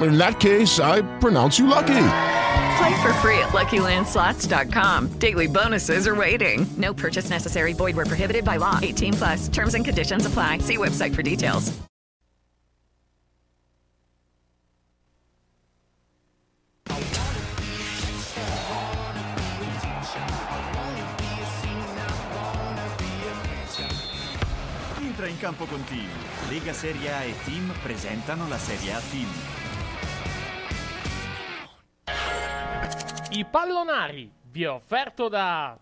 In that case, I pronounce you lucky. Play for free at LuckyLandSlots.com. Daily bonuses are waiting. No purchase necessary. Void where prohibited by law. 18 plus. Terms and conditions apply. See website for details. Entra in campo con Team. Lega Serie A e Team presentano la Serie A Team. I pallonari vi è offerto da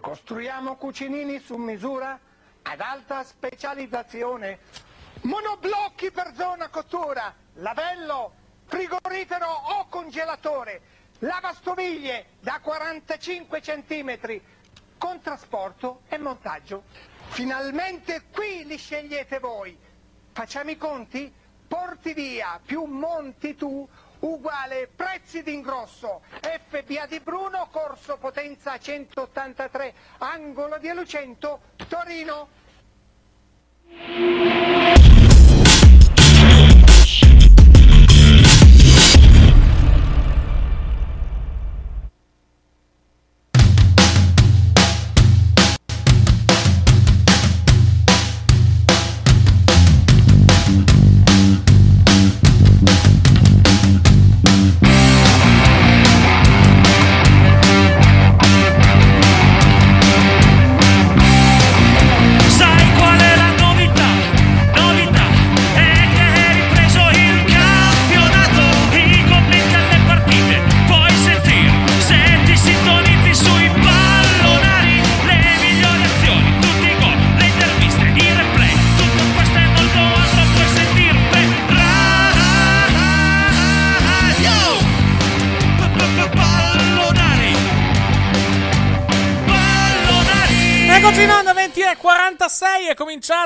Costruiamo cucinini su misura ad alta specializzazione. Monoblocchi per zona cottura, lavello, frigorifero o congelatore, lavastoviglie da 45 cm, con trasporto e montaggio. Finalmente qui li scegliete voi. Facciamo i conti? Porti via più monti tu uguale prezzi d'ingrosso. FBA di Bruno, corso potenza 183, angolo di Lucento, Torino.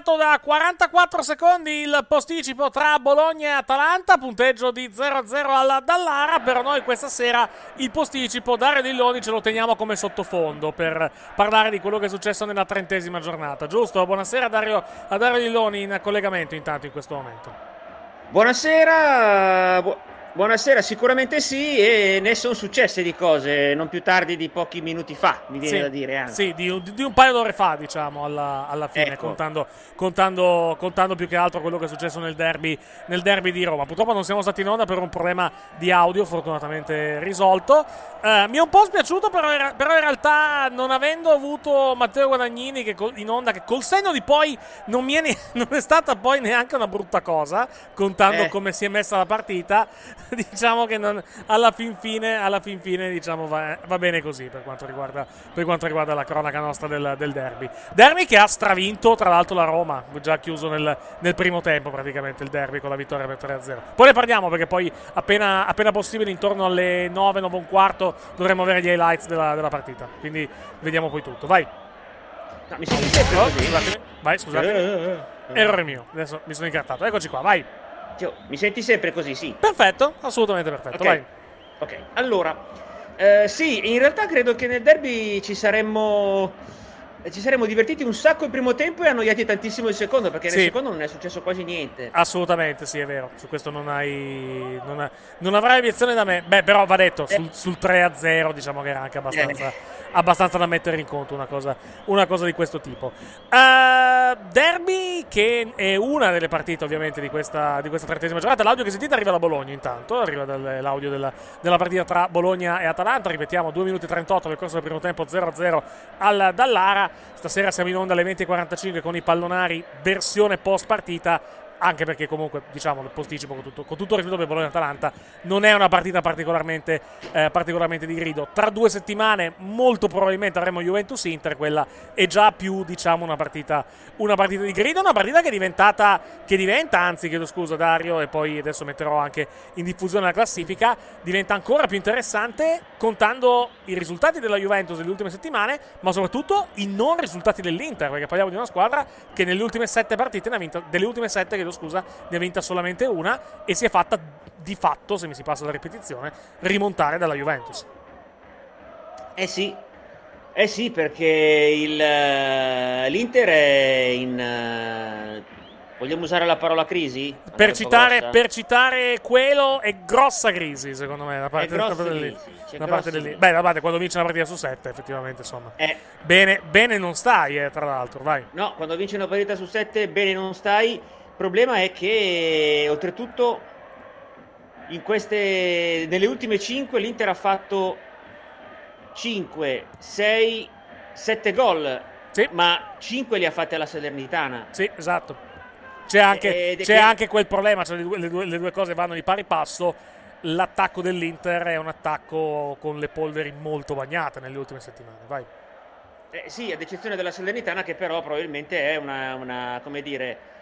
Cominciato da 44 secondi il posticipo tra Bologna e Atalanta, punteggio di 0-0 alla Dallara, per noi questa sera il posticipo Dario Dilloni ce lo teniamo come sottofondo per parlare di quello che è successo nella trentesima giornata, giusto? Buonasera Dario, a Dario Dilloni in collegamento intanto in questo momento. Buonasera, bu- buonasera, sicuramente sì, e ne sono successe di cose non più tardi di pochi minuti fa, mi viene Sì, da dire. Anzi. Sì, di, un- di un paio d'ore fa, diciamo, alla, alla fine, Ecco. contando, contando- contando più che altro quello che è successo nel derby, nel derby di Roma. Purtroppo non siamo stati in onda per un problema di audio, fortunatamente risolto. Eh, mi è un po' spiaciuto, però, in- però in realtà, non avendo avuto Matteo Guadagnini che col- in onda, che col senno di poi non, mi è non è stata poi neanche una brutta cosa, contando Eh. come si è messa la partita, diciamo che non- alla fin fine, alla fin fine diciamo, va, va bene così per quanto riguarda, per quanto riguarda la cronaca nostra del, del derby. Derby che ha stravinto tra l'altro la Roma, già chiuso nel, nel primo tempo praticamente il derby con la vittoria per 3-0. Poi ne parliamo perché poi appena, appena possibile intorno alle 9, 9 e un quarto dovremo avere gli highlights della, della partita. Quindi vediamo poi tutto. Vai. No, mi sempre Oh, scusatemi. Vai, scusatemi. Eh, eh, eh. Errore mio. Adesso mi sono incartato. Eccoci qua, vai. Tio, mi senti sempre così, sì. Perfetto, assolutamente perfetto. Ok. Vai. Ok, allora, eh, sì, in realtà credo che nel derby ci saremmo... Ci saremmo divertiti un sacco il primo tempo e annoiati tantissimo il secondo, perché nel Sì. secondo non è successo quasi niente. Assolutamente, sì, è vero. Su questo non hai. Non, ha- non avrai obiezione da me. Beh, però va detto, sul, sul 3-0, diciamo che era anche abbastanza, abbastanza da mettere in conto una cosa, una cosa di questo tipo. Eh, derby che è una delle partite ovviamente di questa, di questa trettesima giornata. L'audio che sentite arriva da Bologna intanto, arriva dal- l'audio della, della partita tra Bologna e Atalanta, ripetiamo 2 minuti e 38 nel corso del primo tempo 0-0 al Dallara, stasera siamo in onda alle 20.45 con i pallonari versione post partita anche perché comunque diciamo lo posticipo con tutto, con tutto il rispetto per Bologna-Atalanta non è una partita particolarmente, eh, particolarmente di grido. Tra due settimane molto probabilmente avremo Juventus-Inter quella è già più diciamo una partita, una partita di grido una partita che è diventata che diventa anzi chiedo scusa Dario e poi adesso metterò anche in diffusione la classifica diventa ancora più interessante contando i risultati della Juventus delle ultime settimane ma soprattutto i non risultati dell'Inter perché parliamo di una squadra che nelle ultime sette partite ne ha vinta delle ultime sette chiedo scusa, ne ha vinta solamente una e si è fatta di fatto, se mi si passa la ripetizione, rimontare dalla Juventus. Eh sì, eh sì, perché il, eh, l'Inter è in... eh, vogliamo usare la parola crisi? Per citare, per citare quello è grossa crisi, secondo me, da parte, da parte crisi, c'è Da parte dell'Inter. Beh, da parte quando vince una partita su sette, effettivamente, insomma. Eh. Bene, bene non stai, eh, tra l'altro, vai. No, quando vince una partita su sette, bene non stai. Il problema è che, oltretutto, in queste, nelle ultime 5 l'Inter ha fatto 5, 6, 7 gol. Ma 5 li ha fatti alla Salernitana. Sì, esatto. C'è anche, è c'è che- anche quel problema, cioè le, due, le due- le due cose vanno di pari passo. L'attacco dell'Inter è un attacco con le polveri molto bagnate nelle ultime settimane. Vai. Eh, sì, ad eccezione della Salernitana, che però probabilmente è una, una- come dire,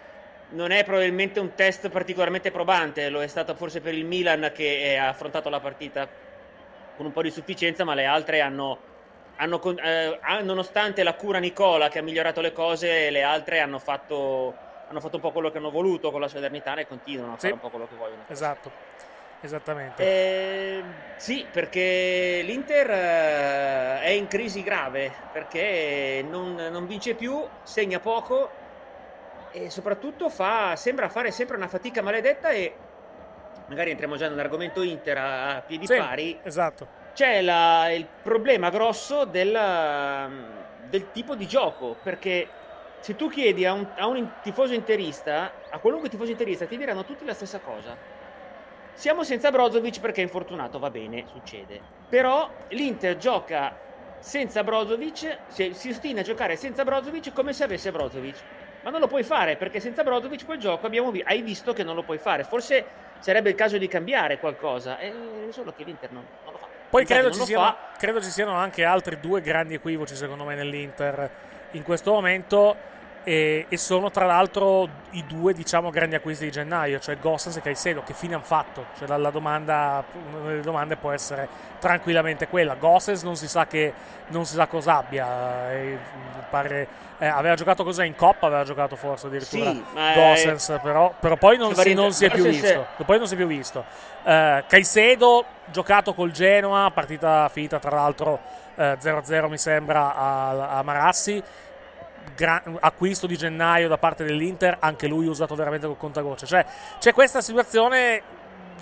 non è probabilmente un test particolarmente probante. Lo è stato forse per il Milan che ha affrontato la partita con un po' di sufficienza, ma le altre hanno, hanno eh, ah, nonostante la cura Nicola che ha migliorato le cose, le altre hanno fatto, hanno fatto un po' quello che hanno voluto con la Salernitana e continuano a Sì. fare un po' quello che vogliono. Esatto, esattamente. Eh, sì, perché l'Inter eh, è in crisi grave perché non, non vince più, segna poco e soprattutto fa, sembra fare sempre una fatica maledetta e magari entriamo già nell'argomento Inter a, a piedi Sì, pari. Esatto. C'è la- il problema grosso del, del tipo di gioco perché se tu chiedi a un, a un tifoso interista, a qualunque tifoso interista, ti diranno tutti la stessa cosa. Siamo senza Brozovic perché è infortunato, va bene, succede. Però l'Inter gioca senza Brozovic, si, si ostina a giocare senza Brozovic come se avesse Brozovic. Ma non lo puoi fare perché senza Brozovic quel gioco abbiamo vi- hai visto che non lo puoi fare. Forse sarebbe il caso di cambiare qualcosa, è solo che l'Inter non, non lo fa. Poi credo ci, siano, fa. credo ci siano anche altri due grandi equivoci, secondo me, nell'Inter in questo momento. E, e sono tra l'altro i due, diciamo, grandi acquisti di gennaio, cioè Gossens e Caicedo. Che fine hanno fatto? Cioè, la, la domanda, una delle domande può essere tranquillamente quella. Gossens non si sa, che, non si sa cosa abbia. eh, pare, eh, aveva giocato cos'è in Coppa? Aveva giocato forse addirittura Sì, Gossens, però, però poi non, va si, non si è più visto. Poi non si è più visto. Eh, Caicedo, giocato col Genoa, partita finita tra l'altro eh, 0-0 mi sembra a, a Marassi. Gra- acquisto di gennaio da parte dell'Inter, anche lui usato veramente col contagocce. Cioè, c'è questa situazione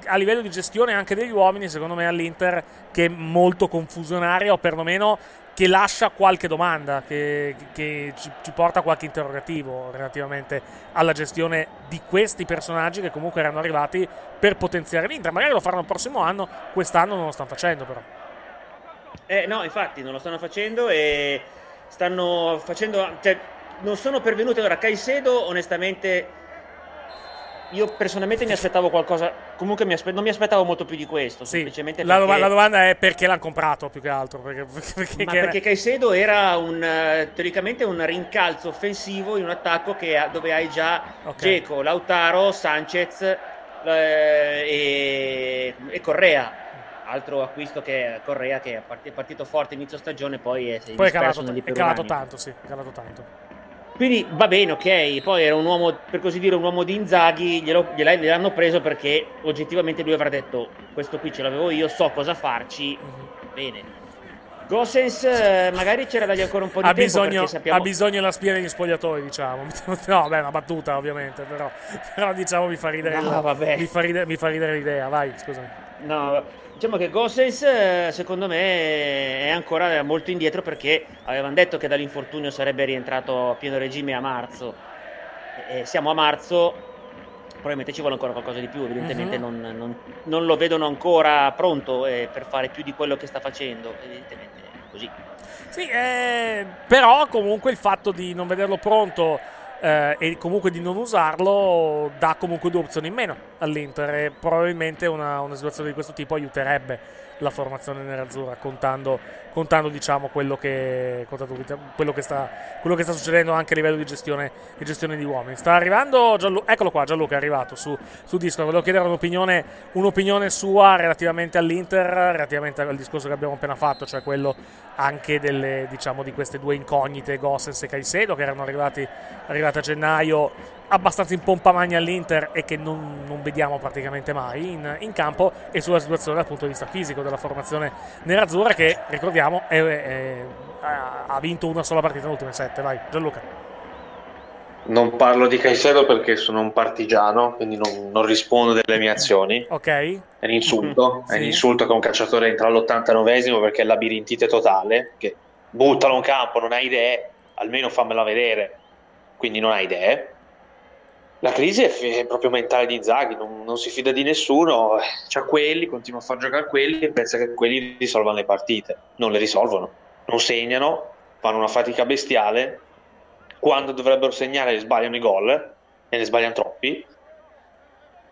a livello di gestione anche degli uomini, secondo me, all'Inter che è molto confusionaria o perlomeno che lascia qualche domanda, che, che ci, ci porta qualche interrogativo relativamente alla gestione di questi personaggi che comunque erano arrivati per potenziare l'Inter. Magari lo faranno il prossimo anno, quest'anno non lo stanno facendo però. Eh, no, infatti non lo stanno facendo e stanno facendo. Cioè, non sono pervenuti. Allora, Caicedo, onestamente, io personalmente mi aspettavo qualcosa. Comunque, mi aspe- non mi aspettavo molto più di questo. semplicemente La, perché, la domanda è perché l'hanno comprato più che altro. Perché, perché, ma perché Caicedo era un, teoricamente un rincalzo offensivo in un attacco che dove hai già Ok. Geco, Lautaro, Sanchez eh, e, e Correa. Altro acquisto che Correa che è part- è partito forte inizio stagione, poi è, poi è calato, è calato tanto, sì, è calato tanto. Quindi va bene, ok. Poi era un uomo, per così dire, un uomo di Inzaghi. Glielo, gliel'hanno preso perché oggettivamente lui avrà detto: Questo qui ce l'avevo io, so cosa farci. Mhm. Bene. Gosens, eh, magari c'era da dargli ancora un po' di Ha tempo. bisogno, sappiamo... ha bisogno la spia degli spogliatoi, diciamo. No, beh, una battuta, ovviamente. Però, però diciamo, mi fa ridere, No, il- mi fa ridere, mi fa ridere l'idea. Vai, scusami. No, diciamo che Gosens, eh, secondo me, è ancora molto indietro perché avevano detto che dall'infortunio sarebbe rientrato a pieno regime a marzo. E siamo a marzo, probabilmente ci vuole ancora qualcosa di più, evidentemente Mhm. non, non- non lo vedono ancora pronto eh, per fare più di quello che sta facendo, evidentemente è così. Sì, eh, però comunque il fatto di non vederlo pronto eh, e comunque di non usarlo dà comunque due opzioni in meno all'Inter e probabilmente una, una situazione di questo tipo aiuterebbe la formazione nerazzurra contando, contando diciamo quello che, contando quello, che sta, quello che sta succedendo anche a livello di gestione, di gestione di uomini. Sta arrivando Gianluca, eccolo qua Gianluca è arrivato su, su Discord, volevo chiedere un'opinione, un'opinione sua relativamente all'Inter, relativamente al discorso che abbiamo appena fatto, cioè quello anche delle, diciamo, di queste due incognite, Gossens e Caicedo, che erano arrivati, arrivati a gennaio abbastanza in pompa magna all'Inter e che non, non vediamo praticamente mai in, in campo, e sulla situazione dal punto di vista fisico della formazione nerazzurra, che ricordiamo è- è- ha vinto una sola partita nelle ultime sette. Vai, Gianluca. Non parlo di Caicedo perché sono un partigiano, quindi non, non rispondo delle mie azioni. Ok. È un insulto, è un Sì. insulto che un calciatore entra all'89esimo perché è labirintite totale, che buttalo in campo, non hai idee, almeno fammela vedere, quindi non hai idee. La crisi è, proprio mentale di Inzaghi, non, non si fida di nessuno, eh, c'ha quelli, continua a far giocare quelli e pensa che quelli risolvano le partite. Non le risolvono, non segnano, fanno una fatica bestiale, quando dovrebbero segnare sbagliano i gol e ne sbagliano troppi.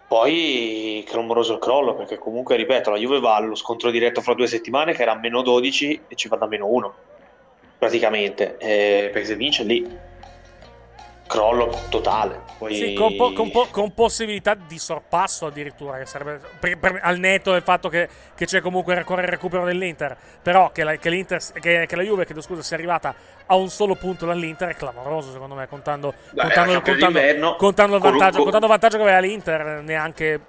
Poi clamoroso il crollo, perché comunque, ripeto, la Juve va allo scontro diretto fra due settimane che era a meno 12 e ci va da meno 1, praticamente, Eh, perché se vince lì, crollo totale. Poi... Sì, con, po- con po- con possibilità di sorpasso addirittura, che sarebbe, per- per- al netto del fatto che, che c'è comunque il recupero- il recupero dell'Inter, però che la, che l'Inter, che, che la Juve, chiedo scusa, sia arrivata a un solo punto dall'Inter è clamoroso secondo me, contando, Beh, contando, contando- contando il vantaggio, il vantaggio che aveva l'Inter neanche...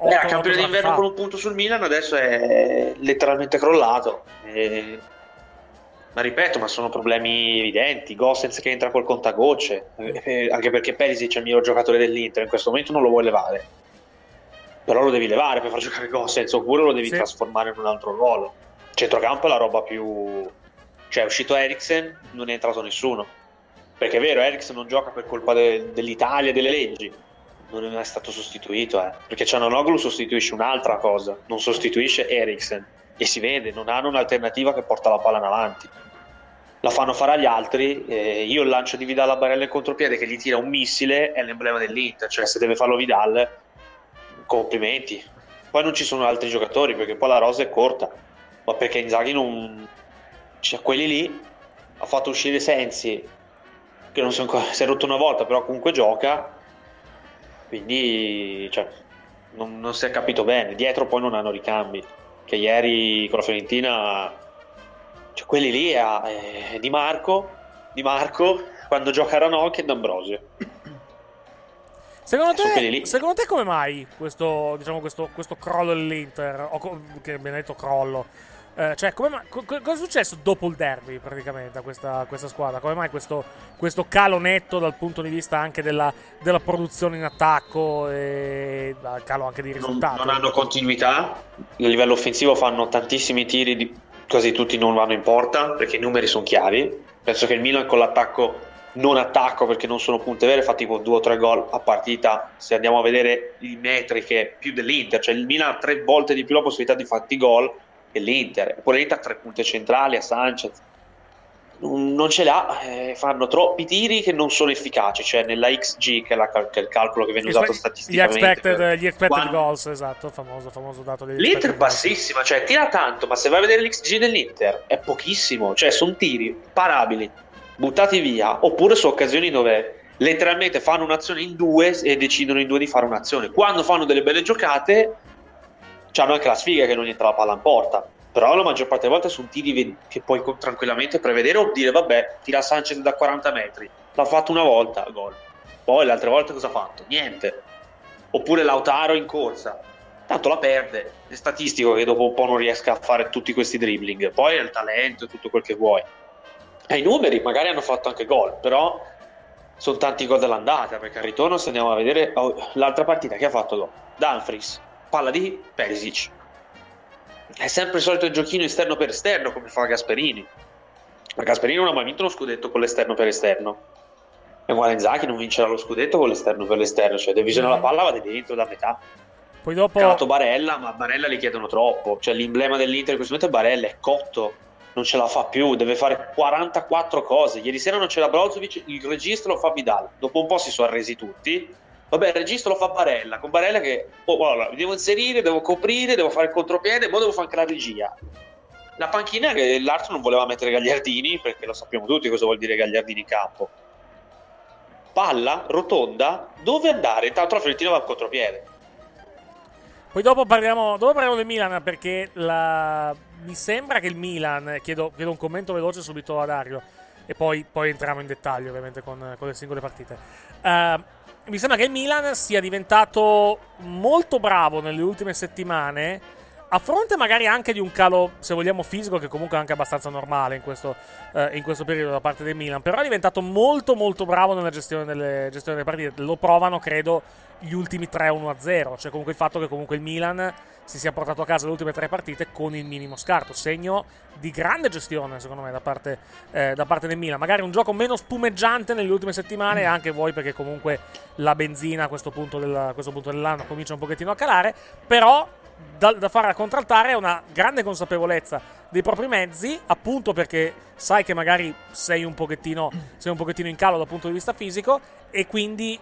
Era campione d'inverno fa. con un punto sul Milan, adesso è letteralmente crollato. E- Ma ripeto, ma sono problemi evidenti. Gossens che entra col contagocce, eh, eh, anche perché Perisic è il miglior giocatore dell'Inter, in questo momento non lo vuoi levare. Però lo devi levare per far giocare Gossens, oppure lo devi Sì. trasformare in un altro ruolo. Centrocampo è la roba più... Cioè è uscito Eriksen, non è entrato nessuno. Perché è vero, Eriksen non gioca per colpa de- dell'Italia e delle leggi. Non è stato sostituito, eh. Perché Ciananoglu sostituisce un'altra cosa, non sostituisce Eriksen. E si vede, non hanno un'alternativa che porta la palla in avanti. La fanno fare agli altri. eh, io lancio di Vidal a Barella in contropiede che gli tira un missile è l'emblema dell'Inter. Cioè, se deve farlo Vidal, complimenti. Poi non ci sono altri giocatori perché poi la rosa è corta. Ma perché Inzaghi non. Cioè, quelli lì ha fatto uscire Sensi, che non è, ancora... si è rotto una volta, però comunque gioca. Quindi, cioè, non, non si è capito bene. Dietro poi non hanno ricambi. Che ieri con la Fiorentina, cioè, quelli lì è, è Di Marco. Di Marco quando gioca Ranocchi e D'Ambrosio. Secondo te, secondo te come mai questo, diciamo, questo, questo crollo dell'Inter? O co- che detto crollo. Eh, cioè, come mai- co- co- cosa è successo dopo il derby praticamente a questa, questa squadra? Come mai questo, questo calo netto dal punto di vista anche della, della produzione in attacco e dal calo anche di non, risultati? non hanno continuità. A livello offensivo fanno tantissimi tiri, di- quasi tutti non vanno in porta perché i numeri sono chiari. Penso che il Milan con l'attacco, non attacco perché non sono punte vere, fa tipo due o tre gol a partita. Se andiamo a vedere le metriche più dell'Inter, cioè il Milan ha tre volte di più la possibilità di fatti gol che l'Inter. Eppure l'Inter ha tre punte centrali a Sanchez. Non ce l'ha, eh, fanno troppi tiri che non sono efficaci, cioè nella XG, che è, la che è il calcolo che viene usato Gli statisticamente. expected, per- gli expected goals, esatto, famoso, famoso dato degli L'Inter bassissima, cioè tira tanto, ma se vai a vedere l'XG dell'Inter è pochissimo, cioè sono tiri parabili, buttati via, oppure su occasioni dove letteralmente fanno un'azione in due e decidono in due di fare un'azione. Quando fanno delle belle giocate, hanno anche la sfiga che non entra la palla in porta. Però la maggior parte delle volte sono tiri che puoi tranquillamente prevedere o dire vabbè, tira Sanchez da 40 metri. L'ha fatto una volta, gol. Poi le altre volte cosa ha fatto? Niente. Oppure Lautaro in corsa. Tanto la perde. È statistico che dopo un po' non riesca a fare tutti questi dribbling. Poi è il talento e tutto quel che vuoi. E i numeri magari hanno fatto anche gol, però sono tanti gol dell'andata, perché al ritorno se andiamo a vedere oh, l'altra partita che ha fatto dopo. Dumfries, palla di Perisic. È sempre il solito giochino esterno per esterno come fa Gasperini. Ma Gasperini non ha mai vinto uno scudetto con l'esterno per esterno. E guarda, Inzaghi non vincerà lo scudetto con l'esterno per l'esterno, cioè divisione la palla va dentro da metà. Poi dopo... Calato Barella, ma Barella gli chiedono troppo. Cioè l'emblema dell'Inter in questo momento è Barella, è cotto, non ce la fa più, deve fare 44 cose. Ieri sera non c'era Brozovic, il registro lo fa Vidal. Dopo un po' si sono arresi tutti. Vabbè, il registro lo fa Barella, con Barella che... Oh, allora, mi devo inserire, devo coprire, devo fare il contropiede, poi devo fare anche la regia. La panchina che l'altro non voleva mettere Gagliardini, perché lo sappiamo tutti cosa vuol dire Gagliardini in campo. Palla, rotonda, dove andare? Intanto la Fiorentina va al contropiede. Poi dopo parliamo, dopo parliamo del Milan perché la... mi sembra che il Milan, chiedo, chiedo, un commento veloce subito a Dario e poi, poi entriamo in dettaglio ovviamente con, con le singole partite. Uh, mi sembra che il Milan sia diventato molto bravo nelle ultime settimane a fronte magari anche di un calo, se vogliamo, fisico, che comunque è anche abbastanza normale in questo, eh, in questo periodo da parte del Milan, però è diventato molto molto bravo nella gestione delle, gestione delle partite. Lo provano, credo, gli ultimi 3-1-0, cioè comunque il fatto che comunque il Milan si sia portato a casa le ultime tre partite con il minimo scarto, segno di grande gestione secondo me da parte, eh, da parte del Milan. Magari un gioco meno spumeggiante nelle ultime settimane, mm. anche voi perché comunque la benzina a questo punto, del, a questo punto dell'anno comincia un pochettino a calare, però da, da fare a contraltare è una grande consapevolezza dei propri mezzi, appunto perché sai che magari sei un pochettino, sei un pochettino in calo dal punto di vista fisico e quindi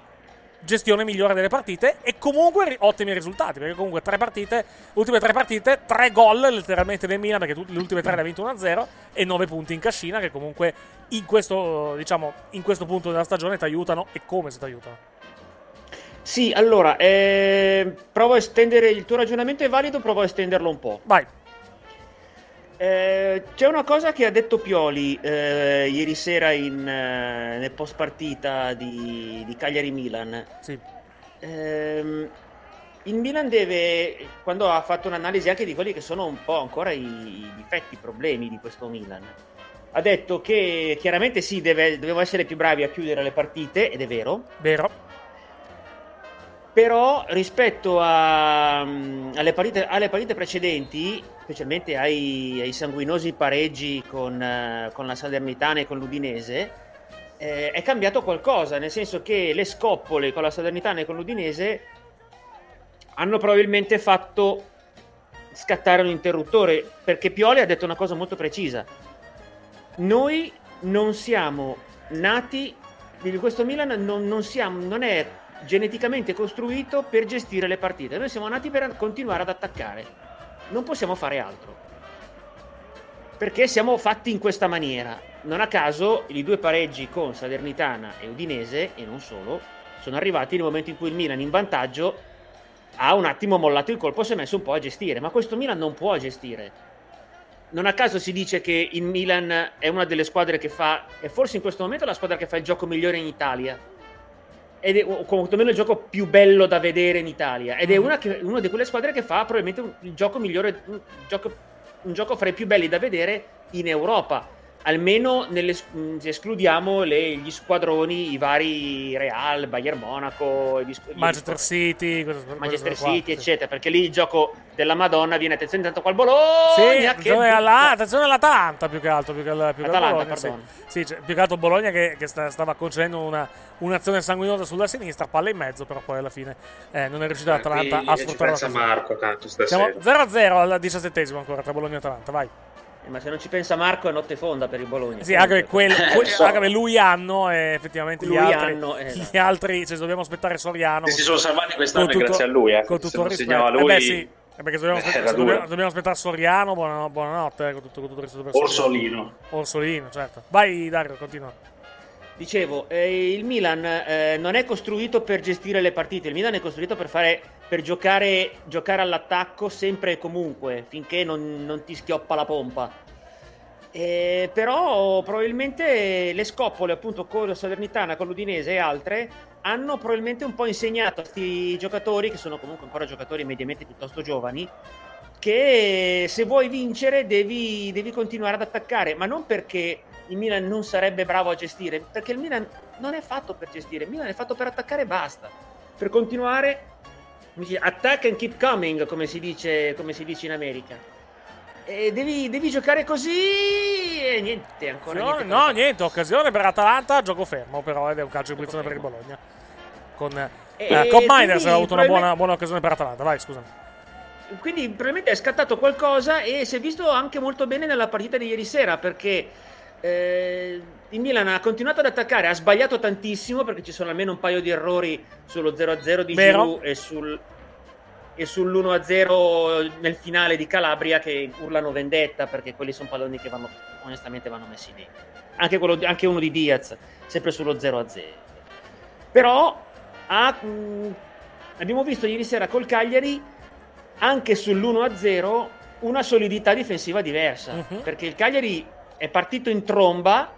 gestione migliore delle partite e comunque ottimi risultati perché comunque tre partite ultime tre partite tre gol letteralmente del Milan perché le ultime tre le ha vinto 1-0 e 9 punti in cascina che comunque in questo diciamo in questo punto della stagione ti aiutano e come se ti aiutano sì, allora, eh, provo a estendere il tuo ragionamento, è valido, provo a estenderlo un po'. Vai. Eh, c'è una cosa che ha detto Pioli eh, ieri sera in, eh, nel post partita di, di Cagliari-Milan. Sì. Ehm, il Milan deve, quando ha fatto un'analisi anche di quelli che sono un po' ancora i, i difetti, i problemi di questo Milan, ha detto che chiaramente sì, deve, dobbiamo essere più bravi a chiudere le partite, ed è vero. Vero però rispetto a, mm, alle, partite, alle, partite, precedenti, specialmente ai, ai sanguinosi pareggi con, uh, con, la Salernitana e con l'Udinese, eh, è cambiato qualcosa, nel senso che le scoppole con la Salernitana e con l'Udinese hanno probabilmente fatto scattare un interruttore, perché Pioli ha detto una cosa molto precisa. Noi non siamo nati, questo Milan non, non, siamo, non è geneticamente costruito per gestire le partite. Noi siamo nati per continuare ad attaccare. Non possiamo fare altro. Perché siamo fatti in questa maniera. Non a caso i due pareggi con Salernitana e Udinese, e non solo, sono arrivati nel momento in cui il Milan in vantaggio ha un attimo mollato il colpo si è messo un po' a gestire. Ma questo Milan non può gestire. Non a caso si dice che il Milan è una delle squadre che fa, e forse in questo momento è la squadra che fa il gioco migliore in Italia ed è quantomeno il gioco più bello da vedere in Italia. Ed è mm. una, che, una di quelle squadre che fa probabilmente un, il gioco migliore, un gioco, un gioco fra i più belli da vedere in Europa almeno nelle, mm, escludiamo le, gli squadroni, i vari Real, Bayern Monaco, gli, Manchester City, Manchester City, qua, eccetera, sì. perché lì il gioco della Madonna viene attenzione intanto qua al Bologna. Sì, attenzione, alla, attenzione all'Atalanta più che altro, più che, alla, più che Bologna, sì. Sì, cioè, più che altro Bologna che, che sta, stava concedendo una, un'azione sanguinosa sulla sinistra, palla in mezzo, però poi alla fine eh, non è riuscito eh, l'Atalanta a sfruttare la Marco tanto stasera. Siamo 0-0 al diciassettesimo ancora tra Bologna e Atalanta, vai. Eh, ma se non ci pensa Marco è notte fonda per il Bologna. Sì, anche, quel, quel, so. anche lui hanno e effettivamente lui gli altri, hanno, eh, gli altri cioè, dobbiamo aspettare Soriano. Si sono salvati quest'anno tutto, grazie a lui. Eh. Con tutto il rispetto. Lui... Eh beh, sì. Eh, perché dobbiamo, aspettare, dobbiamo, dobbiamo, aspettare Soriano, buonanotte, buonanotte eh, con, tutto, con tutto il resto del Orsolino. Orsolino, certo. Vai Dario, continua. Dicevo, eh, il Milan eh, non è costruito per gestire le partite, il Milan è costruito per, fare, per giocare, giocare all'attacco sempre e comunque, finché non, non ti schioppa la pompa. Eh, però probabilmente le scoppole appunto con la Salernitana, con l'Udinese e altre hanno probabilmente un po' insegnato a questi giocatori che sono comunque ancora giocatori mediamente piuttosto giovani che se vuoi vincere devi, devi continuare ad attaccare ma non perché il Milan non sarebbe bravo a gestire perché il Milan non è fatto per gestire il Milan è fatto per attaccare e basta per continuare attack and keep coming come si dice, come si dice in America E devi, devi giocare così e niente, ancora No, niente. no, niente, occasione per Atalanta, gioco fermo però ed è un calcio di punizione per il Bologna. Con eh, E Cobb Miners quindi aveva avuto una buona, buona occasione per Atalanta, vai scusa. Quindi probabilmente è scattato qualcosa e si è visto anche molto bene nella partita di ieri sera perché eh, il Milan ha continuato ad attaccare, ha sbagliato tantissimo perché ci sono almeno un paio di errori sullo 0-0 di. Giroud e, sul, e sull'1-0 nel finale di Calabria che urlano vendetta perché quelli sono palloni che vanno, onestamente vanno messi dentro. Anche, quello, anche uno di Diaz, sempre sullo 0-0. Però ha, mh, abbiamo visto ieri sera col Cagliari anche sull'1-0 una solidità difensiva diversa Mhm. perché il Cagliari è partito in tromba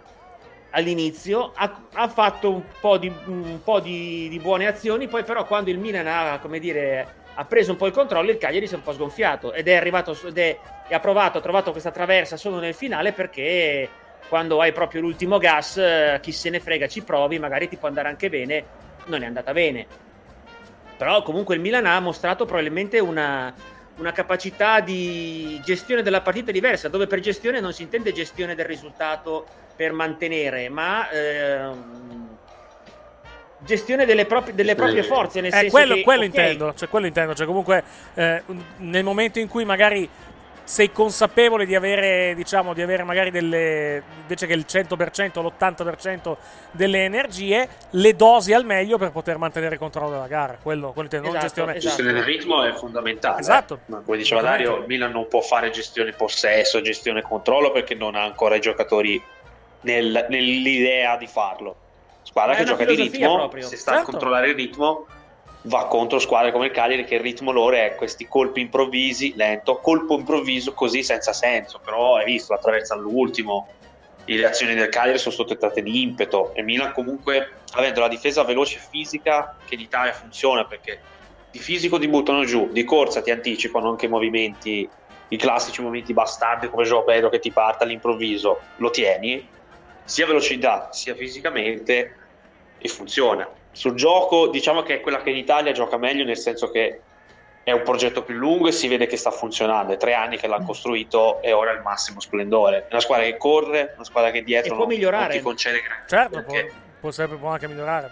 all'inizio ha, ha fatto un po, di, un po' di, di buone azioni poi però quando il Milan ha, come dire, ha preso un po' il controllo il Cagliari si è un po' sgonfiato ed è arrivato ed è, ha provato ha trovato questa traversa solo nel finale perché quando hai proprio l'ultimo gas eh, chi se ne frega ci provi magari ti può andare anche bene non è andata bene. Però comunque il Milan ha mostrato probabilmente una, una capacità di gestione della partita diversa, dove per gestione non si intende gestione del risultato per mantenere, ma ehm, gestione delle, proprie- delle proprie forze. Nel Eh, senso quello, che, quello ok, intendo, cioè quello intendo, cioè comunque eh, nel momento in cui magari sei consapevole di avere, diciamo, di avere magari delle, invece che il 100%, l'80% delle energie, le dosi al meglio per poter mantenere il controllo della gara, quello, quello intendo, non Esatto, gestione. La gestione del ritmo è fondamentale. Esatto. eh. Ma come diceva Dario, il Milan non può fare gestione possesso, gestione controllo perché non ha ancora i giocatori nel- nell'idea di farlo. Squadra che gioca di ritmo, proprio. se sta a Certo. controllare il ritmo, va contro squadre come il Cagliari che il ritmo loro è questi colpi improvvisi, lento, colpo improvviso così senza senso, però hai visto, attraverso all'ultimo, le azioni del Cagliari sono state trattate di impeto e Milan comunque avendo la difesa veloce e fisica che in Italia funziona perché di fisico ti buttano giù, di corsa ti anticipano anche i movimenti, i classici movimenti bastardi come Joao Pedro che ti parte all'improvviso, lo tieni, sia velocità sia fisicamente e funziona. Sul gioco diciamo che è quella che in Italia gioca meglio nel senso che è un progetto più lungo e si vede che sta funzionando. È tre anni che l'hanno costruito e ora è il massimo splendore. È una squadra che corre, una squadra che dietro E può non, migliorare. non ti concede grandi Certo, può, perché- può sempre può anche migliorare.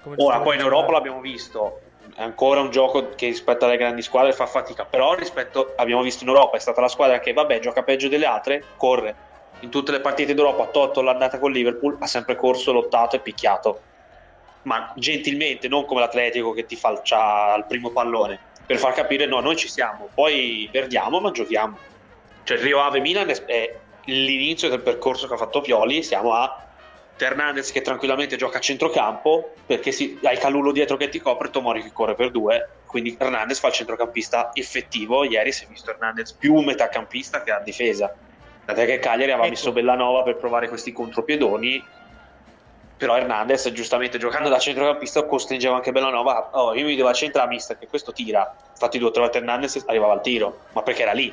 Come Ora, poi in Europa l'abbiamo visto, è ancora un gioco che rispetto alle grandi squadre fa fatica, però rispetto, abbiamo visto in Europa, è stata la squadra che, vabbè, gioca peggio delle altre, corre. In tutte le partite d'Europa, tolto l'andata con Liverpool, ha sempre corso, lottato e picchiato. Ma gentilmente, non come l'Atletico che ti falcia al primo pallone, per far capire, no, noi ci siamo, poi perdiamo, ma giochiamo. Cioè, Rio Ave Milan è- l'inizio del percorso che ha fatto Pioli, siamo a Hernandez che tranquillamente gioca a centrocampo perché si, hai Calullo dietro che ti copre Tomori che corre per due quindi Hernandez fa il centrocampista effettivo ieri si è visto Hernandez più metacampista che a difesa tant'è che Cagliari aveva Ecco. messo Bellanova per provare questi contropiedoni però Hernandez giustamente giocando da centrocampista costringeva anche Bellanova a- oh io mi devo accentrare mister che questo tira. Infatti due o tre volte Hernandez arrivava al tiro ma perché era lì.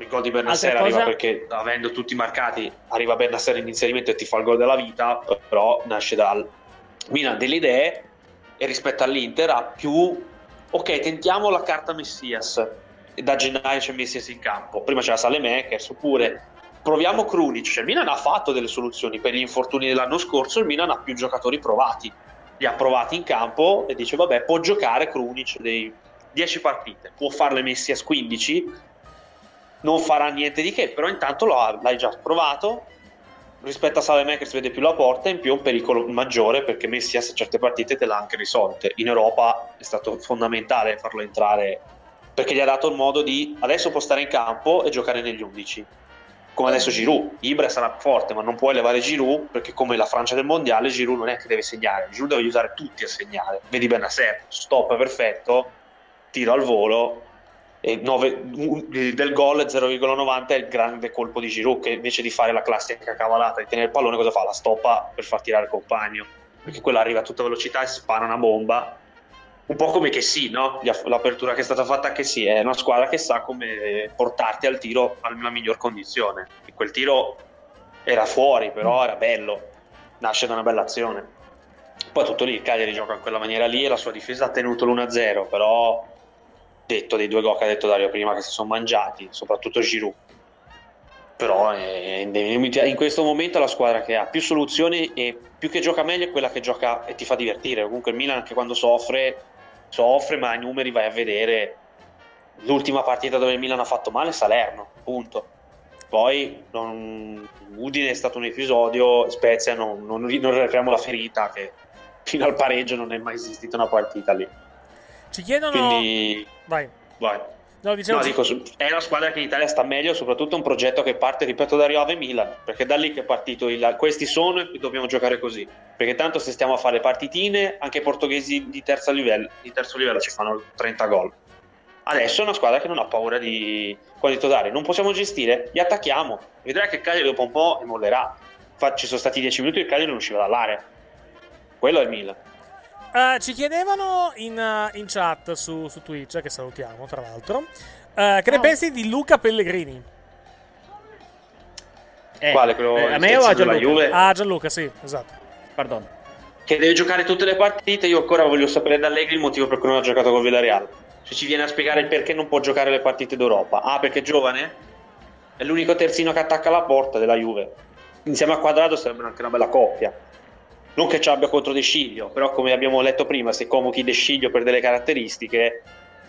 Il gol di Bernasser Altra arriva cosa- perché avendo tutti marcati arriva Bernasser in inserimento e ti fa il gol della vita però nasce dal Milan delle idee e rispetto all'Inter ha più ok tentiamo la carta Messias. E da gennaio c'è Messias in campo. Prima c'era Salemekers oppure proviamo Krunic il Milan ha fatto delle soluzioni per gli infortuni dell'anno scorso il Milan ha più giocatori provati li ha provati in campo e dice vabbè può giocare Krunic dei 10 partite può farle Messias 15 non farà niente di che, però intanto l'hai già provato. Rispetto a Salemekers vede più la porta, in più è un pericolo maggiore perché Messias certe partite te l'ha anche risolte. In Europa è stato fondamentale farlo entrare perché gli ha dato il modo di adesso può stare in campo e giocare negli 11. Come adesso Giroud, Ibra sarà forte, ma non puoi levare Giroud perché come la Francia del mondiale Giroud non è che deve segnare, Giroud deve aiutare tutti a segnare. Vedi Benasser, stop perfetto, tiro al volo e nove- un- del gol 0,90 è il grande colpo di Giroud che invece di fare la classica cavalata di tenere il pallone cosa fa? La stoppa per far tirare il compagno perché quella arriva a tutta velocità e spara una bomba un po' come che sì, no? L'apertura che è stata fatta che sì, è una squadra che sa come portarti al tiro alla miglior condizione e quel tiro era fuori però era bello nasce da una bella azione poi tutto lì, il Cagliari gioca in quella maniera lì e la sua difesa ha tenuto l'1-0 però detto dei due gol che ha detto Dario prima che si sono mangiati, soprattutto Giroud. Però eh, in questo momento la squadra che ha più soluzioni e più che gioca meglio è quella che gioca e ti fa divertire. Comunque il Milan anche quando soffre, soffre, ma i numeri vai a vedere. L'ultima partita dove il Milan ha fatto male Salerno, punto. Poi non... Udine è stato un episodio, Spezia non, non, non riapriamo la ferita che fino al pareggio non è mai esistita una partita lì. Ci chiedono... Quindi... Vai. Vai. No, dicevo, No, dico, è una squadra che in Italia sta meglio, soprattutto un progetto che parte, ripeto, da Riove e Milan, perché da lì che è partito il questi sono e dobbiamo giocare così. Perché tanto se stiamo a fare partitine, anche i portoghesi di terzo livello, di terzo livello ci fanno 30 gol. Adesso è una squadra che non ha paura di quando titolari. Non possiamo gestire, li attacchiamo. Vedrai che il Cagliari dopo un po' mollerà. Ci sono stati 10 minuti e il Cagliari non usciva dall'area. Quello è il Milan. Uh, ci chiedevano in, uh, in chat su, su, Twitch, che salutiamo tra l'altro, uh, che ne pensi di Luca Pellegrini? Eh, Quale? Quello eh, a me o a Gianluca? Juve? Ah, Gianluca, sì, esatto. Pardon. Che deve giocare tutte le partite. Io ancora voglio sapere da Allegri il motivo per cui non ha giocato con Villarreal. Se ci viene a spiegare il perché non può giocare le partite d'Europa. Ah, perché è giovane? È l'unico terzino che attacca la porta della Juve. Insieme a Quadrado sarebbe anche una bella coppia non che ci abbia contro De Sciglio, però come abbiamo letto prima, se convochi De Sciglio per delle caratteristiche,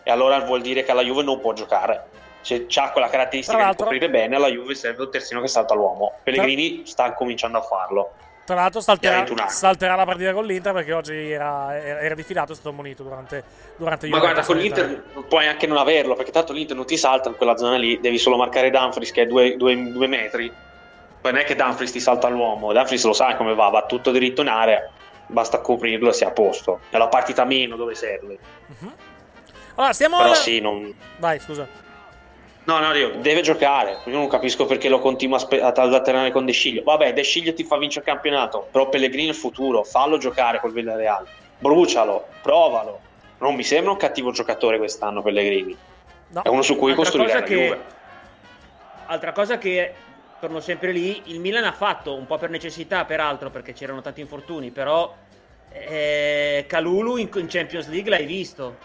e allora vuol dire che alla Juve non può giocare. Se ha quella caratteristica di coprire bene, alla Juve serve un terzino che salta l'uomo. Pellegrini sta cominciando a farlo. Tra l'altro salterà, salterà, la partita con l'Inter perché oggi era, era diffidato, è stato monito durante, durante Ma guarda, con l'Inter puoi anche non averlo, perché tanto l'Inter non ti salta in quella zona lì, devi solo marcare Dumfries che è due, due, due metri poi non è che Dumfries ti salta l'uomo, Dumfries lo sa come va, va tutto diritto in area, basta coprirlo e sia a posto. È la partita meno dove serve. Uh-huh. Allora, stiamo... Però sì, non... Vai, scusa. No, no, io, deve giocare. Io non capisco perché lo continua a, spe- ad alternare con De Sciglio. Vabbè, De Sciglio ti fa vincere il campionato, però Pellegrini è il futuro, fallo giocare col Villarreal. Brucialo, provalo. Non mi sembra un cattivo giocatore quest'anno Pellegrini. No. È uno su cui Altra costruire la che... Juve. Altra cosa che torno sempre lì, il Milan ha fatto, un po' per necessità peraltro, perché c'erano tanti infortuni, però eh, Calulu in, in, Champions League l'hai visto.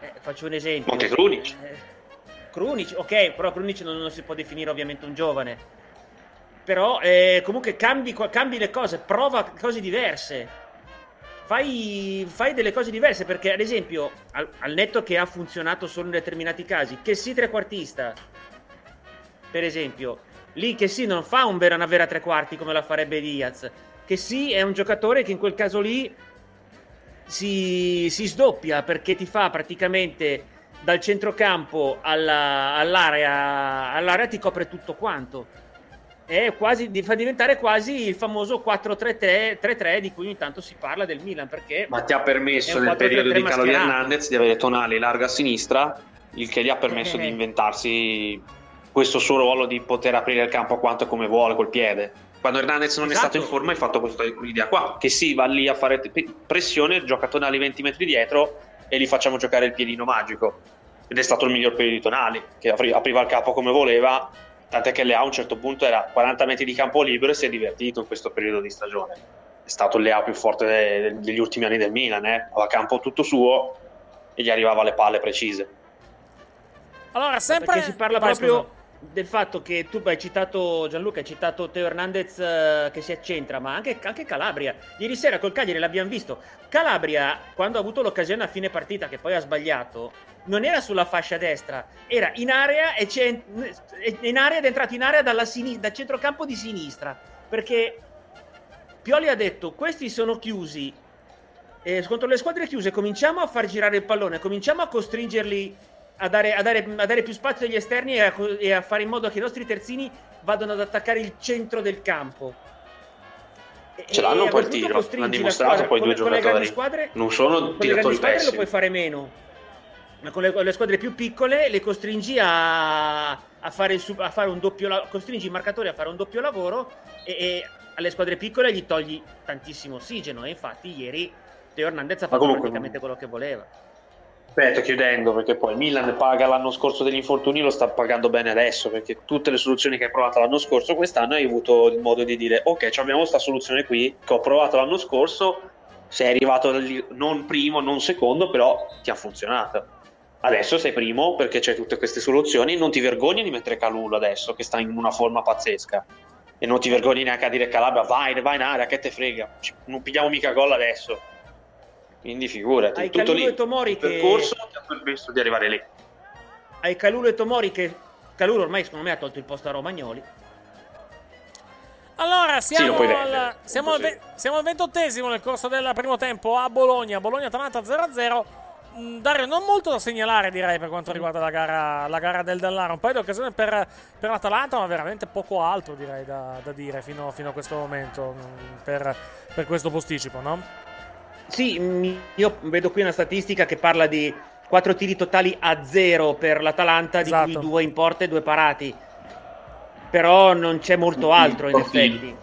Eh, faccio un esempio. Anche Krunic. Eh, Krunic, ok, però Krunic non, non, si può definire ovviamente un giovane. Però eh, comunque cambi, cambi, le cose, prova cose diverse. Fai, fai, delle cose diverse perché ad esempio al, al netto che ha funzionato solo in determinati casi che si trequartista per esempio Lì che sì, non fa un vera, una vera tre quarti come la farebbe Diaz. Che sì, è un giocatore che in quel caso lì si, si sdoppia perché ti fa praticamente dal centrocampo alla, all'area, all'area ti copre tutto quanto. E quasi, fa diventare quasi il famoso 4-3-3 di cui ogni tanto si parla del Milan. Perché Ma ti ha permesso nel periodo di Calo Hernandez di avere Tonali larga a sinistra, il che gli ha permesso Eh. di inventarsi questo suo ruolo di poter aprire il campo quanto e come vuole col piede. Quando Hernandez non Esatto. è stato in forma hai fatto questa idea qua, che sì, va lì a fare pressione, gioca Tonali 20 metri dietro e gli facciamo giocare il piedino magico. Ed è stato il miglior periodo di Tonali, che apri- apriva il campo come voleva, tant'è che Leao a un certo punto era 40 metri di campo libero e si è divertito in questo periodo di stagione. È stato il Leao più forte de- degli ultimi anni del Milan, eh? aveva campo tutto suo e gli arrivava le palle precise. Allora, sempre... Perché si parla Vai, proprio scusa. Del fatto che tu hai citato Gianluca, hai citato Teo Hernandez eh, che si accentra, ma anche, anche Calabria. Ieri sera col Cagliari l'abbiamo visto. Calabria, quando ha avuto l'occasione a fine partita, che poi ha sbagliato, non era sulla fascia destra, era in area e c'è in area ed è entrato in area dalla sini- dal centrocampo di sinistra. Perché Pioli ha detto: questi sono chiusi. eh, contro le squadre chiuse cominciamo a far girare il pallone, cominciamo a costringerli a dare, a dare- a dare più spazio agli esterni e a, e a fare in modo che i nostri terzini vadano ad attaccare il centro del campo. E- Ce l'hanno e un po' il tiro, l'hanno dimostrato squadra- poi con due con le grandi giocatori. squadre- Non sono con le tiratori grandi squadre lo pessimi. puoi fare meno. Ma con le, con le squadre più piccole le costringi a, a fare, il su- a fare un doppio la- costringi i marcatori a fare un doppio lavoro e, e alle squadre piccole gli togli tantissimo ossigeno. E infatti ieri Teo Hernandez ha fatto comunque- praticamente quello che voleva. Aspetta, chiudendo, perché poi il Milan paga l'anno scorso degli infortuni, lo sta pagando bene adesso, perché tutte le soluzioni che hai provato l'anno scorso, quest'anno hai avuto il modo di dire, ok, abbiamo questa soluzione qui, che ho provato l'anno scorso, sei arrivato non primo, non secondo, però ti ha funzionato. Adesso sei primo perché c'è tutte queste soluzioni. Non ti vergogni di mettere Calulu adesso, che sta in una forma pazzesca. E non ti vergogni neanche a dire Calabria, vai, vai in area, che te frega. Non pigliamo mica gol adesso. Quindi figurati, Hai tutto Calulu lì. e Tomori Il che- percorso ti ha permesso di arrivare lì. Hai Calulu e Tomori che Calulu ormai secondo me ha tolto il posto a Romagnoli. Allora, siamo, puoi al, siamo, al, ve- siamo al ventottesimo nel corso del primo tempo a Bologna. Bologna-Atalanta 0-0. Mm, Dario, non molto da segnalare direi per quanto riguarda la gara, la gara del Dallara. Un paio di occasioni per, per l'Atalanta, ma veramente poco altro direi da, da dire fino, fino a questo momento mm, per, per questo posticipo, no? Sì, io vedo qui una statistica che parla di 4 tiri totali a 0 per l'Atalanta, di Esatto. cui 2 in porta e 2 parati. Però non c'è molto altro in effetti.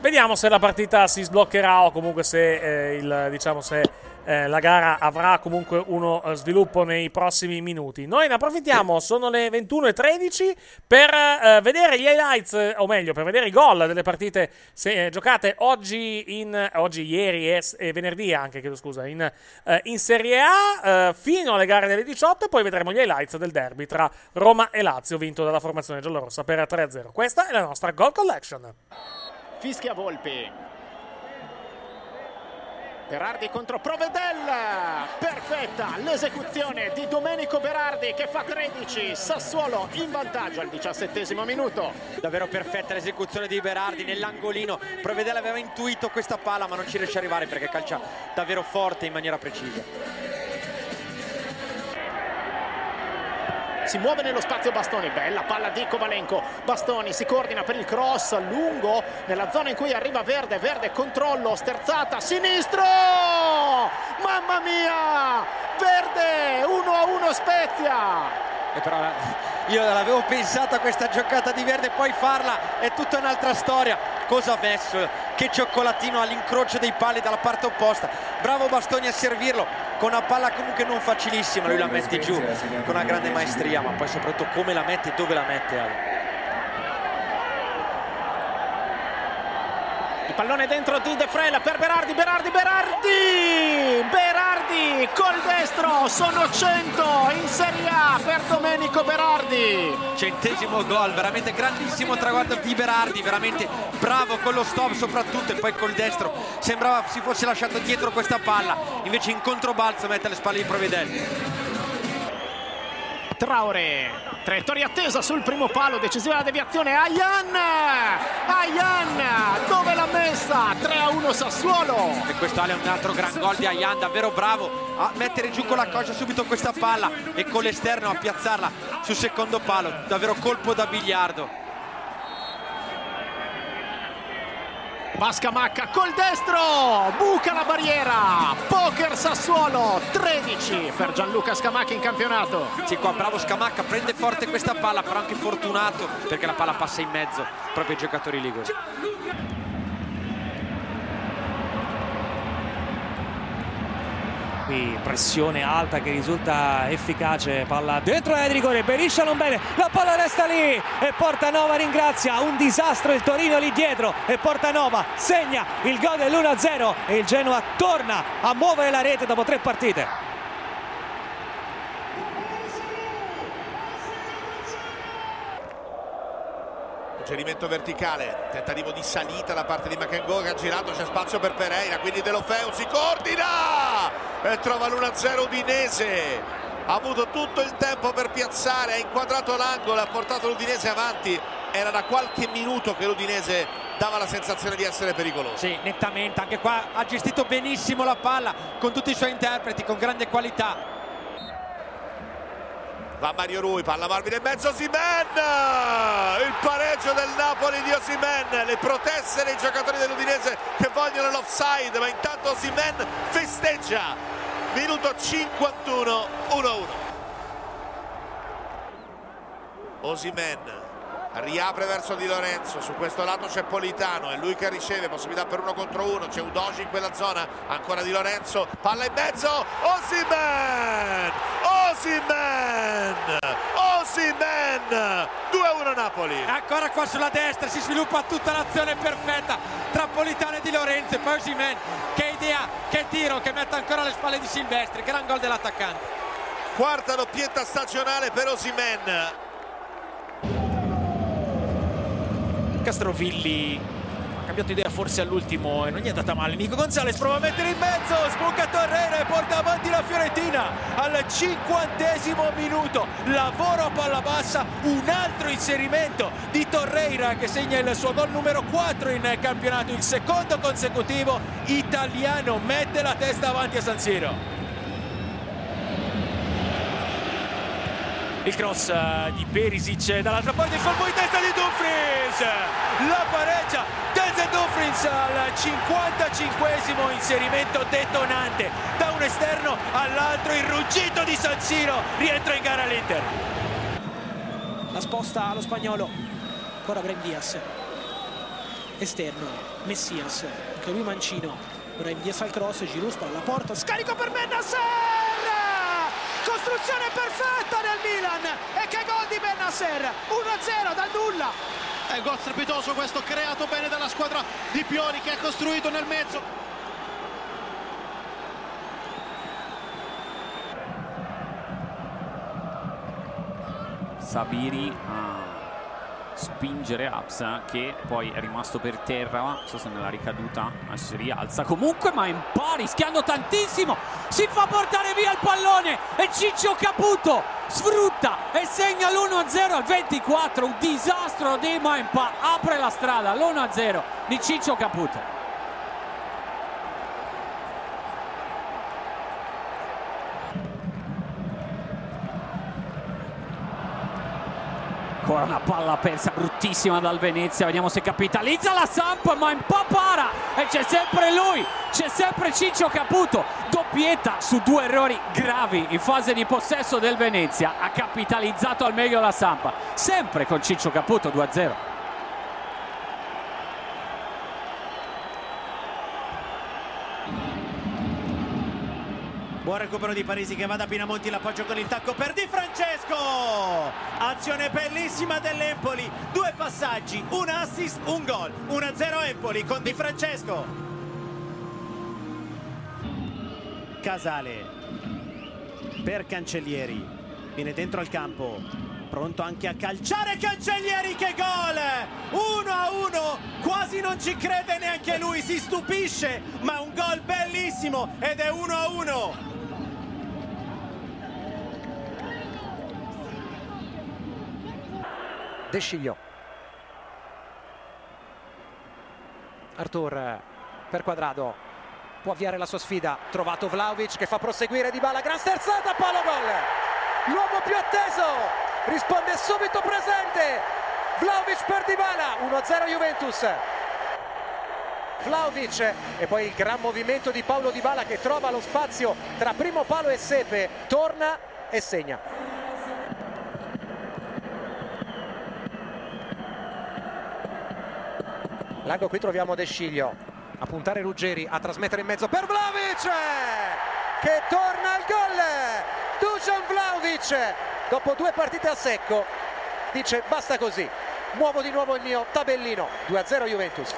Vediamo se la partita si sbloccherà o comunque se, eh, il, diciamo, se eh, la gara avrà comunque uno eh, sviluppo nei prossimi minuti. Noi ne approfittiamo, sono le 21.13 per eh, vedere gli highlights, eh, o meglio, per vedere i gol delle partite se- eh, giocate oggi, in, oggi ieri e, e venerdì anche, chiedo scusa, in, eh, in Serie A eh, fino alle gare delle 18 e poi vedremo gli highlights del derby tra Roma e Lazio vinto dalla formazione giallorossa per 3-0. Questa è la nostra Goal Collection. Fischia Volpi. Berardi contro Provedella. Perfetta l'esecuzione di Domenico Berardi che fa 13. Sassuolo in vantaggio al diciassettesimo minuto. Davvero perfetta l'esecuzione di Berardi nell'angolino. Provedella aveva intuito questa palla ma non ci riesce a arrivare perché calcia davvero forte in maniera precisa. Si muove nello spazio Bastoni, bella palla di Kovalenko. Bastoni si coordina per il cross lungo nella zona in cui arriva Verde. Verde controllo, sterzata, sinistro! Mamma mia! Verde 1 a 1 Spezia! E però io l'avevo pensata questa giocata di Verde, poi farla è tutta un'altra storia. Cosa ha messo? Che cioccolatino all'incrocio dei pali dalla parte opposta. Bravo Bastoni a servirlo con una palla comunque non facilissima. Lui la mette giù con una grande maestria, ma poi soprattutto come la mette e dove la mette. Il pallone dentro di De Frel per Berardi, Berardi, Berardi! Berardi col destro, sono 100 in Serie A per Domenico Berardi. Centesimo gol, veramente grandissimo traguardo di Berardi, veramente bravo con lo stop soprattutto e poi col destro. Sembrava si fosse lasciato dietro questa palla, invece in controbalzo mette alle spalle di Providelli. Traore, traiettoria attesa sul primo palo, decisiva la deviazione, Ayan! Ayan, dove l'ha messa? 3 a 1 Sassuolo. E questo Ale è un altro gran gol di Ayan, davvero bravo a mettere giù con la coscia subito questa palla e con l'esterno a piazzarla sul secondo palo, davvero colpo da biliardo. Pascamacca col destro, buca la barriera, poker Sassuolo, 13 per Gianluca Scamacca in campionato. Sì, qua bravo Scamacca, prende forte questa palla, però anche fortunato perché la palla passa in mezzo proprio ai giocatori liguri. Qui pressione alta che risulta efficace, palla dentro l'area di rigore, Beriscia non bene, la palla resta lì e Portanova ringrazia, un disastro il Torino lì dietro e Portanova segna il gol dell'1-0 e il Genoa torna a muovere la rete dopo tre partite. Suggerimento verticale, tentativo di salita da parte di Makengo che ha girato, c'è spazio per Pereira, quindi De Lofeu si coordina e trova l'1-0 Udinese. Ha avuto tutto il tempo per piazzare, ha inquadrato l'angolo, ha portato l'Udinese avanti. Era da qualche minuto che l'Udinese dava la sensazione di essere pericoloso. Sì, nettamente, anche qua ha gestito benissimo la palla con tutti i suoi interpreti, con grande qualità. Va Mario Rui, palla morbida in mezzo, Simen! Il pareggio del Napoli di Osimen, le proteste dei giocatori dell'Udinese che vogliono l'offside, ma intanto Osimen festeggia. Minuto 51, 1-1. Osimen riapre verso Di Lorenzo, su questo lato c'è Politano, è lui che riceve, possibilità per uno contro uno, c'è Udoci in quella zona, ancora Di Lorenzo, palla in mezzo, Osimen! Osimen! Osimen! 2-1 Napoli. Ancora qua sulla destra si sviluppa tutta l'azione perfetta tra Politano e Di Lorenzo e poi Osimen. Che idea, che tiro che mette ancora alle spalle di Silvestri, gran gol dell'attaccante. quarta doppietta stagionale per Osimen. Castrovilli cambiato idea forse all'ultimo e non gli è andata male. Nico Gonzalez prova a mettere in mezzo, sbuca Torreira e porta avanti la Fiorentina al cinquantesimo minuto. Lavoro a palla bassa, un altro inserimento di Torreira che segna il suo gol numero 4 in campionato, il secondo consecutivo italiano, mette la testa avanti a San Siro. Il cross eh, di Perisic dall'altra parte, il colpo di testa di Dumfries. La pareggia Denzel Dumfries al 55esimo inserimento detonante da un esterno all'altro. Il ruggito di San Siro rientra in gara l'Inter. La sposta allo spagnolo. Ancora Brem Diaz. Esterno. Messias. Anche lui mancino. Brem Diaz al cross. Giroud alla porta. Scarico per Benasser! Costruzione perfetta del Milan. E che gol di Benasser. 1-0 dal nulla. È un gol strepitoso questo, creato bene dalla squadra di Pioli che ha costruito nel mezzo. Sabiri a spingere Apsa che poi è rimasto per terra. Non so se nella ricaduta si rialza comunque ma po' rischiando tantissimo. Si fa portare via il pallone e Ciccio Caputo sfrutta e segna l'1-0 al 24 un disastro di Maimpa apre la strada l'1-0 di Ciccio Caputo ancora una palla persa bruttissima dal Venezia vediamo se capitalizza la Samp ma in para. E c'è sempre lui c'è sempre Ciccio Caputo. Doppietta su due errori gravi in fase di possesso del Venezia. Ha capitalizzato al meglio la Sampa sempre con Ciccio Caputo 2-0 Buon recupero di Parisi che va da Pinamonti, l'appoggio con il tacco per Di Francesco. Azione bellissima dell'Empoli. Due passaggi, un assist, un gol. 1-0 Empoli con Di Francesco. Casale per Cancellieri. Viene dentro al campo. Pronto anche a calciare Cancellieri che gol! 1 a 1, quasi non ci crede neanche lui, si stupisce, ma un gol bellissimo ed è 1 a 1. De Sciglio. Artur per Quadrado. Può avviare la sua sfida. Trovato Vlaovic che fa proseguire Di Bala. Gran sterzata, palo gol. L'uomo più atteso. Risponde subito presente. Vlaovic per Di Bala. 1-0 Juventus. Vlaovic e poi il gran movimento di Paolo Di Bala che trova lo spazio tra primo palo e Sepe. Torna e segna. Largo qui troviamo De Sciglio a puntare Ruggeri, a trasmettere in mezzo per Vlaovic che torna al gol. Dusan Vlaovic dopo due partite a secco dice basta così, muovo di nuovo il mio tabellino 2-0 Juventus.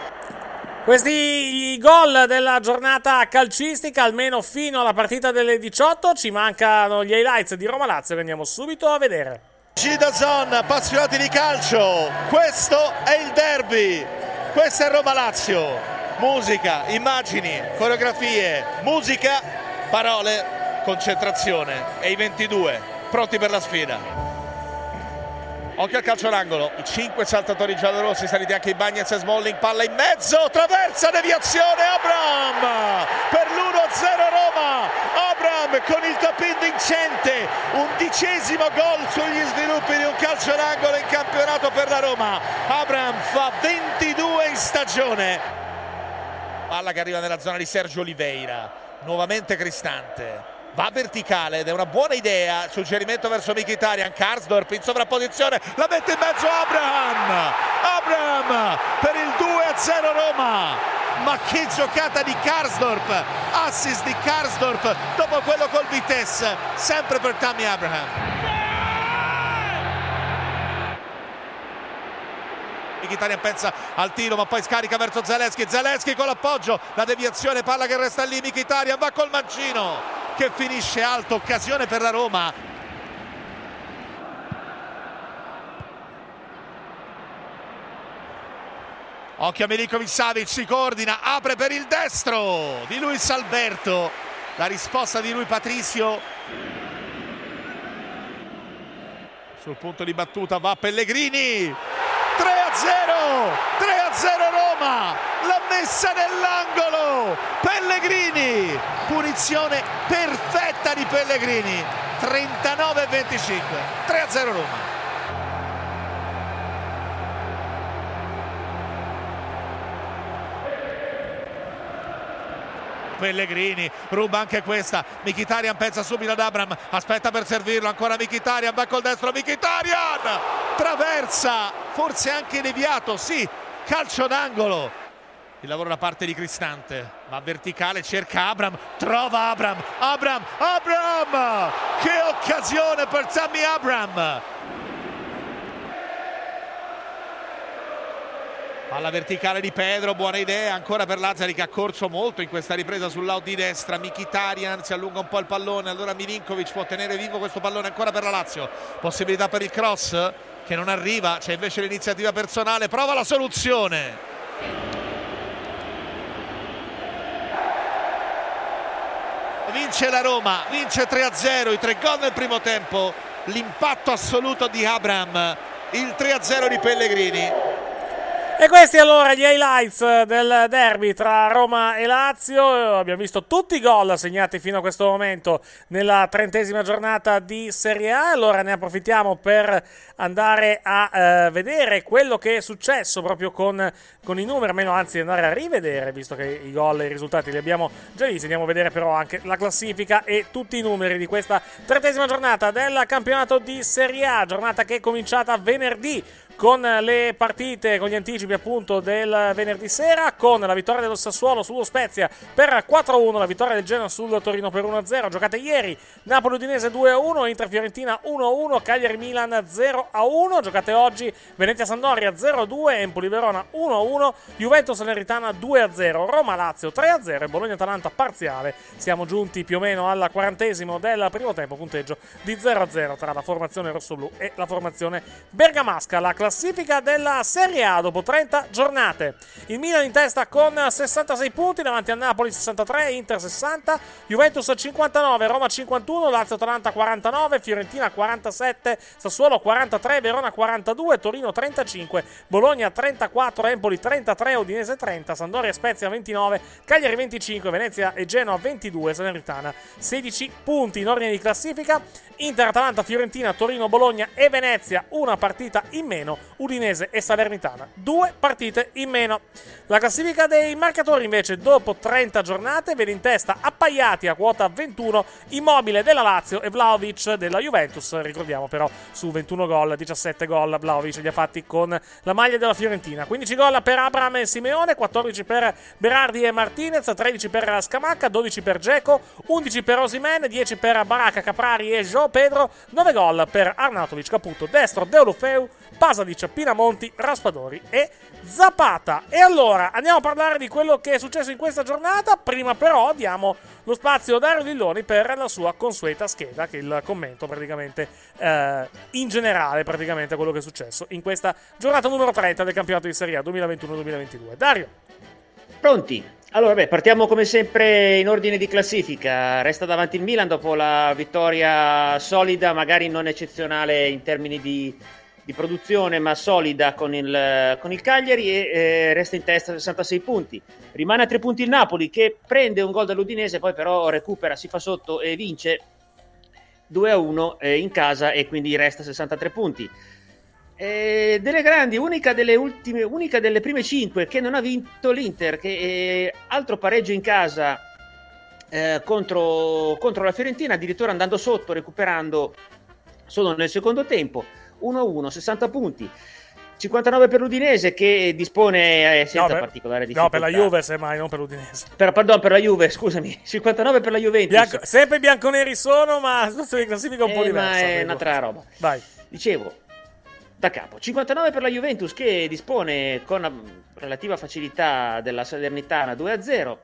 Questi i gol della giornata calcistica, almeno fino alla partita delle 18. Ci mancano gli highlights di Roma Lazio che andiamo subito a vedere. Gidazon, appassionati di calcio, questo è il derby. Questa è Roma Lazio. Musica, immagini, coreografie, musica, parole, concentrazione e i 22 pronti per la sfida. Occhio al calcio d'angolo, i 5 saltatori giallorossi, saliti anche i Bagnets e Smalling, palla in mezzo, traversa, deviazione, Abram! Per l'1-0 Roma, Abram con il tapin vincente, undicesimo gol sugli sviluppi di un calcio d'angolo in campionato per la Roma, Abram fa 22 in stagione, palla che arriva nella zona di Sergio Oliveira, nuovamente Cristante, va verticale ed è una buona idea. Suggerimento verso Mkhitaryan. Karsdorp in sovrapposizione. La mette in mezzo Abraham. Abraham per il 2-0 Roma. Ma che giocata di Karsdorp. Assist di Karsdorp dopo quello col Vitesse. Sempre per Tammy Abraham Mkhitaryan pensa al tiro ma poi scarica verso Zeleschi Zeleschi con l'appoggio la deviazione palla che resta lì Mkhitaryan va col mancino che finisce alto occasione per la Roma Occhio a Milinkovic Savic, si coordina, apre per il destro di Luis Alberto. La risposta di lui Patrizio. Sul punto di battuta va Pellegrini. 3 a 0! 3 a 0 Roma! L'ha messa nell'angolo! Pellegrini! Punizione perfetta di Pellegrini. 39 a 25. 3 a 0 Roma. Pellegrini ruba anche questa. Mkhitaryan pensa subito ad Abram aspetta per servirlo ancora Mkhitaryan va col destro Mkhitaryan traversa forse anche deviato sì calcio d'angolo. Il lavoro da parte di Cristante va verticale cerca Abram trova Abram Abram Abram! Che occasione per Tammy Abram Palla verticale di Pedro, buona idea ancora per Lazzari che ha corso molto in questa ripresa sull'out di destra. Mkhitaryan si allunga un po' il pallone, allora Milinkovic può tenere vivo questo pallone ancora per la Lazio. Possibilità per il cross che non arriva, c'è invece l'iniziativa personale, prova la soluzione. Vince la Roma, vince 3-0, i tre gol nel primo tempo, l'impatto assoluto di Abram, il 3-0 di Pellegrini. E questi allora gli highlights del derby tra Roma e Lazio. Abbiamo visto tutti i gol segnati fino a questo momento nella trentesima giornata di Serie A. Allora ne approfittiamo per andare a eh, vedere quello che è successo proprio con, con i numeri, almeno anzi andare a rivedere, visto che i gol e i risultati li abbiamo già visti. Andiamo a vedere però anche la classifica e tutti i numeri di questa trentesima giornata del campionato di Serie A. Giornata che è cominciata venerdì con le partite, con gli anticipi appunto del venerdì sera, con la vittoria dello Sassuolo sullo Spezia per 4-1, la vittoria del Genoa sul Torino per 1-0, giocate ieri Napoli-Udinese 2-1, Inter-Fiorentina 1-1, Cagliari-Milan 0-1, giocate oggi Venezia-Sandoria 0-2, Empoli-Verona 1-1, Juventus-Salernitana 2-0, Roma-Lazio 3-0 e Bologna-Atalanta parziale. Siamo giunti più o meno al quarantesimo del primo tempo, punteggio di 0-0 tra la formazione rossoblù e la formazione bergamasca. La classifica della Serie A dopo 30 giornate. Il Milan in testa con 66 punti davanti a Napoli 63, Inter 60, Juventus 59, Roma 51, Lazio Atalanta 49, Fiorentina 47, Sassuolo 43, Verona 42, Torino 35, Bologna 34, Empoli 33, Udinese 30, Sandoria Spezia 29, Cagliari 25, Venezia e Genoa 22, Salernitana 16 punti in ordine di classifica. Inter, Atalanta, Fiorentina, Torino, Bologna e Venezia una partita in meno, Udinese e Salernitana due partite in meno. La classifica dei marcatori invece dopo 30 giornate vede in testa appaiati a quota 21 Immobile della Lazio e Vlaovic della Juventus. Ricordiamo però su 21 gol, 17 gol Vlaovic li ha fatti con la maglia della Fiorentina. 15 gol per Abram e Simeone, 14 per Berardi e Martinez, 13 per Scamacca, 12 per Geco, 11 per Osimen, 10 per Baracca, Caprari e Joe Pedro, 9 gol per Arnautovic, Caputo, Destro, Deulofeu, Pasadic, Pinamonti, Raspadori e Zapata. E allora andiamo a parlare di quello che è successo in questa giornata. Prima però diamo lo spazio a Dario Villoni per la sua consueta scheda, che è il commento praticamente eh, in generale, praticamente quello che è successo in questa giornata numero 30 del campionato di Serie A 2021-2022. Dario. Pronti? Allora, beh, partiamo come sempre in ordine di classifica. Resta davanti il Milan dopo la vittoria solida, magari non eccezionale in termini di, di produzione, ma solida con il, con il Cagliari e eh, resta in testa 66 punti. Rimane a 3 punti il Napoli che prende un gol dall'Udinese, poi però recupera, si fa sotto e vince 2-1 eh, in casa e quindi resta 63 punti. Eh, delle grandi, unica delle, ultime, unica delle prime 5 che non ha vinto l'Inter, che eh, altro pareggio in casa eh, contro, contro la Fiorentina, addirittura andando sotto, recuperando solo nel secondo tempo. 1-1, 60 punti. 59 per l'Udinese che dispone eh, senza No, per- particolare difficoltà. No, per la Juve semmai, non per l'Udinese. Per, pardon, per la Juve, scusami. 59 per la Juventus. Bianco- sempre bianconeri sono, ma la situazione di classifica un po' Eh, diversa. ma è prego. un'altra roba. Vai. Dicevo, da capo. 59 per la Juventus che dispone con mm, relativa facilità della Salernitana 2-0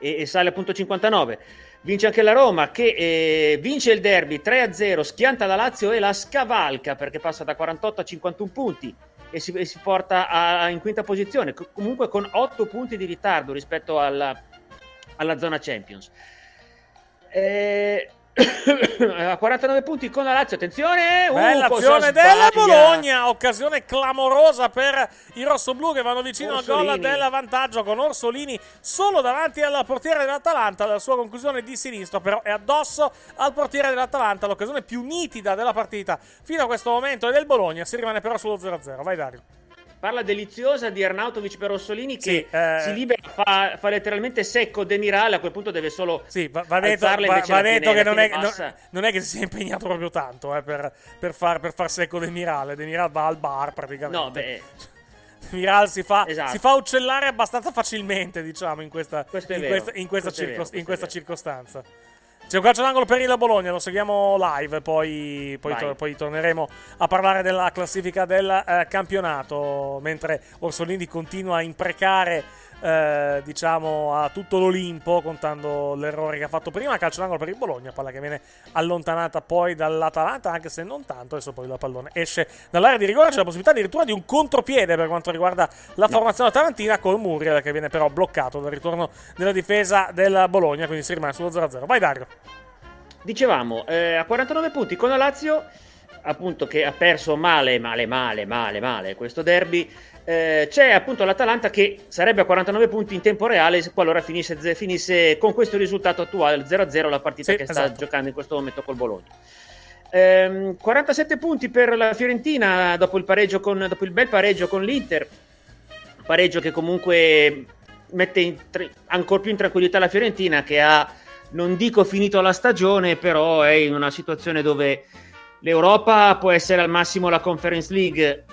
e, e sale appunto a 59. Vince anche la Roma che eh, vince il derby 3-0, schianta la Lazio e la scavalca perché passa da 48 a 51 punti. e si, e si porta a- in quinta posizione, co- comunque con 8 punti di ritardo rispetto alla, alla zona Champions. Eh, a 49 punti con la Lazio, attenzione! uh, Bella cosa azione della? Bologna, occasione clamorosa per i rossoblù che vanno vicino al gol Orsolini. del vantaggio con Orsolini solo davanti al portiere dell'Atalanta. La sua conclusione di sinistro, però, è addosso al portiere dell'Atalanta. L'occasione più nitida della partita fino a questo momento è del Bologna. Si rimane però sullo 0-0. Vai, Dario. Parla deliziosa di Arnautovic per Rossolini che Sì, eh, si libera, fa, fa letteralmente secco Demiral, a quel punto deve solo Va, va detto, va- va detto che non è, non, non è che si sia impegnato proprio tanto eh, per, per far, per far secco Demiral. Demiral va al bar praticamente. No, beh, Miral si fa, Esatto. si fa uccellare abbastanza facilmente, diciamo, in questa, in vero, questa, in questa circos- vero, in questa circostanza. C'è un calcio d'angolo per il Bologna, lo seguiamo live, poi, poi, tor- poi torneremo a parlare della classifica del eh, campionato, mentre Orsolini continua a imprecare eh, diciamo a tutto l'Olimpo, contando l'errore che ha fatto prima, calcio d'angolo per il Bologna, palla che viene allontanata poi dall'Atalanta, anche se non tanto, adesso poi la pallone esce dall'area di rigore, c'è la possibilità addirittura di un contropiede per quanto riguarda la formazione tarantina con Muriel che viene però bloccato dal ritorno della difesa del Bologna, quindi si rimane sullo 0-0. Vai Dario. Dicevamo, eh, a 49 punti con la Lazio, appunto che ha perso male, male, male, male, male questo derby. Eh, c'è appunto l'Atalanta che sarebbe a 49 punti in tempo reale se qualora finisse, finisse con questo risultato attuale 0-0 la partita Sì, che sta esatto. giocando in questo momento col Bologna. Ehm, 47 punti per la Fiorentina dopo il, pareggio con, dopo il bel pareggio con l'Inter, pareggio che comunque mette tra- ancora più in tranquillità la Fiorentina che ha, non dico finito la stagione, però è in una situazione dove l'Europa può essere al massimo la Conference League,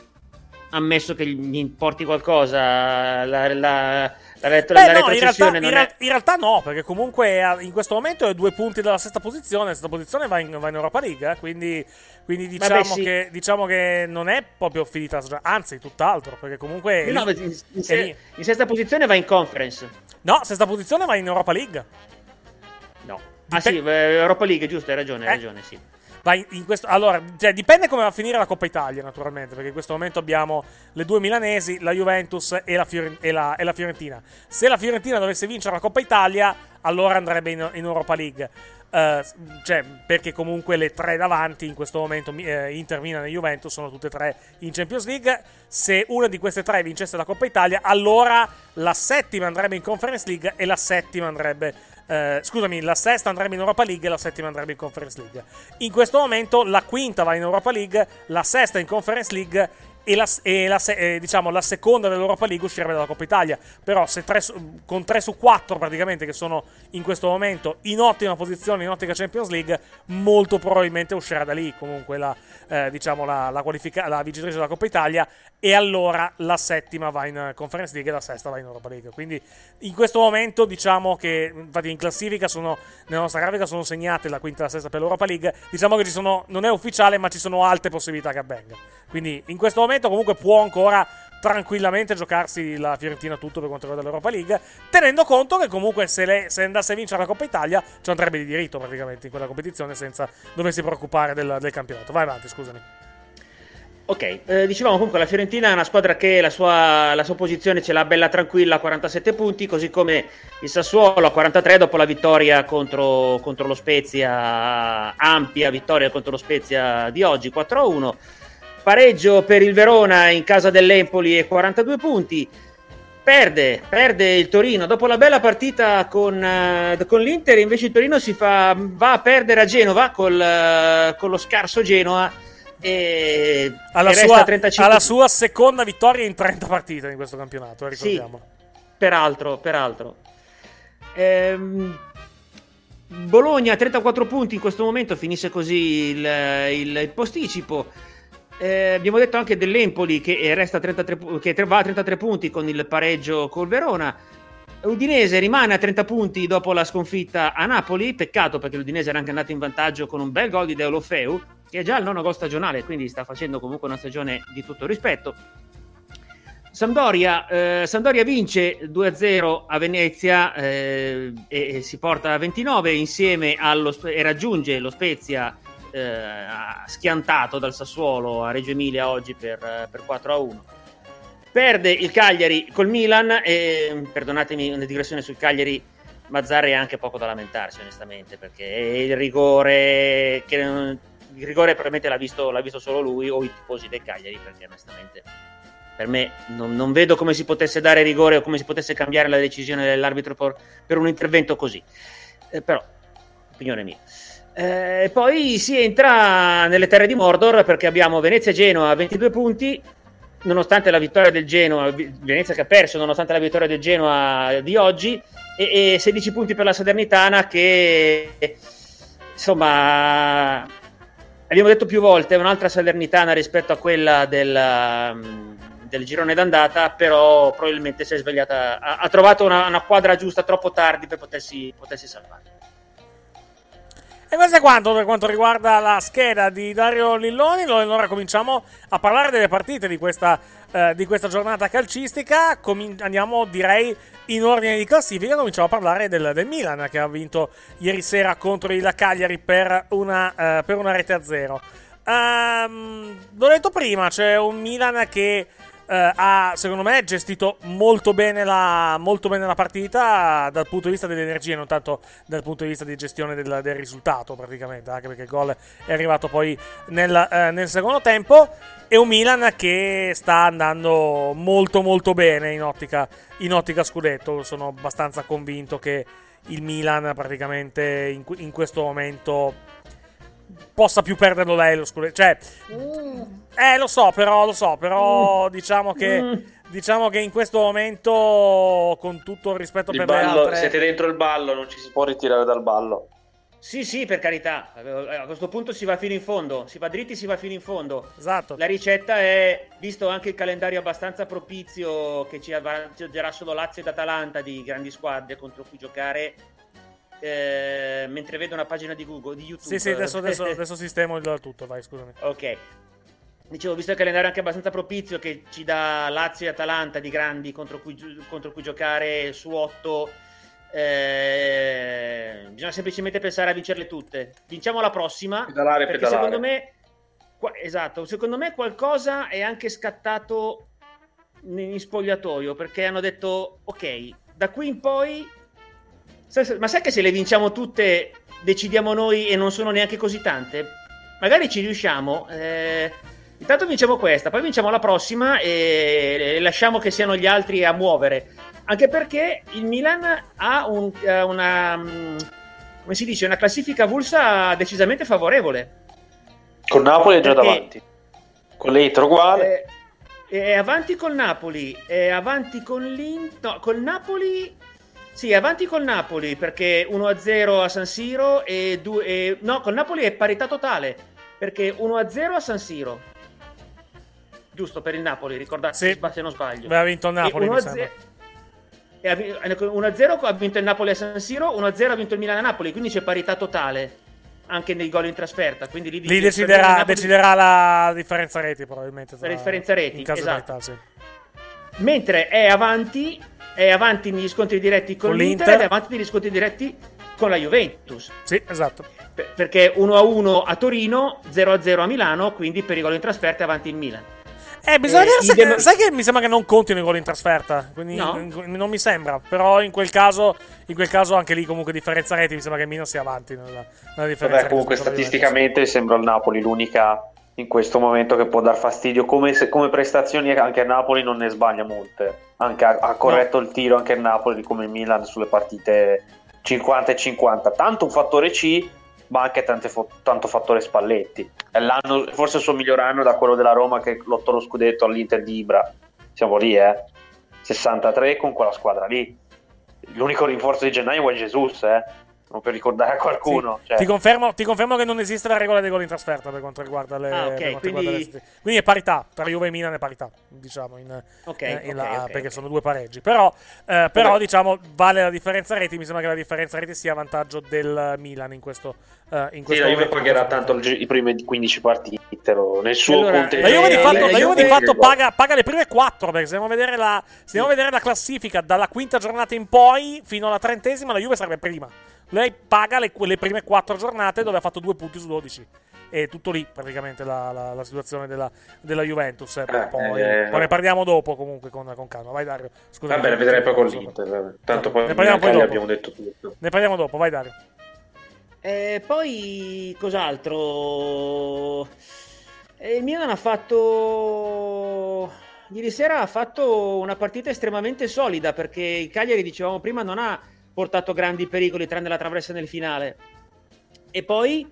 ammesso che gli importi qualcosa, la, la, la, ret- Beh, la no, in realtà, retrocessione in è... in realtà no, perché comunque è- in questo momento è due punti dalla sesta posizione, la sesta posizione va in, va in Europa League, eh, quindi, quindi diciamo, Vabbè, sì. che, diciamo che non è proprio finita anzi tutt'altro, perché comunque... No, lì- in, in se- in sesta posizione va in Conference. No, sesta posizione va in Europa League. No. Ah sì, eh, Europa League, giusto, hai ragione, hai ragione, sì. Vai in questo, allora, cioè, dipende come va a finire la Coppa Italia, naturalmente, perché in questo momento abbiamo le due milanesi, la Juventus e la, Fiore- e la- e la Fiorentina. Se la Fiorentina dovesse vincere la Coppa Italia, allora andrebbe in, in Europa League. Eh, cioè, perché comunque le tre davanti in questo momento, eh, Inter, Milan e Juventus, sono tutte e tre in Champions League. Se una di queste tre vincesse la Coppa Italia, allora la settima andrebbe in Conference League e la settima andrebbe. Eh, scusami, la sesta andrebbe in Europa League e la settima andrebbe in Conference League. In questo momento la quinta va in Europa League, la sesta in Conference League e, la, e la eh, diciamo, la seconda dell'Europa League uscirebbe dalla Coppa Italia. Però tre su- con 3 su 4 praticamente che sono in questo momento in ottima posizione in ottica Champions League, molto probabilmente uscirà da lì comunque la, eh, diciamo, la, qualifica- vincitrice della Coppa Italia e allora la settima va in Conference League e la sesta va in Europa League. Quindi in questo momento diciamo che infatti in classifica sono nella nostra grafica sono segnate la quinta e la sesta per l'Europa League. Diciamo che ci sono non è ufficiale, ma ci sono alte possibilità che avvenga. Quindi in questo momento comunque può ancora tranquillamente giocarsi la Fiorentina tutto per quanto riguarda l'Europa League, tenendo conto che comunque se, le- se andasse a vincere la Coppa Italia ci andrebbe di diritto praticamente in quella competizione senza doversi preoccupare del, del campionato. Vai avanti, scusami. Ok, eh, dicevamo comunque la Fiorentina è una squadra che la sua, la sua posizione ce l'ha bella tranquilla a 47 punti, così come il Sassuolo a 43 dopo la vittoria contro, contro lo Spezia, ampia vittoria contro lo Spezia di oggi, 4-1. Pareggio per il Verona in casa dell'Empoli e 42 punti. Perde, perde il Torino dopo la bella partita con, eh, con l'Inter. Invece il Torino si fa, va a perdere a Genova col, eh, con lo scarso Genoa. E, Alla, e sua, 35 alla sua seconda vittoria in 30 partite in questo campionato, eh, ricordiamo. Peraltro, peraltro. Ehm, Bologna 34 punti in questo momento, finisce così il, il- il posticipo. Eh, abbiamo detto anche dell'Empoli che, resta a 33, pu- che va a 33 punti con il pareggio col Verona. Udinese rimane a 30 punti dopo la sconfitta a Napoli. Peccato perché l'Udinese era anche andato in vantaggio con un bel gol di Deulofeu, che è già il nono gol stagionale, quindi sta facendo comunque una stagione di tutto rispetto. Sampdoria, eh, Sampdoria vince 2-0 a Venezia eh, e, e si porta a 29 insieme allo, e raggiunge lo Spezia eh, schiantato dal Sassuolo a Reggio Emilia oggi per, eh, per 4 a 1. Perde il Cagliari col Milan e perdonatemi una digressione sul Cagliari. Mazzarri è anche poco da lamentarsi, onestamente, perché il rigore, che il rigore probabilmente l'ha visto, l'ha visto solo lui o i tifosi del Cagliari, perché onestamente per me non, non vedo come si potesse dare rigore o come si potesse cambiare la decisione dell'arbitro per, per un intervento così. Eh, però, opinione mia. Eh, poi si entra nelle terre di Mordor perché abbiamo Venezia e Genoa a 22 punti, nonostante la vittoria del Genoa, Venezia che ha perso nonostante la vittoria del Genoa di oggi, e, e 16 punti per la Salernitana che insomma abbiamo detto più volte è un'altra Salernitana rispetto a quella del, um, del girone d'andata, però probabilmente si è svegliata, ha, ha trovato una, una quadra giusta troppo tardi per potersi, potersi salvare. E questo è quanto per quanto riguarda la scheda di Dario Lilloni. Allora cominciamo a parlare delle partite di questa, eh, di questa giornata calcistica. Comin- andiamo, direi, in ordine di classifica. Cominciamo a parlare del, del Milan che ha vinto ieri sera contro il Cagliari per una, eh, per una rete a zero. Ehm, l'ho detto prima, c'è un Milan che eh, ha, secondo me, gestito molto bene, la, molto bene la partita dal punto di vista delle energie, non tanto dal punto di vista di gestione del, del risultato, praticamente, anche perché il gol è arrivato poi nel, eh, nel secondo tempo. E un Milan che sta andando molto molto bene in ottica, in ottica scudetto. Sono abbastanza convinto che il Milan praticamente in, in questo momento possa più perderlo lei lo scudetto. Cioè, eh, lo so, però, lo so, però diciamo che. Diciamo che in questo momento, con tutto il rispetto Il per ballo, le altre. siete dentro il ballo, non ci si può ritirare dal ballo. Sì, sì, per carità. Eh, A questo punto si va fino in fondo. Si va dritti, si va fino in fondo. Esatto. La ricetta è, visto anche il calendario abbastanza propizio che ci avrangerà solo Lazio ed Atalanta di grandi squadre contro cui giocare, eh, mentre vedo una pagina di Google, di YouTube. Sì, sì, adesso, adesso, adesso sistemo il tutto, vai, scusami. Ok. Dicevo, visto il calendario anche abbastanza propizio che ci dà Lazio e Atalanta di grandi contro cui, contro cui giocare su 8, bisogna semplicemente pensare a vincerle tutte. Vinciamo la prossima. Pedalare, perché pedalare. secondo me, qua- esatto, secondo me qualcosa è anche scattato in spogliatoio perché hanno detto, ok, da qui in poi, ma sai che se le vinciamo tutte decidiamo noi e non sono neanche così tante? Magari ci riusciamo. eh, intanto vinciamo questa, poi vinciamo la prossima e, lasciamo che siano gli altri a muovere. Anche perché il Milan ha un- eh, una, mm, come si dice, una classifica vulsa decisamente favorevole. Con Napoli è già Perché- davanti. Con l'Eitro uguale. Eh, È avanti col Napoli, è avanti con l'Inter. No, col Napoli. Sì, è avanti col Napoli perché 1-0 a San Siro e, due- e- no, col Napoli è parità totale perché 1-0 a San Siro. Giusto per il Napoli, ricordate se non sbaglio. Beh, ha vinto il Napoli, E mi 1-0 sembra. e ha vi- 1-0 ha vinto il Napoli a San Siro, 1-0 ha vinto il Milan a Napoli, quindi c'è parità totale anche nei gol in trasferta. Quindi lì, Lì deciderà, deciderà la differenza reti, probabilmente. tra- La differenza reti, In caso esatto. parità, sì. mentre è avanti, è avanti negli scontri diretti con, Con l'Inter, l'Inter. ed è avanti negli scontri diretti con la Juventus. Sì, esatto. Per- perché 1-1 a Torino, 0-0 a Milano, quindi per i gol in trasferta è avanti il Milan. Eh, bisogna Eh, vedere se- idem- sai che mi sembra che non contino i gol in trasferta. Quindi No? non mi sembra. Però in quel caso, in quel caso anche lì comunque differenza reti. Mi sembra che il Milan sia avanti nella, nella differenza Vabbè, comunque statisticamente sembra il Napoli l'unica in questo momento che può dar fastidio. Come, se- come prestazioni anche il Napoli non ne sbaglia molte. Anche ha, ha corretto il tiro anche il Napoli come il Milan sulle partite 50 e 50. Tanto un fattore C, ma anche tante tanto fattore Spalletti. È l'anno, forse il suo miglior anno da quello della Roma che lottò lo scudetto all'Inter di Ibra. Siamo lì, eh. 63 con quella squadra lì. L'unico rinforzo di gennaio è Jesus, eh. Non per ricordare a qualcuno. Sì. cioè. Ti, confermo, ti confermo che non esiste la regola dei gol in trasferta per quanto riguarda le. Ah, ok, per quanto quindi- riguarda le quindi è parità. Tra Juve e Milan è parità, diciamo. In, Ok, eh, in ok, la- perché sono due pareggi. Però, eh, però diciamo, vale la differenza reti. Mi sembra che la differenza reti sia a vantaggio del Milan in questo. eh, in Sì, la Juve pagherà tanto il i primi 15 partite lo- nel suo Allora, contesto. La Juve di fatto, la Juve di fatto paga, paga le prime quattro. Perché se andiamo a vedere la, se andiamo a vedere la classifica dalla quinta giornata in poi fino alla trentesima, la Juve sarebbe prima. Lei paga le, le prime 4 giornate dove ha fatto 2 punti su 12. E tutto lì praticamente la, la, la situazione della, della Juventus. Eh, poi, eh, poi ne parliamo dopo comunque con, con calma. Vai Dario. Scusa, Va bene, vedrei poi con l'Inter. Tanto poi ne parliamo poi dopo. abbiamo detto tutto. Ne parliamo dopo, vai Dario. Eh, poi cos'altro? Eh, il Milan ha fatto ieri sera ha fatto una partita estremamente solida perché il Cagliari, dicevamo prima, non ha portato grandi pericoli tranne la traversa nel finale. E poi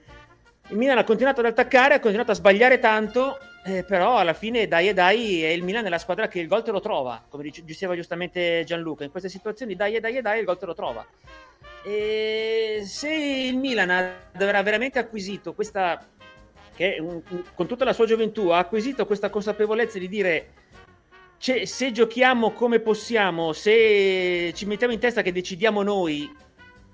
il Milan ha continuato ad attaccare, ha continuato a sbagliare tanto, eh, però alla fine dai e dai è il Milan è la squadra che il gol te lo trova, come diceva giustamente Gianluca, in queste situazioni dai e dai e dai il gol te lo trova. E se il Milan avrà veramente acquisito questa, che un, con tutta la sua gioventù ha acquisito questa consapevolezza di dire cioè, se giochiamo come possiamo, se ci mettiamo in testa che decidiamo noi,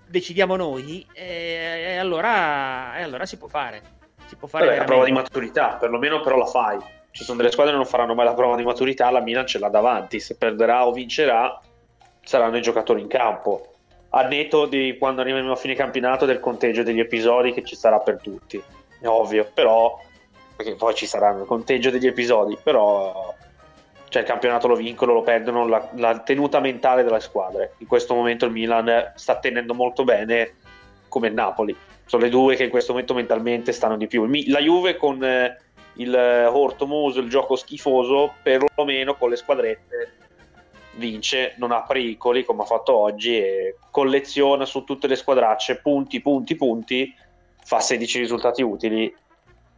decidiamo noi, eh, allora, eh, allora si può fare. Si può fare Vabbè, la prova di maturità, perlomeno però la fai. Ci sono delle squadre che non faranno mai la prova di maturità, la Milan ce l'ha davanti, se perderà o vincerà saranno i giocatori in campo. A netto di quando arriviamo a fine campionato del conteggio degli episodi che ci sarà per tutti, è ovvio, però perché poi ci saranno il conteggio degli episodi, però cioè il campionato lo vincono, lo perdono, la, la, tenuta mentale delle squadre. In questo momento il Milan sta tenendo molto bene come il Napoli. Sono le due che in questo momento mentalmente stanno di più. La Juve con eh, il Hortomuso, il gioco schifoso, perlomeno con le squadrette vince, non ha pericoli come ha fatto oggi e colleziona su tutte le squadracce punti, punti, punti, fa 16 risultati utili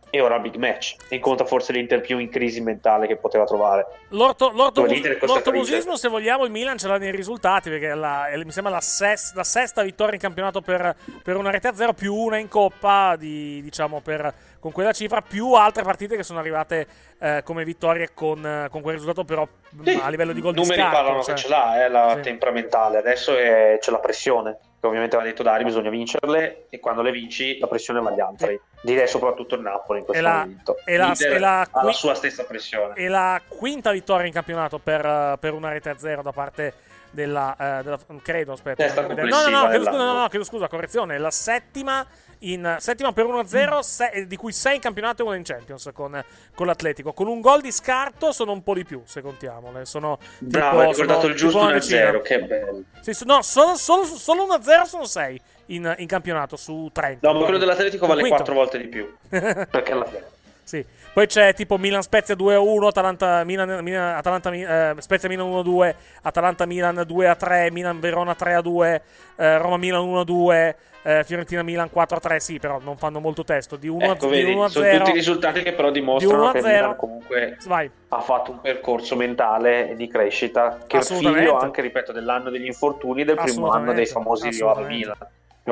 e ora big match. Incontra forse l'Inter più in crisi mentale che poteva trovare. L'orto, l'orto, l'ortomusismo, se vogliamo, il Milan ce l'ha nei risultati perché la, mi sembra la, ses, la, sesta vittoria in campionato per, per, una rete a zero, più una in coppa di, diciamo, per, con quella cifra, più altre partite che sono arrivate eh, come vittorie con, con, quel risultato, però sì, a livello di gol di scarto. numeri parlano cioè. che ce l'ha, eh, la sì. temperamentale. Adesso è, c'è la pressione che ovviamente aveva detto Dari, bisogna vincerle e quando le vinci la pressione va agli altri. Direi soprattutto il Napoli in questo E la- momento. e la- e la ha la sua stessa pressione. E la quinta vittoria in campionato per, per una rete a zero da parte della, eh, della- credo, aspetta. Testa no, no, no, chiedo, dell'anno. scusa, no, no, chiedo scusa, correzione, la settima in settima per 1-0, se- eh, di cui 6 in campionato e 1 in Champions con, con l'Atletico. Con un gol di scarto sono un po' di più, se contiamole. Sono Bravo, tipo- hai ricordato sono il giusto tipo una 1-0, decina. che bello. Sì, sì, no, solo, solo, solo 1-0 sono 6 in, in campionato su 30. No, ma quello dell'Atletico vale Quinto. 4 volte di più. Perché alla fine. Sì. Poi c'è tipo Milan Spezia 2-1, Atalanta Milan, Milan- Atalanta, eh, Spezia Milan 1-2, Atalanta Milan 2-3, Milan Verona 3-2, eh, Roma Milan 1-2, eh, Fiorentina Milan 4-3. Sì, però non fanno molto testo. Di 1 Ecco, di vedi, 1 sono 0. tutti risultati che però Di dimostrano 1 che il 0. Milan comunque Vai. ha fatto un percorso mentale di crescita che è figlio anche, ripeto, dell'anno degli infortuni del primo anno dei famosi Assolutamente. Milan.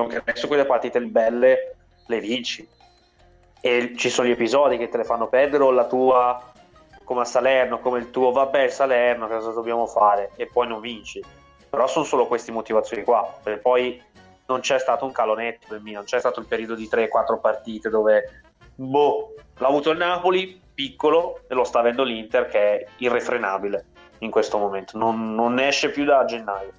Perché adesso quelle partite belle le vinci. E ci sono gli episodi che te le fanno perdere o la tua come a Salerno, come il tuo vabbè Salerno, cosa dobbiamo fare? E poi non vinci. Però sono solo queste motivazioni qua. Perché poi non c'è stato un calo netto per me, non c'è stato il periodo di 3-4 partite dove boh, l'ha avuto il Napoli piccolo e lo sta avendo l'Inter che è irrefrenabile in questo momento, non, non esce più da gennaio.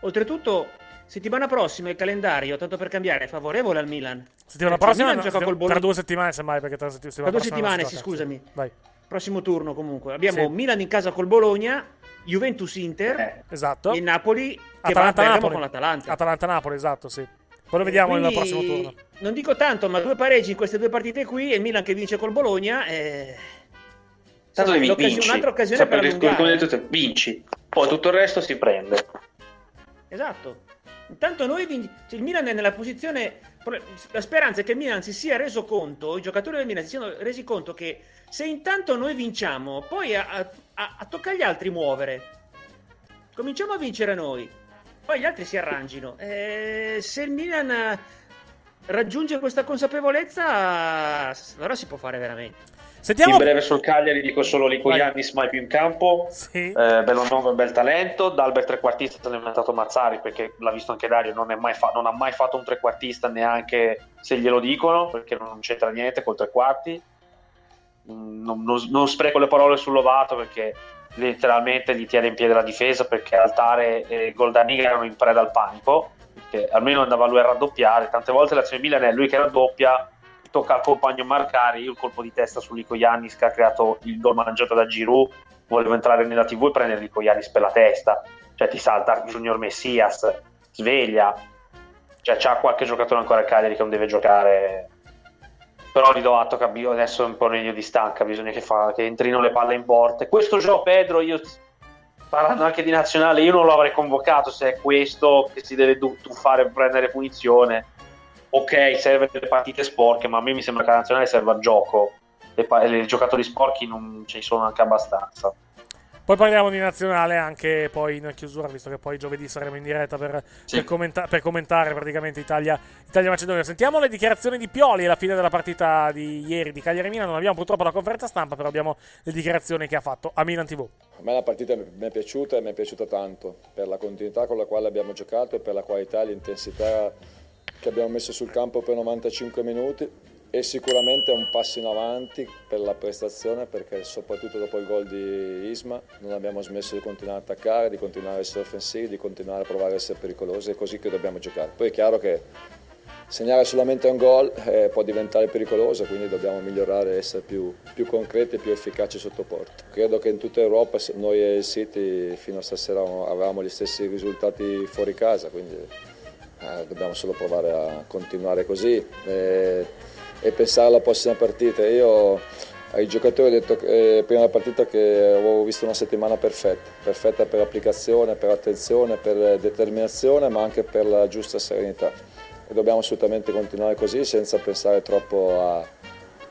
Oltretutto, settimana prossima il calendario, tanto per cambiare, è favorevole al Milan. Settimana il prossima, Milan gioca col tra Bologna. due settimane, semmai, perché tra, setti- Tra due settimane, sì, scusami. Vai. Prossimo turno comunque. Abbiamo Sì. Milan in casa col Bologna, Juventus-Inter Esatto. e Napoli che va a Bergamo Atalanta-Napoli. con l'Atalanta. Atalanta-Napoli, esatto, sì. Poi lo vediamo nel Quindi, prossimo turno. Non dico tanto, ma due pareggi in queste due partite qui e il Milan che vince col Bologna. Eh... Tanto devi vinci, un'altra occasione Sempre per il discorso, come detto vinci, poi tutto il resto si prende. Esatto. Intanto noi vin- cioè, il Milan è nella posizione. La speranza è che il Milan si sia reso conto, i giocatori del Milan si siano resi conto che se intanto noi vinciamo, poi a, a- a- tocca agli altri muovere. Cominciamo a vincere noi, poi gli altri si arrangino. Eh, se il Milan eh, raggiunge questa consapevolezza, allora si può fare veramente. Sentiamo. In breve sul Cagliari dico solo Lico Vai. Iannis mai più in campo, Sì. eh, Bellanova è un bel talento, D'Albert trequartista se l'è inventato Mazzari perché l'ha visto anche Dario, non, è mai fa- non ha mai fatto un trequartista neanche se glielo dicono perché non c'entra niente col tre quarti. Mm, Non, non- non spreco le parole sul Lovato perché letteralmente gli tiene in piedi la difesa perché Altare e Goldaniga erano in preda al panico che almeno andava lui a raddoppiare. Tante volte l'azione Milan è lui che raddoppia, tocca al compagno marcare. Io il colpo di testa su Lico Yannis che ha creato il gol mangiato da Giroud. Volevo entrare nella TV e prendere Lico Yannis per la testa. Cioè ti salta Junior Messias, sveglia. Cioè c'ha qualche giocatore ancora a Cagliari che non deve giocare. Però gli do atto che adesso è un po' regno di stanca, bisogna che, fa, che entrino le palle in porte. Questo gioco Pedro, io parlando anche di nazionale, io non lo avrei convocato se è questo che si deve tuffare per prendere punizione. Ok, serve le partite sporche, ma a me mi sembra che la nazionale serva a gioco. I giocatori sporchi non ce ne sono anche abbastanza. Poi parliamo di nazionale anche poi in chiusura, visto che poi giovedì saremo in diretta per, sì. per, commenta- per commentare praticamente Italia, Italia-Macedonia. Sentiamo le dichiarazioni di Pioli alla fine della partita di ieri di Cagliari-Milan. Non abbiamo purtroppo la conferenza stampa, però abbiamo le dichiarazioni che ha fatto a Milan TV. A me la partita mi è piaciuta e mi è piaciuta tanto per la continuità con la quale abbiamo giocato e per la qualità e l'intensità che abbiamo messo sul campo per 95 minuti e sicuramente è un passo in avanti per la prestazione perché soprattutto dopo il gol di Isma non abbiamo smesso di continuare ad attaccare, di continuare a essere offensivi, di continuare a provare a essere pericolosi, è così che dobbiamo giocare. Poi è chiaro che segnare solamente un gol eh, può diventare pericoloso, quindi dobbiamo migliorare essere più, più, concreti e più efficaci sotto porto. Credo che in tutta Europa noi e il City fino a stasera avevamo gli stessi risultati fuori casa, quindi eh, dobbiamo solo provare a continuare così. Eh, e pensare alla prossima partita. Io ai giocatori ho detto eh, prima della partita che avevo visto una settimana perfetta, perfetta per applicazione, per attenzione, per determinazione, ma anche per la giusta serenità. E dobbiamo assolutamente continuare così senza pensare troppo a,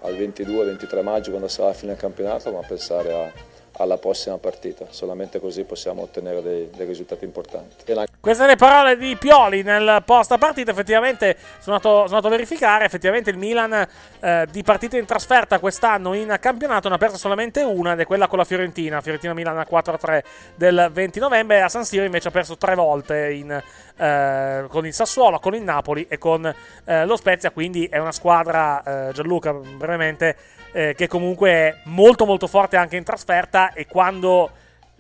al 22-23 maggio quando sarà la fine del campionato, ma pensare a, alla prossima partita. Solamente così possiamo ottenere dei, dei risultati importanti. Queste le parole di Pioli nel post partita. Effettivamente sono andato, sono andato a verificare. Effettivamente il Milan eh, di partite in trasferta quest'anno in campionato ne ha persa solamente una ed è quella con la Fiorentina. Fiorentina-Milan 4-3 del 20 novembre. A San Siro invece ha perso tre volte in, eh, con il Sassuolo, con il Napoli e con eh, lo Spezia. Quindi è una squadra, eh, Gianluca, brevemente eh, che comunque è molto molto forte anche in trasferta e quando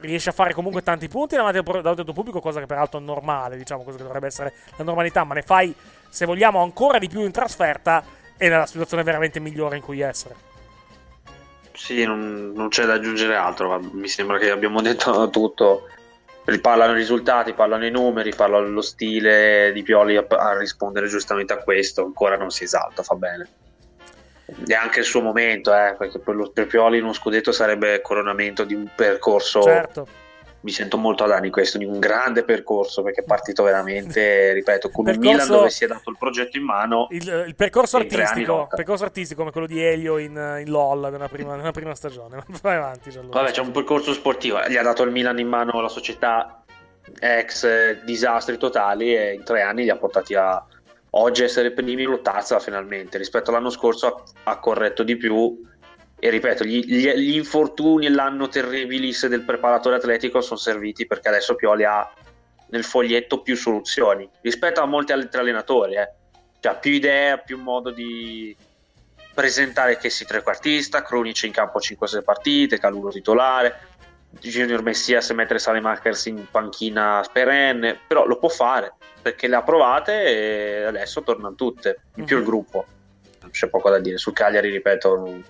riesce a fare comunque tanti punti davanti al tuo pubblico, cosa che peraltro è normale, diciamo, cosa che dovrebbe essere la normalità, ma ne fai, se vogliamo, ancora di più in trasferta è nella situazione veramente migliore in cui essere. Sì, non, non c'è da aggiungere altro, mi sembra che abbiamo detto tutto. Parlano i risultati, parlano i numeri, parlano lo stile di Pioli a, a rispondere giustamente a questo, ancora non si esalta, fa bene e anche il suo momento, eh, perché per lo Pioli in uno scudetto sarebbe coronamento di un percorso. Certo. Mi sento molto ad anni questo, di un grande percorso perché è partito veramente, ripeto, con percorso, un Milan dove si è dato il progetto in mano. Il, il percorso artistico, percorso artistico come quello di Elio in, in LOL nella prima, nella prima stagione. Vai avanti, Gianluca. Vabbè, c'è un percorso sportivo, gli ha dato il Milan in mano la società ex disastri totali e in tre anni li ha portati a, oggi essere primi lo tazza finalmente rispetto all'anno scorso ha, ha corretto di più e ripeto gli, gli, gli infortuni e l'anno terribilis del preparatore atletico sono serviti perché adesso Pioli ha nel foglietto più soluzioni rispetto a molti altri allenatori eh. cioè più idee più modo di presentare che si trequartista Cronic in campo 5-6 partite Calulo titolare Junior Messias mettere Salemakers in panchina perenne però lo può fare perché le ha provate e adesso tornano tutte, in più il mhm. gruppo. Non c'è poco da dire. Sul Cagliari, ripeto,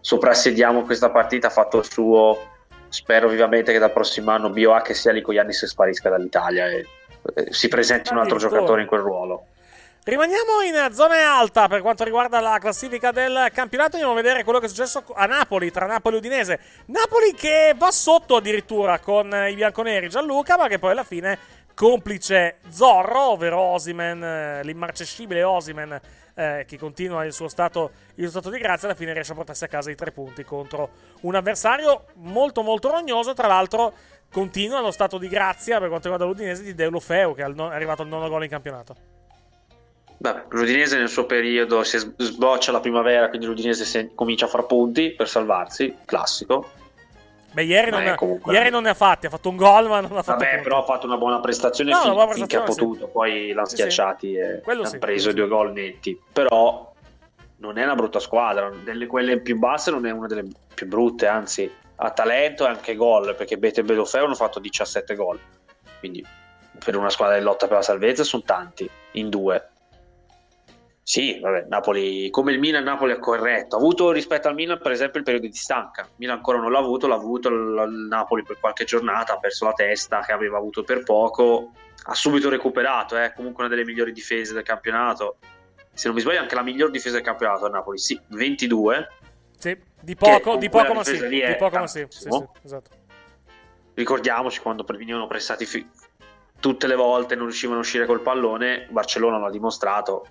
soprassediamo questa partita, ha fatto il suo. Spero vivamente che dal prossimo anno BioA che sia Licoiannis sparisca dall'Italia e si presenti un altro giocatore in quel ruolo. Rimaniamo in zona alta per quanto riguarda la classifica del campionato. Andiamo a vedere quello che è successo a Napoli, tra Napoli e Udinese. Napoli che va sotto addirittura con i bianconeri Gianluca, ma che poi alla fine complice Zorro, ovvero Osimen, eh, l'immarcescibile Osimen, eh, che continua il suo, stato, il suo stato di grazia, alla fine riesce a portarsi a casa i tre punti contro un avversario molto molto rognoso, tra l'altro continua lo stato di grazia per quanto riguarda l'Udinese di Deulofeu, che è arrivato al nono gol in campionato. Beh, l'Udinese nel suo periodo si sboccia la primavera, quindi l'Udinese comincia a far punti per salvarsi, classico. Beh, ieri, non, comunque... ieri non, ne ha fatti, ha fatto un gol, ma non ha fatto. Vabbè, punti. però ha fatto una buona prestazione no, fin, buona prestazione, finché ha potuto. Sì. Poi l'hanno sì, schiacciati sì. e Quello hanno preso due gol netti. Però non è una brutta squadra. Delle quelle più basse non è una delle più brutte, anzi, ha talento e anche gol. Perché Bete e Belofeo hanno fatto 17 gol. Quindi per una squadra in lotta per la salvezza sono tanti, in due. Sì, vabbè, Napoli, come il Milan, Napoli ha corretto. Ha avuto rispetto al Milan, per esempio, il periodo di stanca. Il Milan ancora non l'ha avuto, l'ha avuto il, Napoli per qualche giornata, ha perso la testa che aveva avuto per poco. Ha subito recuperato, è eh, comunque una delle migliori difese del campionato. Se non mi sbaglio, anche la miglior difesa del campionato a Napoli, sì, 22. Sì, di poco, di poco ma sì. Di è poco ma sì. sì, sì, esatto. Ricordiamoci quando venivano pressati fi- tutte le volte non riuscivano a uscire col pallone, Barcellona l'ha dimostrato.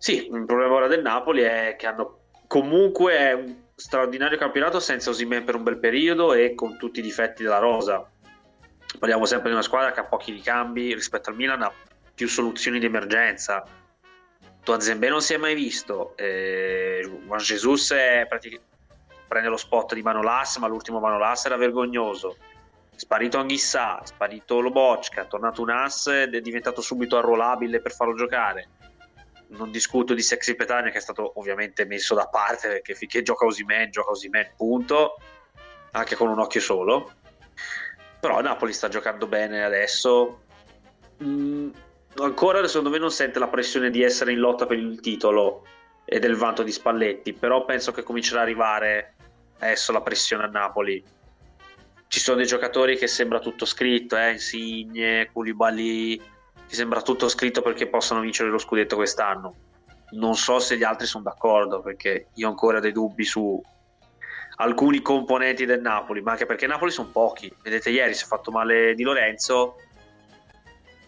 Sì, il problema ora del Napoli è che hanno comunque un straordinario campionato senza Osimhen per un bel periodo e con tutti i difetti della rosa. Parliamo sempre di una squadra che ha pochi ricambi rispetto al Milan, ha più soluzioni di emergenza. Toazembe non si è mai visto, eh, Juan Jesus praticamente prende lo spot di Manolas, ma l'ultimo Manolas era vergognoso. Sparito Anghissà, sparito Lobocca, tornato un ass ed è diventato subito arruolabile per farlo giocare. Non discuto di Sexy Petagna che è stato ovviamente messo da parte perché finché gioca Osimen, gioca Osimen, punto, anche con un occhio solo. Però Napoli sta giocando bene adesso. Mm, ancora secondo me non sente la pressione di essere in lotta per il titolo e del vanto di Spalletti, però penso che comincerà ad arrivare adesso la pressione a Napoli. Ci sono dei giocatori che sembra tutto scritto, eh? Insigne, Koulibaly, ci sembra tutto scritto perché possano vincere lo scudetto quest'anno. Non so se gli altri sono d'accordo perché io ho ancora dei dubbi su alcuni componenti del Napoli, ma anche perché Napoli sono pochi. Vedete ieri si è fatto male Di Lorenzo,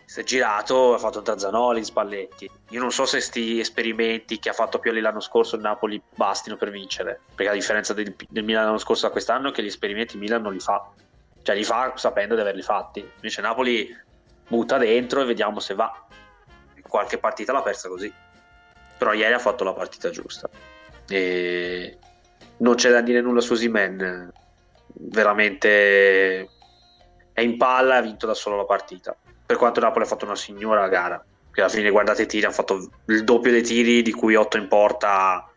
si è girato, ha fatto un Tazzanoli, Spalletti. Io non so se sti esperimenti che ha fatto Pioli l'anno scorso il Napoli bastino per vincere, perché la differenza del, del Milan l'anno scorso da quest'anno è che gli esperimenti il Milan non li fa. Cioè li fa sapendo di averli fatti. Invece Napoli butta dentro e vediamo se va. Qualche partita l'ha persa così. Però ieri ha fatto la partita giusta. E non c'è da dire nulla su Simen. Veramente è in palla e ha vinto da solo la partita. Per quanto Napoli ha fatto una signora gara. Che alla fine guardate i tiri, hanno fatto il doppio dei tiri, di cui 8 in porta. Ha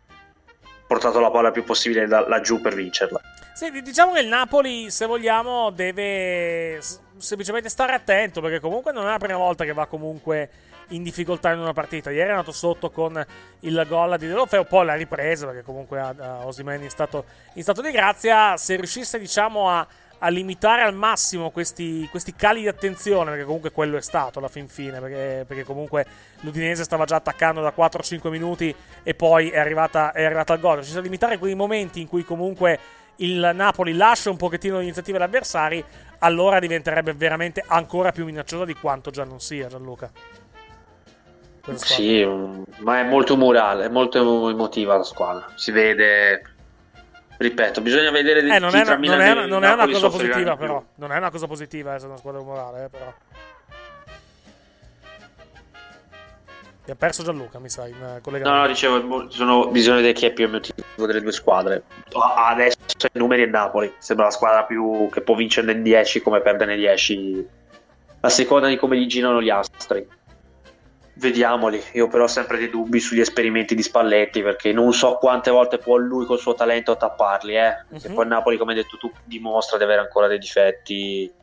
portato la palla il più possibile laggiù per vincerla. Sì, di- diciamo che il Napoli, se vogliamo, deve semplicemente stare attento perché comunque non è la prima volta che va comunque in difficoltà in una partita. Ieri è andato sotto con il gol di Delofeo, poi l'ha ripresa perché comunque Osimhen in stato, in stato di grazia. Se riuscisse, diciamo, a, a limitare al massimo questi, questi cali di attenzione, perché comunque quello è stato alla fin fine, perché, perché comunque l'Udinese stava già attaccando da 4-5 minuti e poi è arrivata, è arrivata al gol. Ci sono limitare quei momenti in cui comunque il Napoli lascia un pochettino l'iniziativa agli avversari, allora diventerebbe veramente ancora più minacciosa di quanto già non sia, Gianluca. Sì, ma è molto murale, è molto emotiva la squadra. Si vede, ripeto, bisogna vedere Eh, non è, non è non è una cosa positiva, di però. Non è una cosa positiva essere una squadra umorale, eh, però. Abbiamo perso Gianluca, mi sa, in eh, collegamento. No, no, dicevo, ci sono bisogno di chi è più emotivo delle due squadre. Adesso i numeri è Napoli, sembra la squadra più che può vincere in 10 come perdere nei 10, a seconda di come gli girano gli astri. Vediamoli, io però ho sempre dei dubbi sugli esperimenti di Spalletti perché non so quante volte può lui col suo talento tapparli, eh. E Mhm. poi Napoli, come hai detto tu, dimostra di avere ancora dei difetti.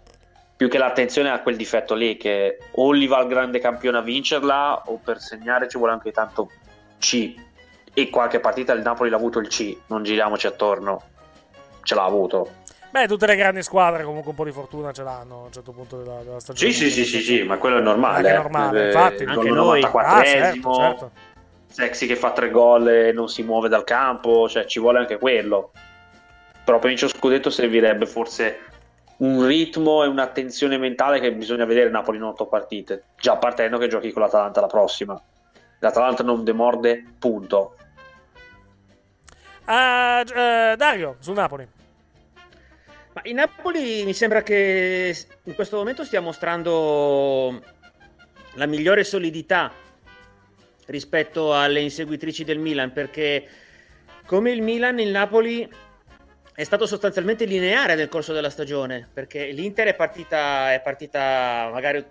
Più che l'attenzione a quel difetto lì, che o gli va il grande campione a vincerla, o per segnare ci vuole anche tanto C. E qualche partita il Napoli l'ha avuto il C, non giriamoci attorno. Ce l'ha avuto. Beh, tutte le grandi squadre comunque un po' di fortuna ce l'hanno a un certo punto della, della stagione. Sì, sì, sì, sì, sì, ma quello è normale. Anche eh. normale, Eh, infatti. Anche noi. 94esimo, Ah, certo, certo. Sexy che fa tre gol e non si muove dal campo, cioè ci vuole anche quello. Però per vincere lo scudetto servirebbe forse un ritmo e un'attenzione mentale che bisogna vedere Napoli in otto partite, già partendo che giochi con l'Atalanta la prossima. L'Atalanta non demorde, punto. Gi- eh, Dario, sul Napoli. Ma il Napoli mi sembra che in questo momento stia mostrando la migliore solidità rispetto alle inseguitrici del Milan, perché come il Milan, il Napoli è stato sostanzialmente lineare nel corso della stagione, perché l'Inter è partita, è partita magari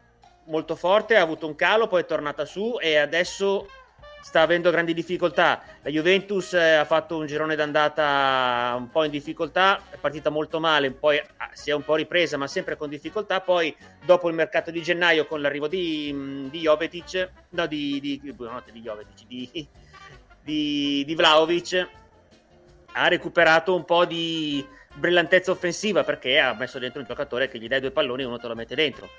molto forte, ha avuto un calo, poi è tornata su e adesso sta avendo grandi difficoltà. La Juventus eh, ha fatto un girone d'andata un po' in difficoltà, è partita molto male, poi ah, si è un po' ripresa, ma sempre con difficoltà. Poi, dopo il mercato di gennaio, con l'arrivo di, mh, di Jovetic, no, di, di, buonanotte, di di, di, di Vlaovic, ha recuperato un po' di brillantezza offensiva perché ha messo dentro un giocatore che gli dai due palloni e uno te lo mette dentro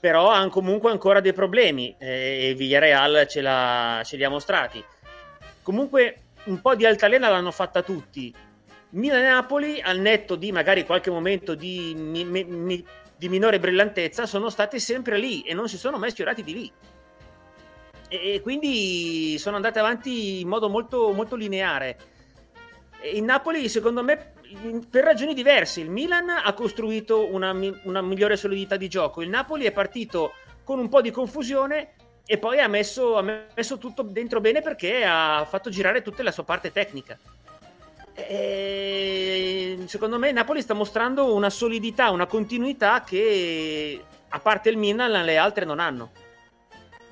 però hanno comunque ancora dei problemi eh, e Villarreal ce, ce, li ha mostrati. Comunque un po' di altalena l'hanno fatta tutti. Milan e Napoli, al netto di magari qualche momento di, mi, mi, di minore brillantezza, sono state sempre lì e non si sono mai sfiorati di lì. E, e quindi sono andate avanti in modo molto, molto lineare. In Napoli, secondo me, per ragioni diverse. Il Milan ha costruito una, una, migliore solidità di gioco. Il Napoli è partito con un po' di confusione e poi ha messo, ha messo tutto dentro bene perché ha fatto girare tutta la sua parte tecnica. E secondo me Napoli sta mostrando una solidità, una continuità che a parte il Milan le altre non hanno.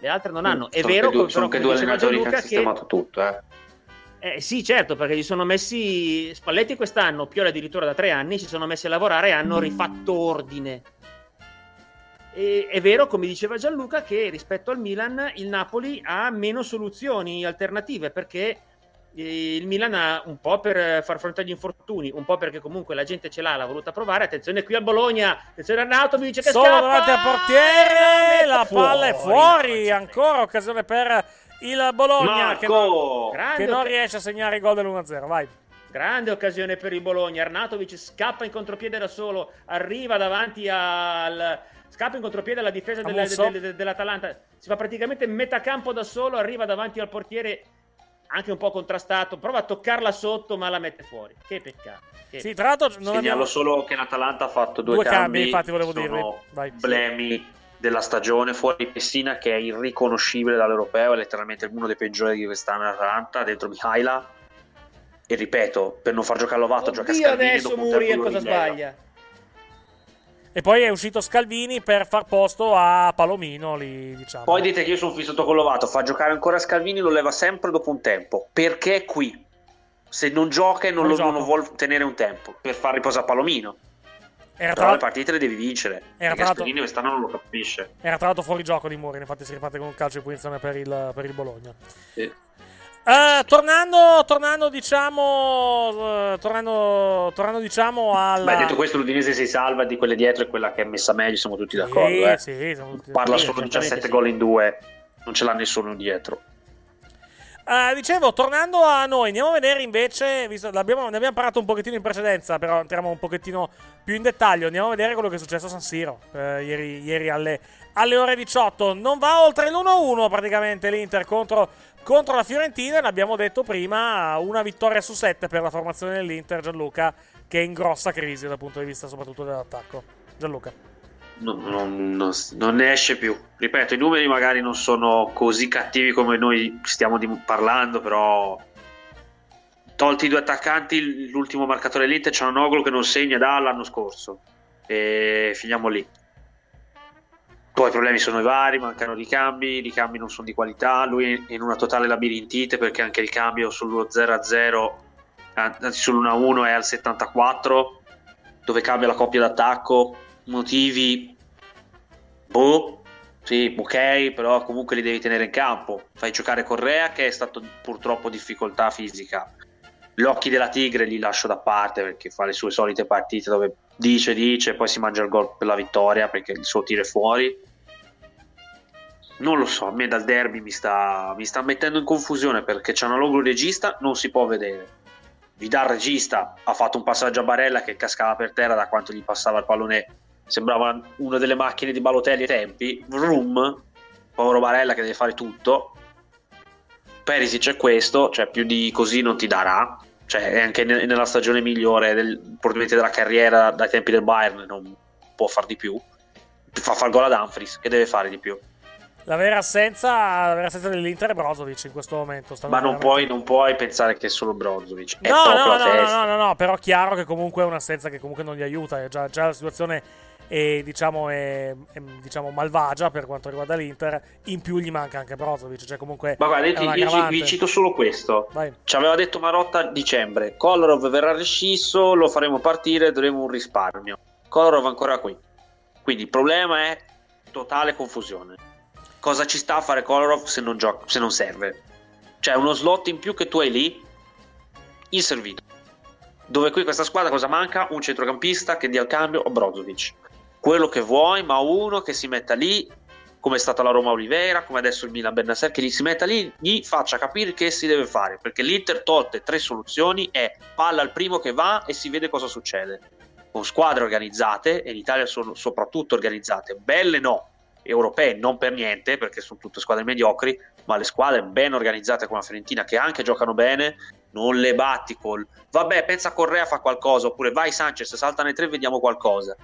Le altre non hanno. È sono vero che due, che sono che due allenatori che hanno sistemato tutto, eh. Eh, sì, certo, perché gli sono messi. Spalletti quest'anno, Pioli addirittura da tre anni, si sono messi a lavorare e hanno rifatto ordine. E, è vero, come diceva Gianluca, che rispetto al Milan il Napoli ha meno soluzioni alternative perché eh, il Milan ha un po' per far fronte agli infortuni, un po' perché comunque la gente ce l'ha, l'ha voluta provare. Attenzione qui a Bologna, attenzione Arnautovic che Solo scappa! davanti al portiere, la palla è fuori, ancora occasione per il Bologna che non, che non, riesce a segnare il gol dell'1-0. Vai. Grande occasione per il Bologna. Arnatovic scappa in contropiede da solo, arriva davanti al. Scappa in contropiede alla difesa delle, de, de, dell'Atalanta. Si fa praticamente metà campo da solo, arriva davanti al portiere anche un po' contrastato. Prova a toccarla sotto, ma la mette fuori. Che peccato. Che sì, tra l'altro, non Segnalo abbiamo... solo che l'Atalanta ha fatto due, due cambi, cambi. Infatti, volevo dirvi. Vai. Blemi della stagione fuori Pessina che è irriconoscibile dall'europeo, è letteralmente uno dei peggiori di quest'anno Atalanta dentro Mihaila e ripeto, per non far giocare Lovato gioca Scalvini adesso dopo un Muriel tempo cosa sbaglia? E poi è uscito Scalvini per far posto a Palomino lì, diciamo. Poi dite che io sono fissato con Lovato, fa giocare ancora Scalvini, lo leva sempre dopo un tempo. Perché è qui? Se non gioca e non, Non lo, non vuole tenere un tempo per far riposare Palomino. Era Però tra, le partite le devi vincere. Era perché tra l'altro- Scalvini quest'anno non lo capisce. era tra l'altro fuori gioco di Muriel, infatti si riparte con un calcio di punizione per il, per il Bologna. Sì. Eh, tornando, tornando, diciamo, eh, tornando, tornando, diciamo, alla. Beh, detto questo, l'Udinese si salva di quelle dietro e quella che è messa meglio, siamo tutti d'accordo. eh. sì, siamo tutti Parla d'accordo. solo di Certamente 17 sì. gol in due, non ce l'ha nessuno dietro. Eh, dicevo, tornando a noi, andiamo a vedere invece, visto, ne abbiamo parlato un pochettino in precedenza, però entriamo un pochettino più in dettaglio, andiamo a vedere quello che è successo a San Siro eh, ieri, ieri alle, alle ore 18. Non va oltre l'1-1 praticamente l'Inter contro, contro la Fiorentina, l'abbiamo detto prima, una vittoria su sette per la formazione dell'Inter, Gianluca, che è in grossa crisi dal punto di vista soprattutto dell'attacco. Gianluca. Non, non- non- ne esce più. Ripeto, i numeri magari non sono così cattivi come noi stiamo parlando, però tolti i due attaccanti, l'ultimo marcatore dell'Inter c'è un Oglu che non segna dall'anno scorso. E finiamo lì. Poi i problemi sono i vari, mancano ricambi, i ricambi non sono di qualità, lui è in una totale labirintite perché anche il cambio sullo 0-0, anzi sull'1-1 è al 74, dove cambia la coppia d'attacco, motivi, boh, sì, ok, però comunque li devi tenere in campo. Fai giocare Correa che è stato purtroppo difficoltà fisica. Gli occhi della Tigre li lascio da parte perché fa le sue solite partite dove dice, dice, poi si mangia il gol per la vittoria perché il suo tiro è fuori. Non lo so, a me dal derby mi sta, mi sta mettendo in confusione perché c'è una logo regista, non si può vedere. Vidal regista ha fatto un passaggio a Barella che cascava per terra da quanto gli passava il pallone. Sembrava una delle macchine di Balotelli ai tempi. Vroom, povero Barella che deve fare tutto. Perisic è questo, cioè più di così non ti darà. Cioè, anche ne- nella stagione migliore del, probabilmente della carriera dai tempi del Bayern non può far di più. Fa far gol ad Dumfries, che deve fare di più. La vera assenza, la vera assenza dell'Inter è Brozovic in questo momento. Ma non puoi, non puoi pensare che è solo Brozovic. È No, no, no, no, no, no, no, però chiaro che comunque è un'assenza che comunque non gli aiuta. È già, già la situazione e diciamo, è, è, diciamo malvagia per quanto riguarda l'Inter. In più gli manca anche Brozovic, cioè comunque Ma guarda, io, io vi cito solo questo. Vai. Ci aveva detto Marotta a dicembre. Kolarov verrà rescisso, lo faremo partire, dovremo un risparmio. Kolarov ancora qui. Quindi il problema è totale confusione. Cosa ci sta a fare Kolarov se non, gioca, se non serve? Cioè uno slot in più che tu hai lì, inservito. Dove qui questa squadra cosa manca? Un centrocampista che dia il cambio o Brozovic. Quello che vuoi, ma uno che si metta lì, come è stata la Roma Oliveira, come adesso il Milan Bernasser, che gli si metta lì, gli faccia capire che si deve fare. Perché l'Inter, tolte tre soluzioni, è palla al primo che va e si vede cosa succede. Con squadre organizzate, e in Italia sono soprattutto organizzate, belle no, europee non per niente, perché sono tutte squadre mediocri, ma le squadre ben organizzate come la Fiorentina, che anche giocano bene, non le batti col vabbè, pensa Correa fa qualcosa, oppure vai Sanchez, salta nei tre e vediamo qualcosa.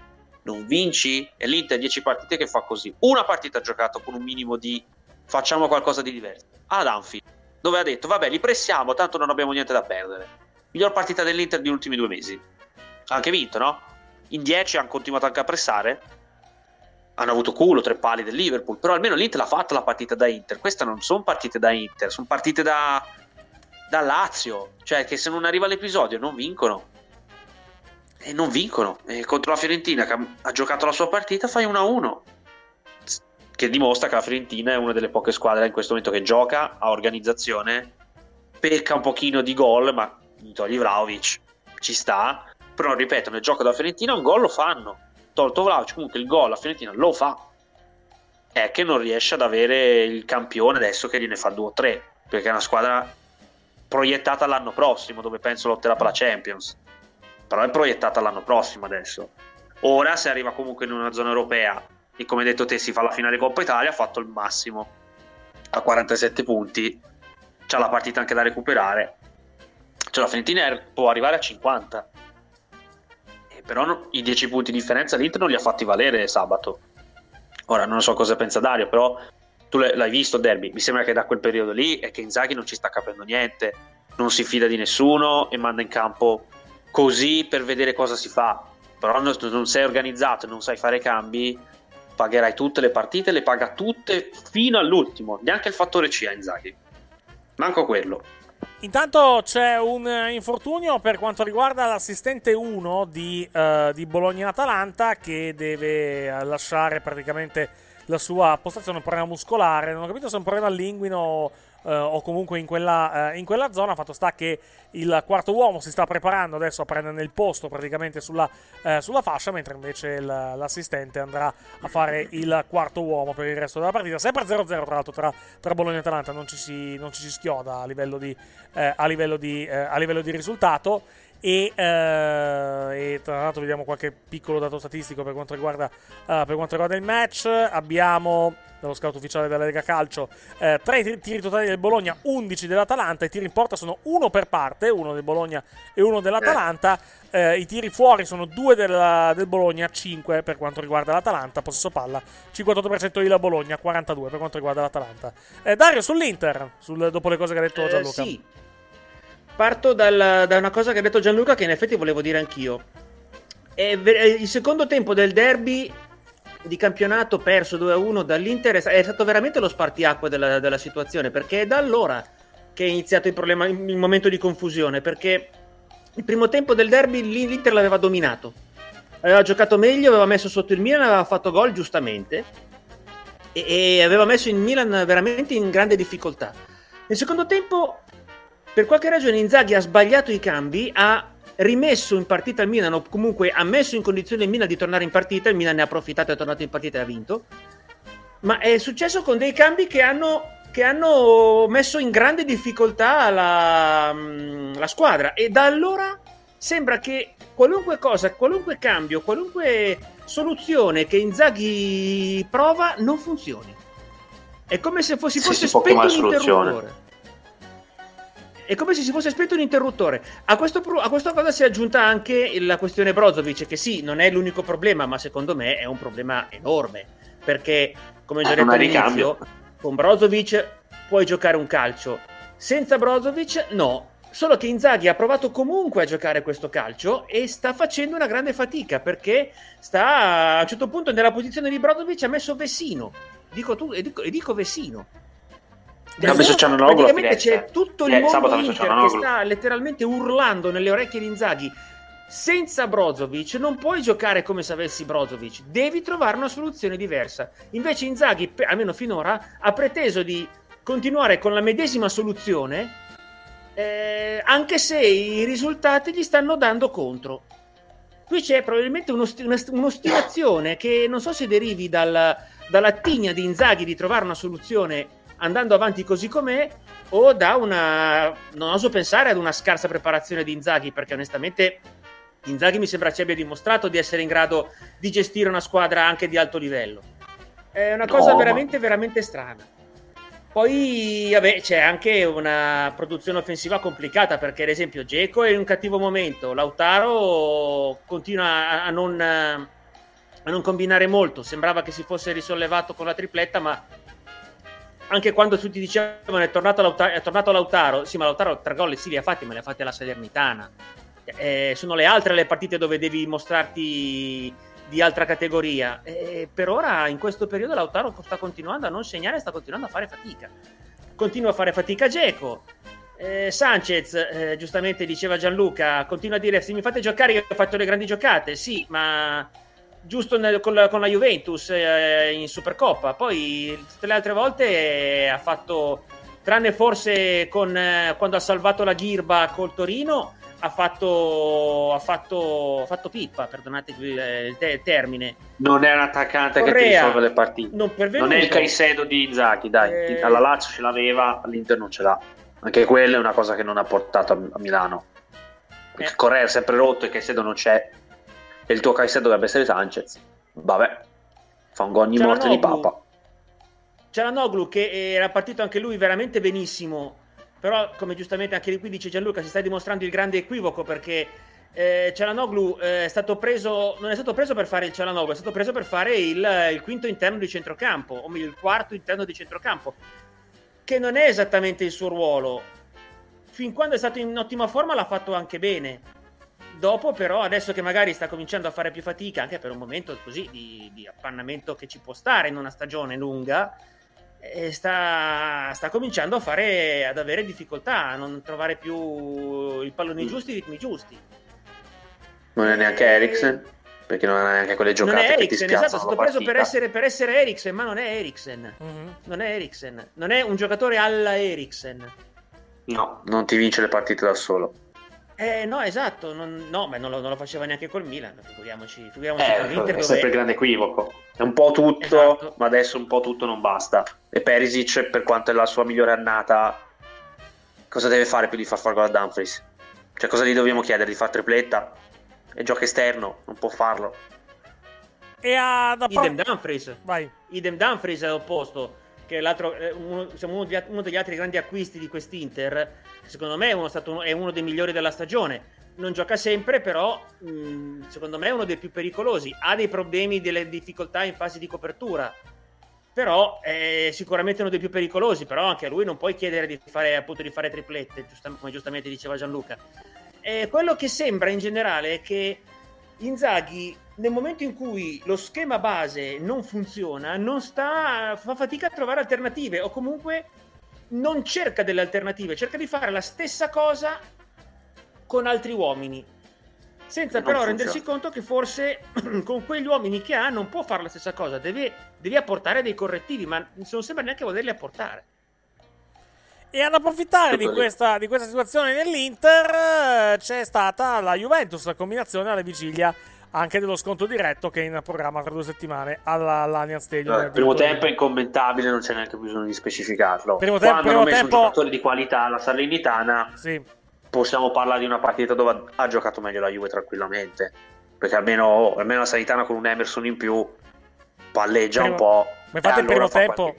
Non vinci e l'Inter 10 partite che fa così. Una partita ha giocato con un minimo di facciamo qualcosa di diverso. Ad Anfield, dove ha detto vabbè, li pressiamo, tanto non abbiamo niente da perdere. Miglior partita dell'Inter degli ultimi due mesi. Ha anche vinto, no? In 10 hanno continuato anche a pressare. Hanno avuto culo, tre pali del Liverpool, però almeno l'Inter l'ha fatta la partita da Inter. Queste non sono partite da Inter, sono partite da, da Lazio, cioè che se non arriva l'episodio non vincono. E non vincono. E contro la Fiorentina che ha, giocato la sua partita fai 1-1. Che dimostra che la Fiorentina è una delle poche squadre in questo momento che gioca, ha organizzazione, pecca un pochino di gol, ma gli togli Vlaovic, ci sta. Però ripeto, nel gioco della Fiorentina un gol lo fanno. Tolto Vlaovic, comunque il gol la Fiorentina lo fa. È che non riesce ad avere il campione adesso che gliene fa due o tre, perché è una squadra proiettata l'anno prossimo, dove penso lotterà per la Champions. Però è proiettata l'anno prossimo adesso. Ora, se arriva comunque in una zona europea e come detto te si fa la finale Coppa Italia, ha fatto il massimo a 47 punti, c'ha la partita anche da recuperare. Cioè la Fiorentina può arrivare a 50. E però no- i 10 punti di differenza l'Inter non li ha fatti valere sabato. Ora non so cosa pensa Dario, però tu l'hai visto derby, mi sembra che da quel periodo lì è che Inzaghi non ci sta capendo niente, non si fida di nessuno e manda in campo così per vedere cosa si fa. Però non, sei organizzato non sai fare cambi, pagherai tutte le partite, le paga tutte fino all'ultimo, neanche il fattore C a Inzaghi. Manco quello. Intanto c'è un infortunio per quanto riguarda l'assistente 1 di, eh, di Bologna-Atalanta che deve lasciare praticamente la sua postazione, un problema muscolare. Non ho capito se è un problema all'inguino eh, o comunque in quella, eh, in quella zona. Fatto sta che il quarto uomo si sta preparando adesso a prendere il posto praticamente sulla, eh, sulla fascia, mentre invece il- l'assistente andrà a fare il quarto uomo per il resto della partita. Sempre 0-0 tra l'altro tra, tra Bologna e Atalanta, non ci si, non ci si schioda a livello di, eh, a livello di, eh, a livello di risultato. E, eh, e tra l'altro vediamo qualche piccolo dato statistico per quanto riguarda, eh, per quanto riguarda il match. Abbiamo dallo scout ufficiale della Lega Calcio 3 tiri totali del Bologna, 11 dell'Atalanta. I tiri in porta sono uno per parte, uno del Bologna e uno dell'Atalanta. Eh, I tiri fuori sono 2 del, del Bologna, 5 per quanto riguarda l'Atalanta. Possesso palla 58% il Bologna, 42 per quanto riguarda l'Atalanta. Eh, Dario sull'Inter, sul- dopo le cose che ha detto Eh, Gianluca. sì. Parto dal- da una cosa che ha detto Gianluca che in effetti volevo dire anch'io. È il secondo tempo del derby di campionato perso 2-1 dall'Inter è sta- è stato veramente lo spartiacque della, della situazione perché è da allora che è iniziato il problema, il momento di confusione perché il primo tempo del derby l'I- l'Inter l'aveva dominato aveva giocato meglio, aveva messo sotto il Milan, aveva fatto gol giustamente e, e aveva messo il Milan veramente in grande difficoltà. Nel secondo tempo, per qualche ragione, Inzaghi ha sbagliato i cambi, ha rimesso in partita il Milan, o comunque ha messo in condizione il Milan di tornare in partita. Il Milan ne ha approfittato, è tornato in partita e ha vinto. Ma è successo con dei cambi che hanno, che hanno messo in grande difficoltà la, mm, la squadra. E da allora sembra che qualunque cosa, qualunque cambio, qualunque soluzione che Inzaghi prova non funzioni. È come se fo- si Sì, fosse sì, spento un interruttore. È come se si fosse spento un interruttore. A, questo a questa cosa si è aggiunta anche la questione Brozovic, che sì, non è l'unico problema, ma secondo me è un problema enorme. Perché, come ho già Eh, detto all'inizio, con Brozovic puoi giocare un calcio. Senza Brozovic, no. Solo che Inzaghi ha provato comunque a giocare questo calcio e sta facendo una grande fatica perché sta a un certo punto nella posizione di Brozovic ha messo Vessino. Dico, tu, e, dico, e dico Vessino. Praticamente Firenze. c'è tutto il Eh, mondo Inter che sta letteralmente urlando nelle orecchie di Inzaghi. Senza Brozovic non puoi giocare come se avessi Brozovic, devi trovare una soluzione diversa. Invece Inzaghi, almeno finora, ha preteso di continuare con la medesima soluzione, eh, anche se i risultati gli stanno dando contro. Qui c'è probabilmente un'ostinazione che non so se derivi dal- dalla tigna di Inzaghi di trovare una soluzione andando avanti così com'è o da una non oso pensare ad una scarsa preparazione di Inzaghi perché onestamente Inzaghi mi sembra ci abbia dimostrato di essere in grado di gestire una squadra anche di alto livello. È una cosa No, ma- veramente veramente strana. Poi vabbè, c'è anche una produzione offensiva complicata perché ad esempio Geco è in un cattivo momento Lautaro continua a non, a non combinare molto. Sembrava che si fosse risollevato con la tripletta ma anche quando tutti dicevano è tornato, Lauta- è tornato Lautaro, sì, ma Lautaro tre gol sì li ha fatti, ma li ha fatti alla Salernitana. Eh, sono le altre le partite dove devi mostrarti di altra categoria. E per ora, in questo periodo, Lautaro sta continuando a non segnare, sta continuando a fare fatica. Continua a fare fatica Geco. Eh, Sanchez, eh, giustamente diceva Gianluca, continua a dire se mi fate giocare io ho fatto le grandi giocate, sì, ma giusto nel- con, la, con la Juventus eh, in Supercoppa, poi tutte le altre volte eh, ha fatto, tranne forse con, eh, quando ha salvato la Ghirba col Torino, ha fatto, ha fatto, ha fatto pippa, perdonate il, il te- termine. Non è un attaccante che ti Correa, risolve le partite. non. Non è il Caicedo di Inzaghi, dai. Eh. Alla Lazio ce l'aveva, all'Inter non ce l'ha. Anche quella è una cosa che non ha portato a, a Milano. Perché Eh. Correa è sempre rotto e Caicedo non c'è. E il tuo Caicedo dovrebbe essere Sanchez. Vabbè, fa un gol ogni morte di papa. Cialanoglu che era partito anche lui veramente benissimo, però come giustamente anche qui dice Gianluca si sta dimostrando il grande equivoco perché eh, Cialanoglu eh, è stato preso, non è stato preso per fare il Cialanoglu, è stato preso per fare il, il quinto interno di centrocampo, o meglio il quarto interno di centrocampo, che non è esattamente il suo ruolo. Fin quando è stato in ottima forma l'ha fatto anche bene. Dopo, però, adesso che magari sta cominciando a fare più fatica, anche per un momento così di, di appannamento che ci può stare in una stagione lunga, eh, sta, sta cominciando a fare, ad avere difficoltà, a non trovare più i palloni giusti, i ritmi giusti. Non è neanche Eriksen, perché non ha neanche quelle non giocate è che ti Eriksen, esatto, è stato preso per essere, per essere Eriksen, ma non è Eriksen. Non è Eriksen, non è un giocatore alla Eriksen. No, non ti vince le partite da solo. Eh, no, esatto, non, no, ma non lo, non lo faceva neanche col Milan, figuriamoci, figuriamoci Eh, con l'Inter è sempre il grande equivoco. È un po' tutto, Esatto. ma adesso un po' tutto non basta. E Perisic, per quanto è la sua migliore annata, cosa deve fare più di far fare gol a Dumfries? Cioè, cosa gli dobbiamo chiedere? Di far tripletta? È gioco esterno, non può farlo. E a da Idem Dumfries. Vai. Idem Dumfries all'opposto, che è l'altro, eh, uno, uno, uno degli altri grandi acquisti di quest'Inter, secondo me è uno, stato, è uno dei migliori della stagione. Non gioca sempre, però mh, secondo me è uno dei più pericolosi. Ha dei problemi, delle difficoltà in fase di copertura. Però è sicuramente uno dei più pericolosi. Però anche a lui non puoi chiedere di fare, appunto, di fare triplette, giusta- come giustamente diceva Gianluca. E quello che sembra in generale è che Inzaghi, nel momento in cui lo schema base non funziona, non sta, fa fatica a trovare alternative o comunque non cerca delle alternative, cerca di fare la stessa cosa con altri uomini. Senza Non però funziona. rendersi conto che forse con quegli uomini che ha non può fare la stessa cosa, deve, devi apportare dei correttivi, ma non sembra neanche volerli apportare. E ad approfittare di lì. questa, di questa situazione nell'Inter eh, c'è stata la Juventus, la combinazione alla vigilia anche dello sconto diretto che è in programma tra due settimane alla- all'Allianz Stadium. Il primo tempo è incommentabile, non c'è neanche bisogno di specificarlo. Primo tempo- Quando hanno primo messo tempo- un giocatore di qualità alla Salernitana, Sì. possiamo parlare di una partita dove ha giocato meglio la Juve tranquillamente. Perché almeno, almeno la Salernitana con un Emerson in più palleggia Primo- un po'. Ma infatti il primo allora tempo,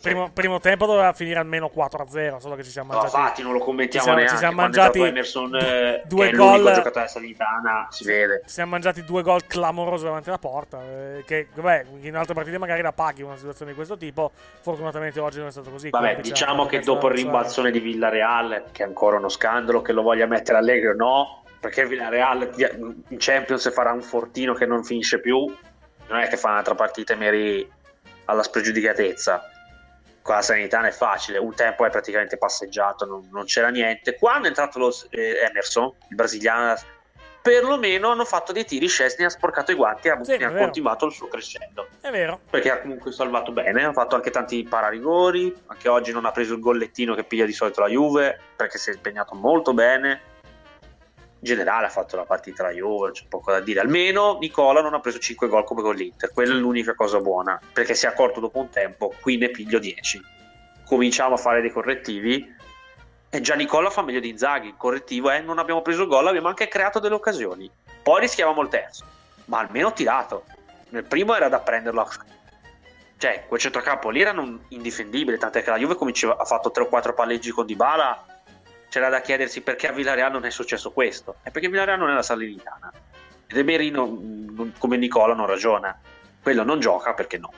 primo, primo tempo doveva finire almeno 4-0, solo che ci siamo No, mangiati. infatti non lo commentiamo ci siamo, neanche. ci siamo mangiati Emerson, du- eh, due che è l'unico gol. giocatore della Salernitana, si vede. Ci siamo mangiati due gol clamorosi davanti alla porta. eh, che, vabbè, in altre partite magari la paghi una situazione di questo tipo. Fortunatamente oggi non è stato così. Vabbè, diciamo che dopo il rimbalzone di Villarreal, che è ancora uno scandalo, che lo voglia mettere Allegri o no, perché Villarreal via- in Champions farà un fortino che non finisce più, non è che fa un'altra partita e meri alla spregiudicatezza. Con la Sanitana è facile, un tempo è praticamente passeggiato, non, non c'era niente. Quando è entrato lo, eh, Emerson, il brasiliano, perlomeno hanno fatto dei tiri, Scesni ha sporcato i guanti e ha, Sì, ha continuato il suo crescendo È vero. perché ha comunque salvato bene, ha fatto anche tanti pararigori, anche oggi non ha preso il gollettino che piglia di solito la Juve, perché si è impegnato molto bene. Generale ha fatto la partita la Juve, c'è poco da dire. Almeno Nicola non ha preso 5 gol come con l'Inter, quella è l'unica cosa buona, perché si è accorto dopo un tempo, qui ne piglio 10. Cominciamo a fare dei correttivi e già Nicola fa meglio di Inzaghi, il correttivo è non abbiamo preso gol, abbiamo anche creato delle occasioni. Poi rischiavamo il terzo, ma almeno tirato. Nel primo era da prenderlo a cioè quel centrocampo lì era indifendibile tant'è che la Juve cominciava, ha fatto 3 o 4 palleggi con Dybala c'era da chiedersi perché a Villarreal non è successo questo. È perché Villarreal non è la Salernitana. Ed Emery non- non- come Nicola non ragiona. Quello non gioca perché no.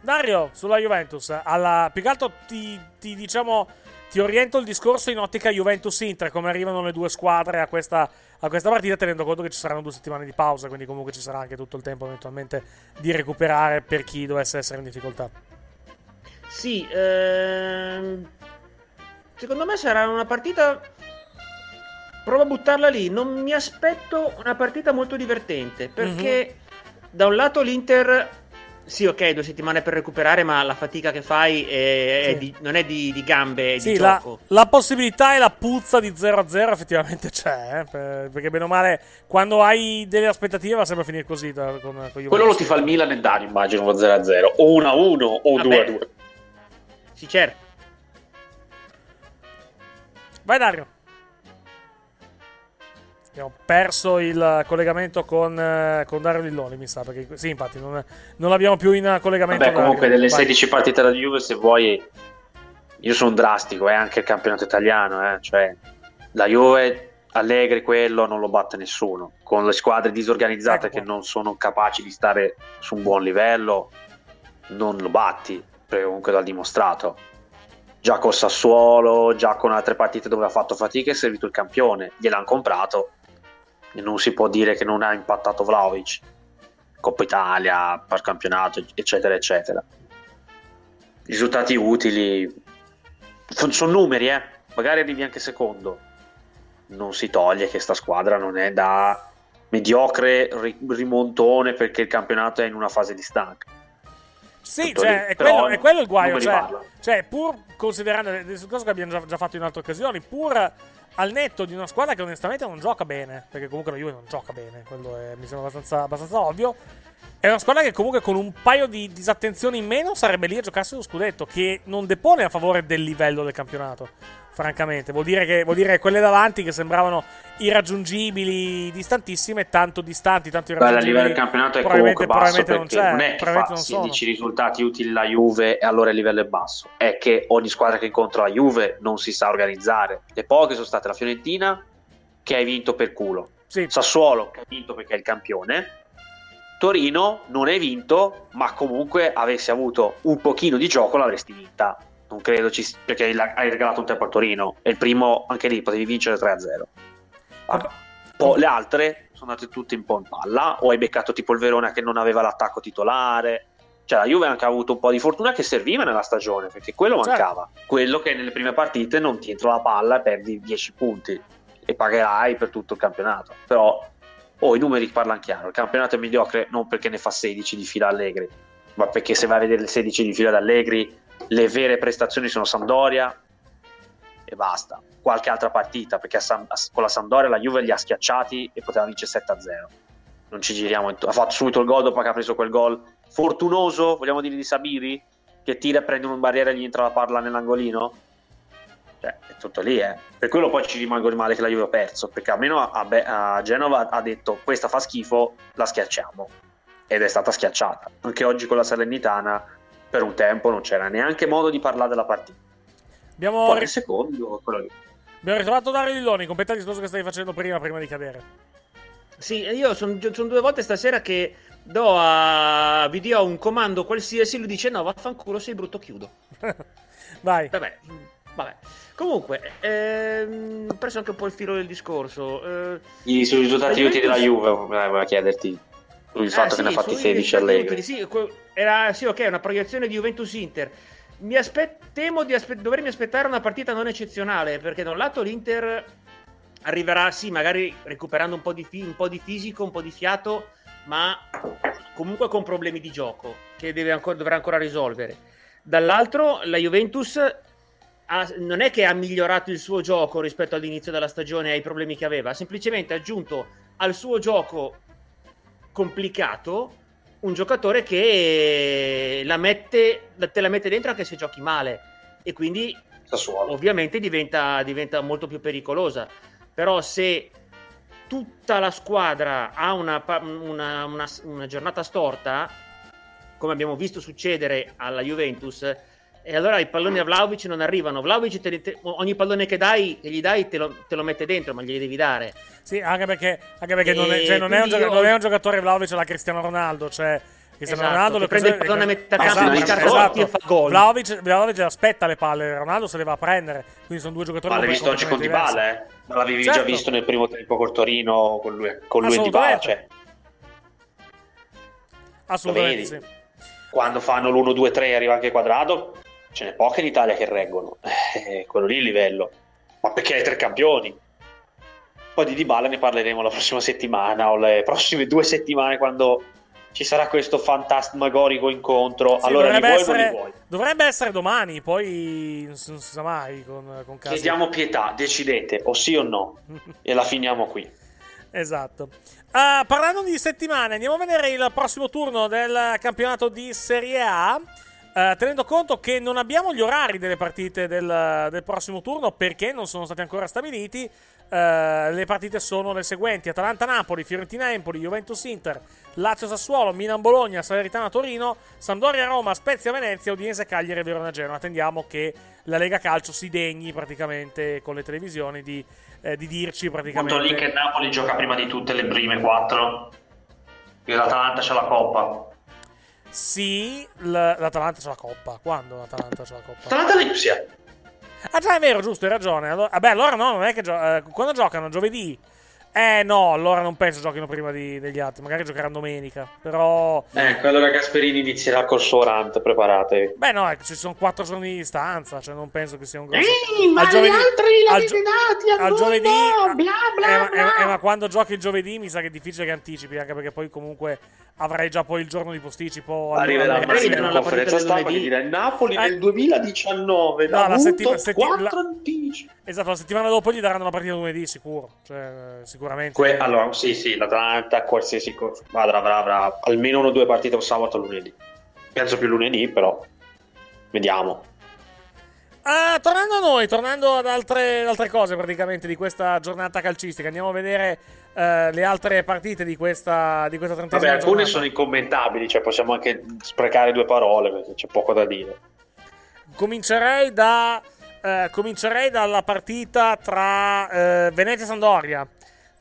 Dario, sulla Juventus, alla, più che altro ti, ti, diciamo, ti oriento il discorso in ottica Juventus-Inter, come arrivano le due squadre a questa, a questa partita, tenendo conto che ci saranno due settimane di pausa, quindi comunque ci sarà anche tutto il tempo eventualmente di recuperare per chi dovesse essere in difficoltà. Sì, ehm, secondo me sarà una partita. Provo a buttarla lì. Non mi aspetto una partita molto divertente. Perché da un lato l'Inter. Sì, ok, due settimane per recuperare, ma la fatica che fai è- è Sì. di- non è di, di gambe, è Sì, di la, gioco. la possibilità e la puzza di 0-0 effettivamente c'è, eh, per- perché bene o male, quando hai delle aspettative va sempre a finire così da- con, con quello lo ti fa il Milan e Dario immagino lo 0-0 o 1-1 o Vabbè. 2-2 Sì, certo. Vai Dario. Abbiamo perso il collegamento con, eh, con Dario Lilloni, mi sa, perché sì, infatti non, non l'abbiamo più in collegamento. Vabbè, comunque delle Vai. 16 partite della Juve, se vuoi, io sono drastico, è anche il campionato italiano, eh, cioè la Juve, Allegri, quello non lo batte nessuno. Con le squadre disorganizzate Ecco che non sono capaci di stare su un buon livello, non lo batti, perché comunque l'ha dimostrato. Già con Sassuolo, già con altre partite dove ha fatto fatica è servito il campione, gliel'hanno comprato e non si può dire che non ha impattato Vlaovic. Coppa Italia, per campionato, eccetera, eccetera. Risultati utili. Sono numeri, eh. Magari arrivi anche secondo. Non si toglie che sta squadra non è da mediocre ri- rimontone perché il campionato è in una fase di stanca. Sì, cioè, è, quello, è quello il guaio. Cioè, cioè, pur considerando il discorso che abbiamo già, già fatto in altre occasioni, pur al netto di una squadra che onestamente non gioca bene, perché comunque la Juve non gioca bene, quello è- mi sembra abbastanza, abbastanza ovvio. È una squadra che comunque con un paio di disattenzioni in meno sarebbe lì a giocarsi lo scudetto, che non depone a favore del livello del campionato. Francamente, vuol dire che vuol dire quelle davanti che sembravano irraggiungibili, distantissime, tanto distanti, tanto Beh, a irraggiungibili. livello del campionato è comunque basso perché non non, c'è, è che fa non sono. 16 risultati utili la Juve e allora il livello è basso, è che ogni squadra che incontra la Juve non si sa organizzare. Le poche sono state la Fiorentina che hai vinto per culo, Sassuolo che ha vinto perché è il campione, Torino non hai vinto, ma comunque avessi avuto un pochino di gioco l'avresti vinta. Non credo ci perché hai regalato un tempo a Torino e il primo anche lì potevi vincere 3-0. Ah, poi le altre sono andate tutte un po' in palla o hai beccato tipo il Verona che non aveva l'attacco titolare. Cioè la Juve ha anche avuto un po' di fortuna che serviva nella stagione, perché quello Certo. mancava. Quello che nelle prime partite non ti entra la palla e perdi 10 punti e pagherai per tutto il campionato. Però oh, i numeri parlano chiaro, il campionato è mediocre non perché ne fa 16 di fila Allegri, ma perché se vai a vedere le 16 di fila da Allegri, le vere prestazioni sono Sampdoria e basta. Qualche altra partita, perché San- con la Sampdoria la Juve li ha schiacciati e poteva vincere 7-0. Non ci giriamo, ha fatto subito il gol dopo che ha preso quel gol fortunoso, vogliamo dire di Sabiri, che tira e prende un barriera e gli entra la palla nell'angolino. Cioè, è tutto lì, eh. Per quello poi ci rimango di male che la Juve ha perso, perché almeno a Be- a Genova ha detto questa fa schifo, la schiacciamo. ed è stata schiacciata. Anche oggi con la Salernitana per un tempo non c'era neanche modo di parlare della partita. Abbiamo, Poi ri- il secondo, quello lì. abbiamo ritrovato Dario Lilloni, completa il discorso che stavi facendo prima, prima di cadere. Sì, io sono due volte stasera che do a vi do un comando qualsiasi, lui dice no, vaffanculo, sei brutto, chiudo. Vai. Vabbè, vabbè. Comunque, ehm, ho preso anche un po' il filo del discorso. eh, I sui risultati utili della Juventus- Juve, voleva chiederti il fatto Ah, che sì, ne ha fatti sui 16 risultati Allegri. sì, era, sì, ok, una proiezione di Juventus-Inter. Mi aspe- temo di aspe- dovermi aspettare una partita non eccezionale, perché da un lato l'Inter arriverà, sì, magari recuperando un po' di, un po' di fisico, un po' di fiato, ma comunque con problemi di gioco che deve ancora- dovrà ancora risolvere. Dall'altro, la Juventus ha- non è che ha migliorato il suo gioco rispetto all'inizio della stagione e ai problemi che aveva, ha semplicemente aggiunto al suo gioco complicato un giocatore che la mette, te la mette dentro anche se giochi male e quindi ovviamente diventa, diventa molto più pericolosa. Però se tutta la squadra ha una, una- una- una giornata storta, come abbiamo visto succedere alla Juventus, e allora i palloni a Vlaovic non arrivano. Vlaovic te- te- ogni pallone che, dai, che gli dai te lo, te lo mette dentro, ma glieli devi dare. Sì, anche perché, anche perché non, è, cioè, non, è gioca- io- non è un giocatore Vlaovic alla Cristiano Ronaldo, cioè Cristiano Esatto, Ronaldo che le prende il pallone a metà Esatto, campo, esatto. scartotti e fa gol. Vlaovic, Vlaovic aspetta le palle, Ronaldo se le va a prendere, quindi sono due giocatori Ma l'hai visto oggi con Dybala, eh? Ma l'avevi Certo. già visto nel primo tempo col Torino con lui, con lui e Dybala, Assolutamente. cioè, Assolutamente Lo sì. quando fanno l'1-2-3 e arriva anche quadrato, ce n'è poche in Italia che reggono. Eh, quello lì il livello. Ma perché hai tre campioni? Poi di Dybala ne parleremo la prossima settimana o le prossime due settimane quando ci sarà questo fantasmagorico incontro. Sì, allora li dovrebbe, vuoi essere, li vuoi? dovrebbe essere domani, poi non si sa mai con, con casi. Chiediamo pietà, decidete o sì o no e la finiamo qui. Esatto. Ah, parlando di settimane, andiamo a vedere il prossimo turno del campionato di Serie A. eh, tenendo conto che non abbiamo gli orari delle partite del, del prossimo turno perché non sono stati ancora stabiliti, eh, le partite sono le seguenti: Atalanta-Napoli, Fiorentina-Empoli, Juventus-Inter, Lazio-Sassuolo, Milan-Bologna, Salernitana-Torino, Sampdoria-Roma, Spezia-Venezia, Udinese-Cagliari e Verona-Genoa. Attendiamo che la Lega Calcio si degni praticamente con le televisioni di, eh, di dirci praticamente. Punto lì che Napoli gioca prima di tutte le prime quattro. L'Atalanta c'ha la coppa. Sì, l'Atalanta c'ha la coppa. Quando l'Atalanta c'ha la coppa? Atalanta Lipsia. Ah, già è vero, giusto, hai ragione. Allora, vabbè, allora no, non è che gio- eh, quando giocano giovedì. Eh no, allora non penso giochino prima di- degli altri, magari giocheranno domenica. Però Ecco, allora Gasperini inizierà col suo rant, preparatevi. Beh, no, ecco, ci sono quattro giorni di distanza, cioè non penso che sia un grosso. Ehi, ma Al gli giovedì- altri al l'avete gio- dati a al noi giovedì- bla bla Eh, ma, eh, bla. eh, ma quando giochi il giovedì mi sa che è difficile che anticipi, anche perché poi comunque avrai già poi il giorno di posticipo. Arriverà al- al massimo in la conferenza stampa che dirà Napoli Eh. nel 2019 No, la avuto settima- setti- la-. Esatto, la settimana dopo gli daranno la partita lunedì, sicuro. Cioè, sicuramente. Que- allora, sì, sì, l'Atalanta, qualsiasi cosa, avrà, avrà, avrà almeno uno o due partite un sabato o lunedì. Penso più lunedì, però vediamo. Ah, tornando a noi, tornando ad altre, ad altre cose praticamente di questa giornata calcistica, andiamo a vedere eh, le altre partite di questa, di questa Vabbè, trentesima alcune giornata. sono incommentabili, cioè possiamo anche sprecare due parole perché c'è poco da dire. Comincerei da eh, comincerei dalla partita tra eh, Venezia e Sandoria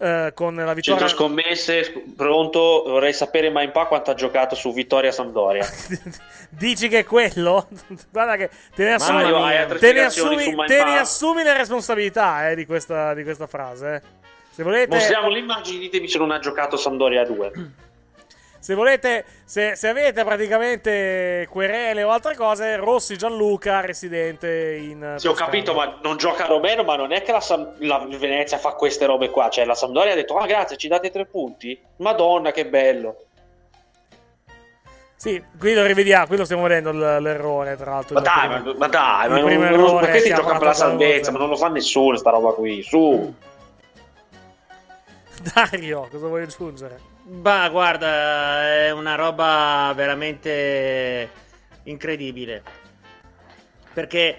eh, con la vittoria Centro scommesse, sc- pronto, vorrei sapere Maimpa quanto ha giocato su Vittoria Sampdoria. Dici che è quello? Guarda che te ne assumi, Mario, te ne assumi, te ne assumi le responsabilità eh, di, questa, di questa frase. eh. Se volete, Mostriamo le immagini, ditemi se non ha giocato Sampdoria 2. Se volete, se, se avete praticamente querele o altre cose, Rossi Gianluca, residente in Sì, ho Toscana. capito, ma non gioca Romero, ma non è che la, Sam- la Venezia fa queste robe qua. Cioè, la Sampdoria ha detto, ah grazie, ci date tre punti? Madonna, che bello. Sì, qui lo rivediamo, qui lo stiamo vedendo l- l'errore, tra l'altro. Ma dai, primo- ma, ma dai, ma, non, errore non, che ha giocano per la salvezza, Dalmazia. ma non lo fa nessuno sta roba qui, su. Dario, cosa vuoi aggiungere? Bah, guarda, è una roba veramente incredibile. Perché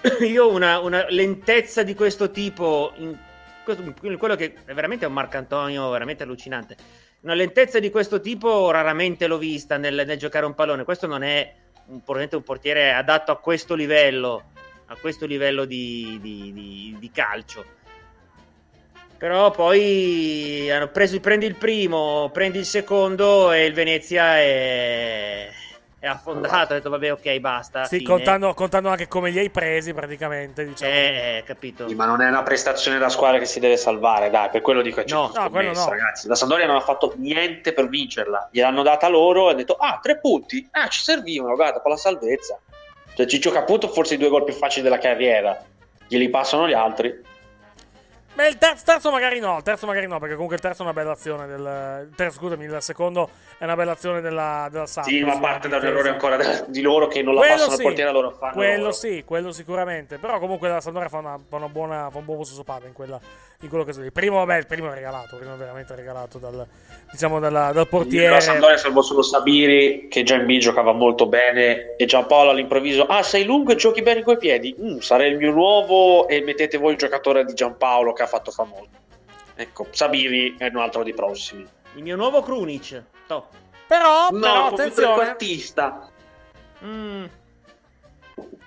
io una, una lentezza di questo tipo, in, questo- in quello che è veramente un Marcantonio veramente allucinante. una lentezza di questo tipo raramente l'ho vista nel, nel giocare un pallone. Questo non è un, un portiere adatto a questo livello, a questo livello di, di- di- di calcio. Però poi hanno preso, prendi il primo, prendi il secondo e il Venezia è, è affondato. Ha detto vabbè ok basta. Sì, contando, contando anche come li hai presi praticamente, diciamo. Eh, capito. Sì, ma non è una prestazione da squadra che si deve salvare, dai, per quello dico che c'è No, no, no. ragazzi. La Sampdoria non ha fatto niente per vincerla, gliel'hanno data loro e hanno detto "Ah, tre punti. Ah, ci servivano, guarda, con la salvezza". Cioè Ciccio Caputo forse i due gol più facili della carriera. Glieli passano gli altri. Beh, il terzo, terzo magari no, il terzo magari no, perché comunque il terzo è una bella azione del... il terzo, scusami, il secondo è una bella azione della, della Samp. Sì, ma parte da un errore ancora di loro che non la Quello passano sì, al portiere loro fanno. Quello loro. sì, quello sicuramente. Però comunque la Sampdoria fa una, fa una buona, fa un buon sopata in, quella, in quello che so. Il primo, vabbè, il primo è regalato, il primo è veramente regalato dal, diciamo, dalla- dal portiere. La Sampdoria salvo solo Sabiri che già in B giocava molto bene e Giampaolo all'improvviso ah sei lungo e giochi bene coi piedi Mm, sarei il mio nuovo e mettete voi il giocatore di Giampaolo che ha fatto famoso ecco Sabiri è un altro dei prossimi Il mio nuovo Krunic. Top. Però, no però attenzione. trequartista Mm.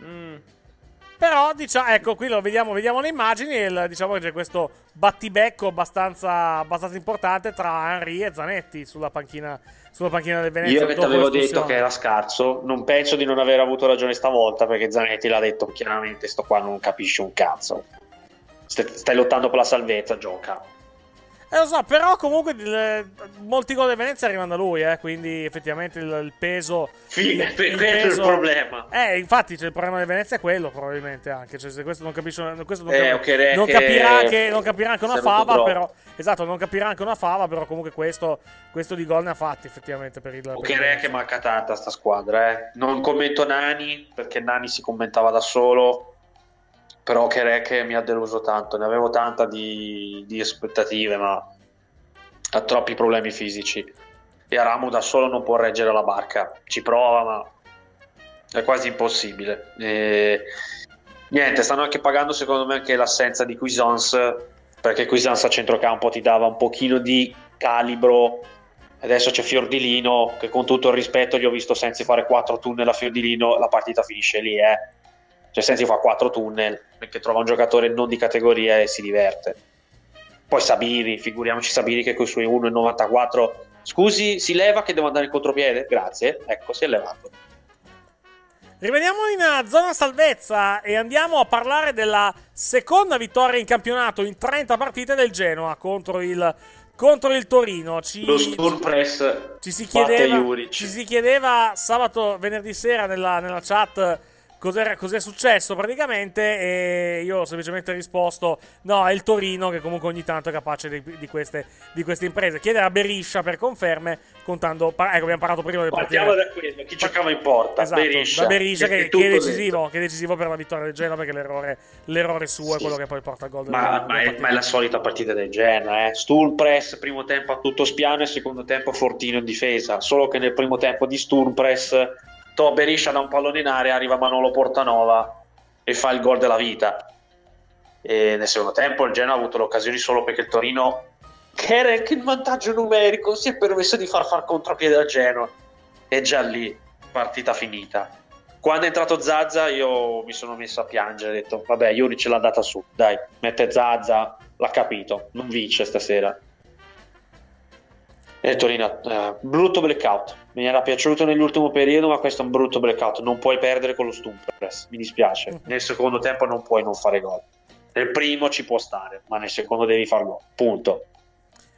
Mm. Però, diciamo, ecco, qui lo vediamo, vediamo le immagini e il- diciamo che c'è questo battibecco abbastanza, abbastanza importante tra Henry e Zanetti sulla panchina, sulla panchina del Venezia. io che ti avevo detto che era scarso non penso di non aver avuto ragione stavolta perché Zanetti l'ha detto chiaramente sto qua non capisce un cazzo Stai- stai lottando per la salvezza gioca Eh, lo so, però comunque il- molti gol del Venezia arrivano da lui, eh, quindi effettivamente il, il peso... Fine, il- quello è il problema. Eh, infatti c'è il problema del Venezia è quello probabilmente anche, cioè se questo non capisce... Questo non, Eh, cap- ok, non che- capirà che, non capirà anche una fava, troppo. però... Esatto, non capirà anche una fava, però comunque questo, questo di gol ne ha fatti effettivamente per il... per Ok, Venezia. che manca tanta sta squadra, eh. Non commento Nani perché Nani si commentava da solo. Però che che mi ha deluso tanto. Ne avevo tanta di, di aspettative, ma ha troppi problemi fisici. E Aramu da solo non può reggere la barca. Ci prova, ma è quasi impossibile. E... Niente, stanno anche pagando secondo me anche l'assenza di Cuisance. Perché Cuisance a centrocampo ti dava un pochino di calibro Adesso c'è Fiordilino, che con tutto il rispetto gli ho visto senza fare 4 tunnel a Fiordilino, la partita finisce lì, eh. Cioè Sensi fa 4 tunnel, perché trova un giocatore non di categoria e si diverte. Poi Sabiri, figuriamoci Sabiri che con i suoi 1,94... Scusi, si leva che devo andare in contropiede? Grazie, ecco, si è levato. Rimaniamo in eh, zona salvezza e andiamo a parlare della seconda vittoria in campionato in 30 partite del Genoa contro il, contro il Torino. Ci, Lo Sturm Press ci si chiedeva, ci si chiedeva sabato, venerdì sera nella, nella chat cos'era, cos'è successo praticamente e io ho semplicemente risposto no, è il Torino che comunque ogni tanto è capace di, di queste, di queste imprese. Chiedere a Beriscia per conferme, contando, ecco abbiamo parlato prima del Partiamo portiere. da quello, chi giocava in porta? Esatto, Beriscia, da Beriscia che, è che tutto è decisivo, che è decisivo per la vittoria del Genoa perché l'errore, l'errore suo è quello che poi porta al gol Ma, ma è, ma è la solita partita del Genoa, eh. Sturm Press, primo tempo a tutto spiano e secondo tempo fortino in difesa. Solo che nel primo tempo di Sturm Press, To Beriscia da un pallone in area, arriva Manolo Portanova e fa il gol della vita. E nel secondo tempo il Genoa ha avuto l'occasione solo perché il Torino, che era anche in vantaggio numerico, si è permesso di far far contropiede al Genoa. E già lì, partita finita. Quando è entrato Zazza io mi sono messo a piangere, ho detto vabbè Juric l'ha data su, dai, mette Zazza, l'ha capito, non vince stasera. E Torino, eh, brutto blackout, mi era piaciuto nell'ultimo periodo ma questo è un brutto blackout, non puoi perdere con lo Stumpress, mi dispiace, nel secondo tempo non puoi non fare gol. Nel primo ci può stare, ma nel secondo devi far gol, punto.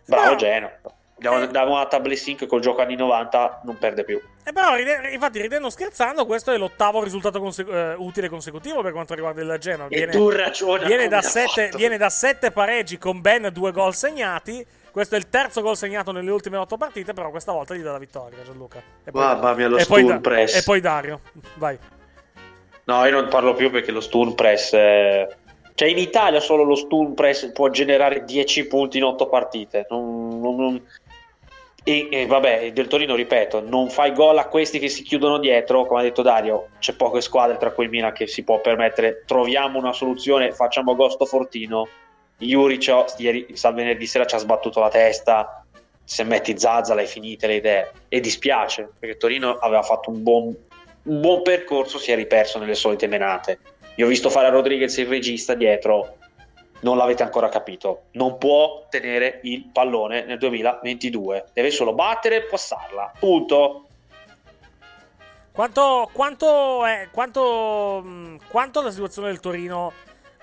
Bravo No. Genoa. Diamo, diamo una table sync col gioco anni 90, non perde più. E però, ride- infatti, ridendo scherzando, questo è l'ottavo risultato conse- eh, utile consecutivo per quanto riguarda il Genoa. E tu ragiona viene viene da sette pareggi con ben due gol segnati. Questo è il terzo gol segnato nelle ultime otto partite, però questa volta gli dà la vittoria, Gianluca. E poi, Mamma mia, lo e poi, Da- Press. e poi Dario, vai. No, io non parlo più perché lo Sturm Press. eh, Cioè, in Italia solo lo Sturm Press può generare 10 punti in 8 partite. Non- non- non- E, e vabbè, del Torino, ripeto, non fai gol a questi che si chiudono dietro. Come ha detto Dario, c'è poche squadre tra cui il Milan che si può permettere. Troviamo una soluzione, facciamo agosto Fortino. Juric, oh, ieri, sal venerdì sera ci ha sbattuto la testa. se metti Zazzala hai finite le idee. E dispiace perché Torino aveva fatto un buon, un buon percorso si è riperso nelle solite menate. Io ho visto fare a Rodriguez il regista dietro non l'avete ancora capito. Non può tenere il pallone nel 2022 deve solo battere e passarla. Punto. Quanto, quanto, è, quanto, quanto la situazione del Torino,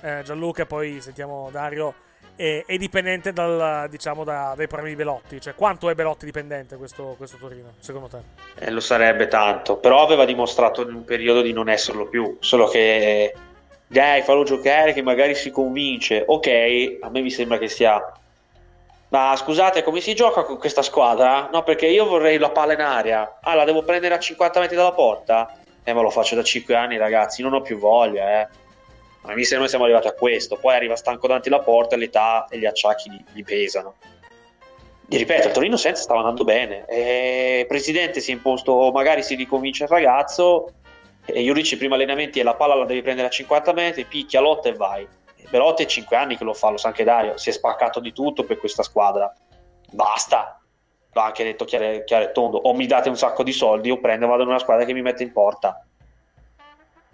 eh, Gianluca, poi sentiamo Dario, è, è dipendente dal, diciamo, da- dai problemi di Belotti? Cioè, quanto è Belotti dipendente questo, questo Torino, secondo te? Eh, lo sarebbe tanto, però aveva dimostrato in un periodo di non esserlo più, solo che dai, fallo giocare che magari si convince. Ok, a me mi sembra che sia Ma scusate, come si gioca con questa squadra? No, perché io vorrei la palla in aria. Ah, la devo prendere a 50 metri dalla porta? Eh, ma lo faccio da 5 anni, ragazzi, non ho più voglia, eh. Ma mi sembra siamo arrivati a questo. Poi arriva stanco davanti alla porta l'età e gli acciacchi gli, gli pesano. Ti ripeto, Torino senza stava andando bene. E presidente si è imposto, magari si riconvince il ragazzo. E Juric i primi allenamenti e la palla la devi prendere a 50 metri, picchia, lotta e vai. Belotti è 5 anni che lo fa, lo sa anche Dario. Si è spaccato di tutto per questa squadra. Basta. L'ha anche detto chiaro, chiaro e tondo. O mi date un sacco di soldi o prendo e vado in una squadra che mi mette in porta.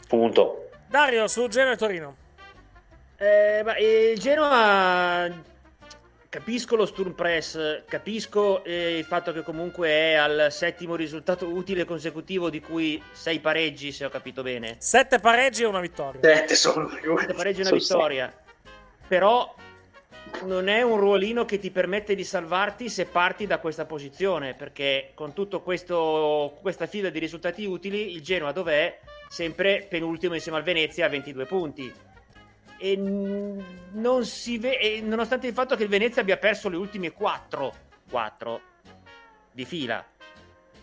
Punto. Dario, su Genoa e Torino. Eh, ma, eh, il Genoa capisco lo Sturm Press, capisco eh, il fatto che comunque è al settimo risultato utile consecutivo di cui sei pareggi, se ho capito bene. Sette pareggi e una vittoria. Sette sono Sette pareggi e una sono vittoria. Però non è un ruolino che ti permette di salvarti se parti da questa posizione, perché con questo questa fila di risultati utili, il Genoa dov'è? Sempre penultimo insieme al Venezia a 22 punti. E non si ve- e nonostante il fatto che il Venezia abbia perso le ultime 4, 4 di fila,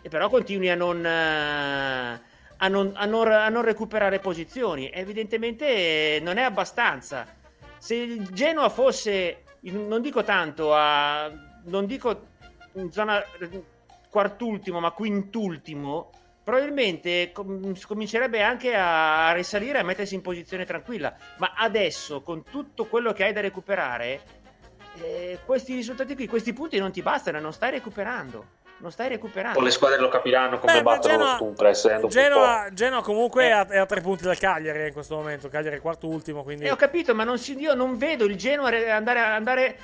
e però continui a non, eh, a non, a non- a non recuperare posizioni. Evidentemente non è abbastanza. Se il Genoa fosse, non dico tanto, a, non dico in zona eh, quartultimo, ma quintultimo, probabilmente com- comincerebbe anche a risalire a mettersi in posizione tranquilla. Ma adesso, con tutto quello che hai da recuperare, eh, questi risultati qui, questi punti non ti bastano, non stai recuperando. Non stai recuperando. Poi le squadre lo capiranno come Beh, battere lo Genoa- eh, dopo un Genoa, Genoa comunque è, a, è a tre punti dal Cagliari in questo momento. Cagliari è quarto ultimo, quindi... Eh, ho capito, ma non si- io non vedo il Genoa re- andare, andare.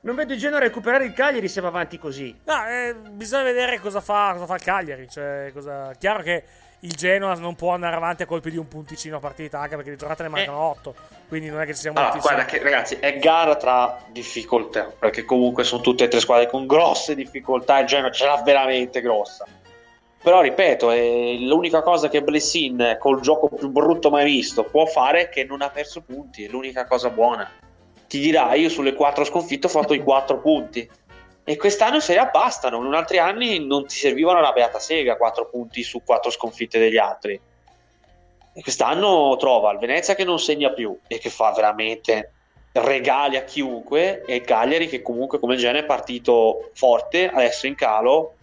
Non vedo il Genoa recuperare il Cagliari se va avanti così. No, eh, bisogna vedere cosa fa, cosa fa il Cagliari. Cioè, cosa... Chiaro che il Genoa non può andare avanti a colpi di un punticino a partita, anche perché di giornate ne mancano otto. Quindi non è che ci sia Allora, guarda che ragazzi, è gara tra difficoltà, perché comunque sono tutte e tre squadre con grosse difficoltà, il Genoa ce l'ha veramente grossa. Però ripeto, è l'unica cosa che Blessin col gioco più brutto mai visto può fare è che non ha perso punti, è l'unica cosa buona. Ti dirà, io sulle quattro sconfitte ho fatto i quattro punti. E quest'anno in Serie A bastano, in altri anni non ti servivano una beata sega quattro punti su quattro sconfitte degli altri. E quest'anno trova il Venezia che non segna più e che fa veramente regali a chiunque e il Cagliari che comunque come genere è partito forte, adesso in calo,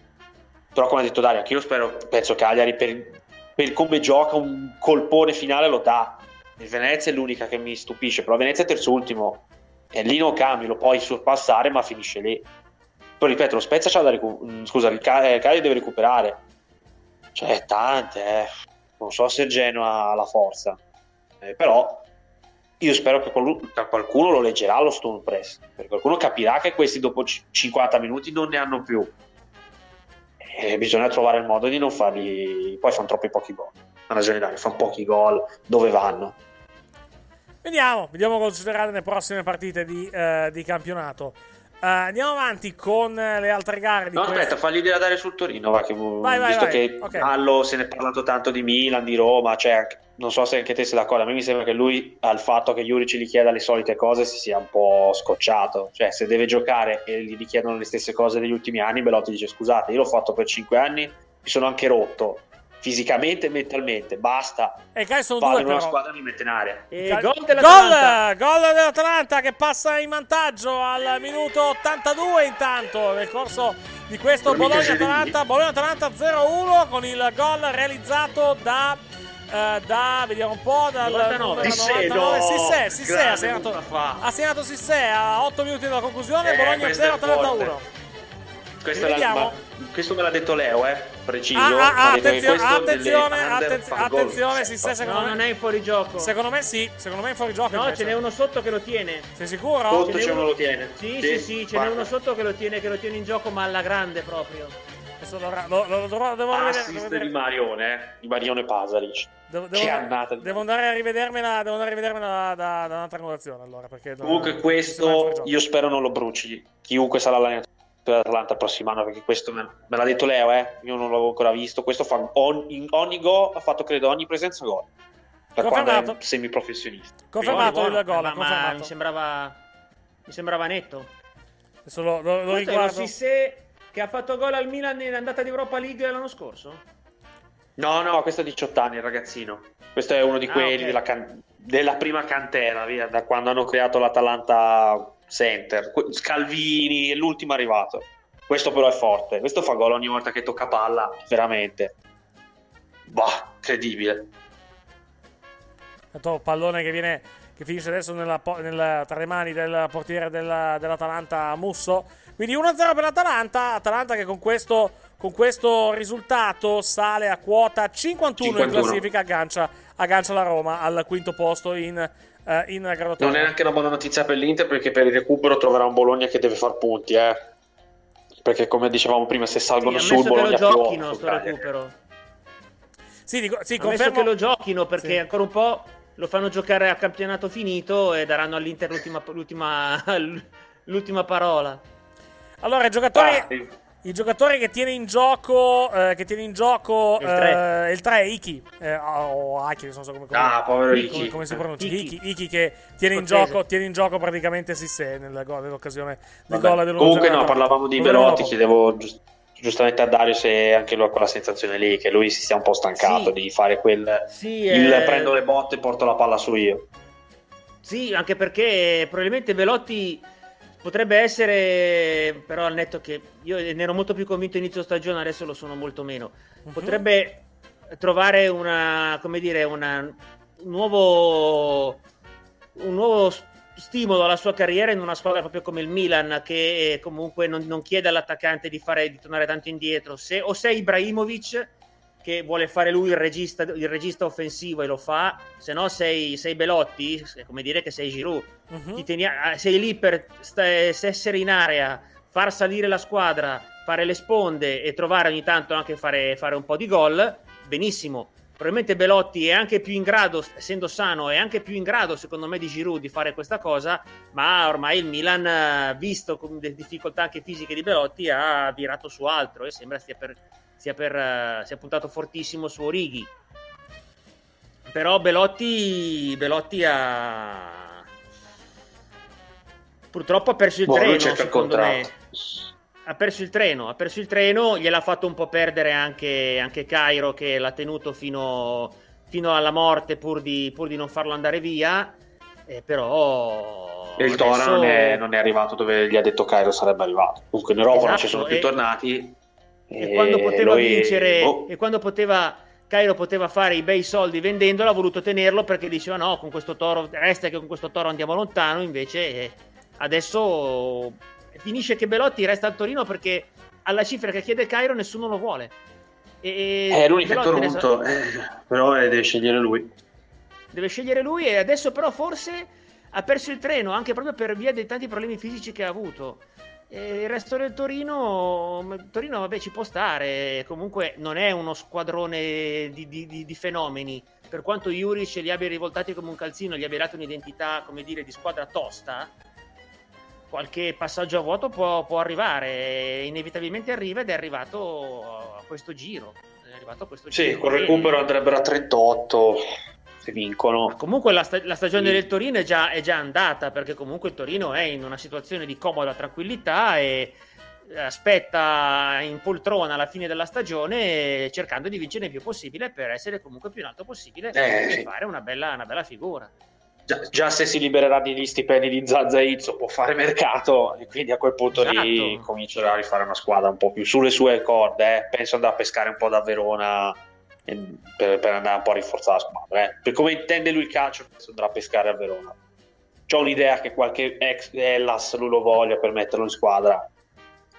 però come ha detto Dario, anche io spero, penso Cagliari per, per come gioca un colpone finale lo dà. Il Venezia è l'unica che mi stupisce, però Venezia è terzo ultimo e lì non cambi, lo puoi sorpassare ma finisce lì. Poi ripeto, lo Spezia c'ha da recuperare, scusa, il eh, Cagliari deve recuperare. Cioè, tante, eh. non so se Genoa ha la forza, Eh, però io spero che qualcuno, lo leggerà lo Stone Press, perché qualcuno capirà che questi dopo c- 50 minuti non ne hanno più. E bisogna trovare il modo di non farli. Poi fanno troppi pochi gol. Ha ragione Dario, fanno pochi gol. Dove vanno? Vediamo, vediamo cosa succederà nelle prossime partite di, eh, di campionato. Eh, andiamo avanti con le altre gare di No, questa- aspetta, fagli dire dare sul Torino, va, che, Vai, vai, visto vai. che Ok. Gallo se ne è parlato tanto di Milan, di Roma, cioè, non so se anche te sei d'accordo, a me mi sembra che lui al fatto che Juric gli chieda le solite cose si sia un po' scocciato, cioè se deve giocare e gli richiedono le stesse cose degli ultimi anni, Belotti dice scusate, io l'ho fatto per 5 anni, mi sono anche rotto, fisicamente e mentalmente, basta, E Kai sono vado due una però. squadra e mi mette in aria. E Cal- gol dell'Atalanta. Gol, gol dell'Atalanta che passa in vantaggio al minuto 82 intanto nel corso di questo Bologna-Atalanta. Bologna-Atalanta 0-1 con il gol realizzato da... eh, da vediamo un po' dal 99. numero Sissè, 99 no, Sissè, Sissè ha segnato, ha segnato Sissè a 8 minuti dalla conclusione Eh, Bologna questo è 0 Atalanta forte. 1 Questa è la- Vediamo. ma- questo me l'ha detto Leo, eh, preciso. Ah, ah, ah, che attenzione, attenzione, attenzione, si sta secondo No, me. non è in fuorigioco. Secondo me sì, secondo me è in fuorigioco. No, ce n'è uno sotto che lo tiene. Sei sicuro? Sotto Ce n'è c'è uno lo tiene. Sì, Sì, sì, sì, ce n'è uno sotto che lo tiene, che lo tiene in gioco, ma alla grande proprio. Adesso dovrà- lo, lo, dovrò- devo Assist vedere- di Marione, eh, di Marione Pasalic. devo- Che devo- di devo andare a rivedermela, devo andare a rivedermela da, da, da un'altra angolazione allora, perché Comunque questo io spero non lo bruci chiunque sarà l'allenatore dell'Atalanta il prossimo anno perché questo me, me l'ha detto Leo eh io non l'avevo ancora visto questo fa on- in ogni go ha fatto credo ogni presenza gol da quando è semiprofessionista Confermato Buono, il gol, ma, ma mi sembrava mi sembrava netto. Adesso lo, lo- lo riguardo. Sissé che ha fatto gol al Milan in andata di Europa League l'anno scorso? no no questo è 18 anni il ragazzino questo è uno di Ah, quelli ok. della, can- della prima cantera via, da quando hanno creato l'Atalanta Center Scalvini è l'ultimo arrivato questo però è forte questo fa gol ogni volta che tocca palla veramente bah incredibile Tanto pallone che viene che finisce adesso nella nella- tra le mani del portiere della- dell'Atalanta Musso. Quindi 1-0 per l'Atalanta. Atalanta che con questo, con questo risultato sale a quota 51, in 51. classifica, aggancia, aggancia la Roma al quinto posto in, eh, in graduatoria. Non è neanche una buona notizia per l'Inter perché per il recupero troverà un Bologna che deve far punti, eh. Perché come dicevamo prima, se salgono Sì, su, ammesso che Bologna lo più giochino sto Cagliari. recupero. Sì, dico, sì, confermo. che lo giochino perché Sì. ancora un po' lo fanno giocare a campionato finito e daranno all'Inter l'ultima, l'ultima, l'ultima parola. Allora, i giocatori, Ah, sì. I giocatori che tiene in gioco, eh, che tiene in gioco Il tre. eh, il 3 Iki, eh, o Aki, non so come, come, Ah, povero come- Iki. come si pronuncia. Iki. Iki, Iki che tiene in, gioco, tiene in gioco praticamente Sissé nell'occasione del gol del Comunque 1-0. no, parlavamo di Velotti, chiedevo giust- giustamente a Dario se anche lui ha quella sensazione lì, che lui si sia un po' stancato Sì. di fare quel... Sì, il eh, prendo le botte e porto la palla su io. Sì, anche perché probabilmente Velotti potrebbe essere, però al netto che io ne ero molto più convinto inizio stagione, adesso lo sono molto meno. Mhm. Potrebbe trovare una, come dire, una, un nuovo, un nuovo stimolo alla sua carriera in una squadra proprio come il Milan, che comunque non, non chiede all'attaccante di, fare, di tornare tanto indietro. Se, o se Ibrahimovic che vuole fare lui il regista, il regista offensivo e lo fa, se no sei, sei Belotti, è come dire che sei Giroud. Mhm. Ti teni- ah, sei lì per sta- essere in area, far salire la squadra, fare le sponde e trovare ogni tanto anche fare, fare un po' di gol, benissimo. Probabilmente Belotti è anche più in grado, essendo sano, è anche più in grado, secondo me, di Giroud di fare questa cosa, ma ormai il Milan, visto con le difficoltà anche fisiche di Belotti, ha virato su altro e sembra stia per, sia, per, eh, sia puntato fortissimo su Orighi. Però Belotti, Belotti ha... Purtroppo ha perso il Boh, treno, secondo me. Ha perso il treno, ha perso il treno, gliel'ha fatto un po' perdere anche, anche Cairo che l'ha tenuto fino, fino alla morte pur di, pur di non farlo andare via. Eh, però E il adesso- non, è, non è arrivato dove gli ha detto Cairo sarebbe arrivato. Comunque in Europa non ci Esatto, sono più e- tornati. E quando poteva lui- vincere, boh. e quando poteva, Cairo poteva fare i bei soldi vendendolo, ha voluto tenerlo perché diceva no, con questo toro, resta che con questo toro andiamo lontano, invece eh, adesso finisce che Belotti resta al Torino perché alla cifra che chiede Cairo nessuno lo vuole. E, È l'unico Belotti che è adesso- Toronto, eh, però eh, deve scegliere lui. deve scegliere lui e adesso però forse ha perso il treno anche proprio per via dei tanti problemi fisici che ha avuto. E il resto del Torino, Torino vabbè ci può stare, comunque non è uno squadrone di, di- di- fenomeni, per quanto Juric li abbia rivoltati come un calzino, gli abbia dato un'identità, come dire, di squadra tosta, qualche passaggio a vuoto può, può arrivare, inevitabilmente arriva ed è arrivato a questo giro. È arrivato a questo Sì, giro. col E- recupero andrebbero a 38 se vincono. Comunque la, sta- la stagione Sì. del Torino è già, è già andata perché comunque il Torino è in una situazione di comoda tranquillità e aspetta in poltrona alla fine della stagione cercando di vincere il più possibile per essere comunque più in alto possibile Eh, e sì. fare una bella, una bella figura. Già, già se si libererà degli stipendi di Zazza Izzo può fare mercato e quindi a quel punto lì Esatto. comincerà a rifare una squadra un po' più sulle sue corde. eh. Penso andrà a pescare un po' da Verona per, per andare un po' a rinforzare la squadra. eh. Per come intende lui il calcio, penso andrà a pescare a Verona. C'ho un'idea che qualche ex Hellas lui lo voglia per metterlo in squadra.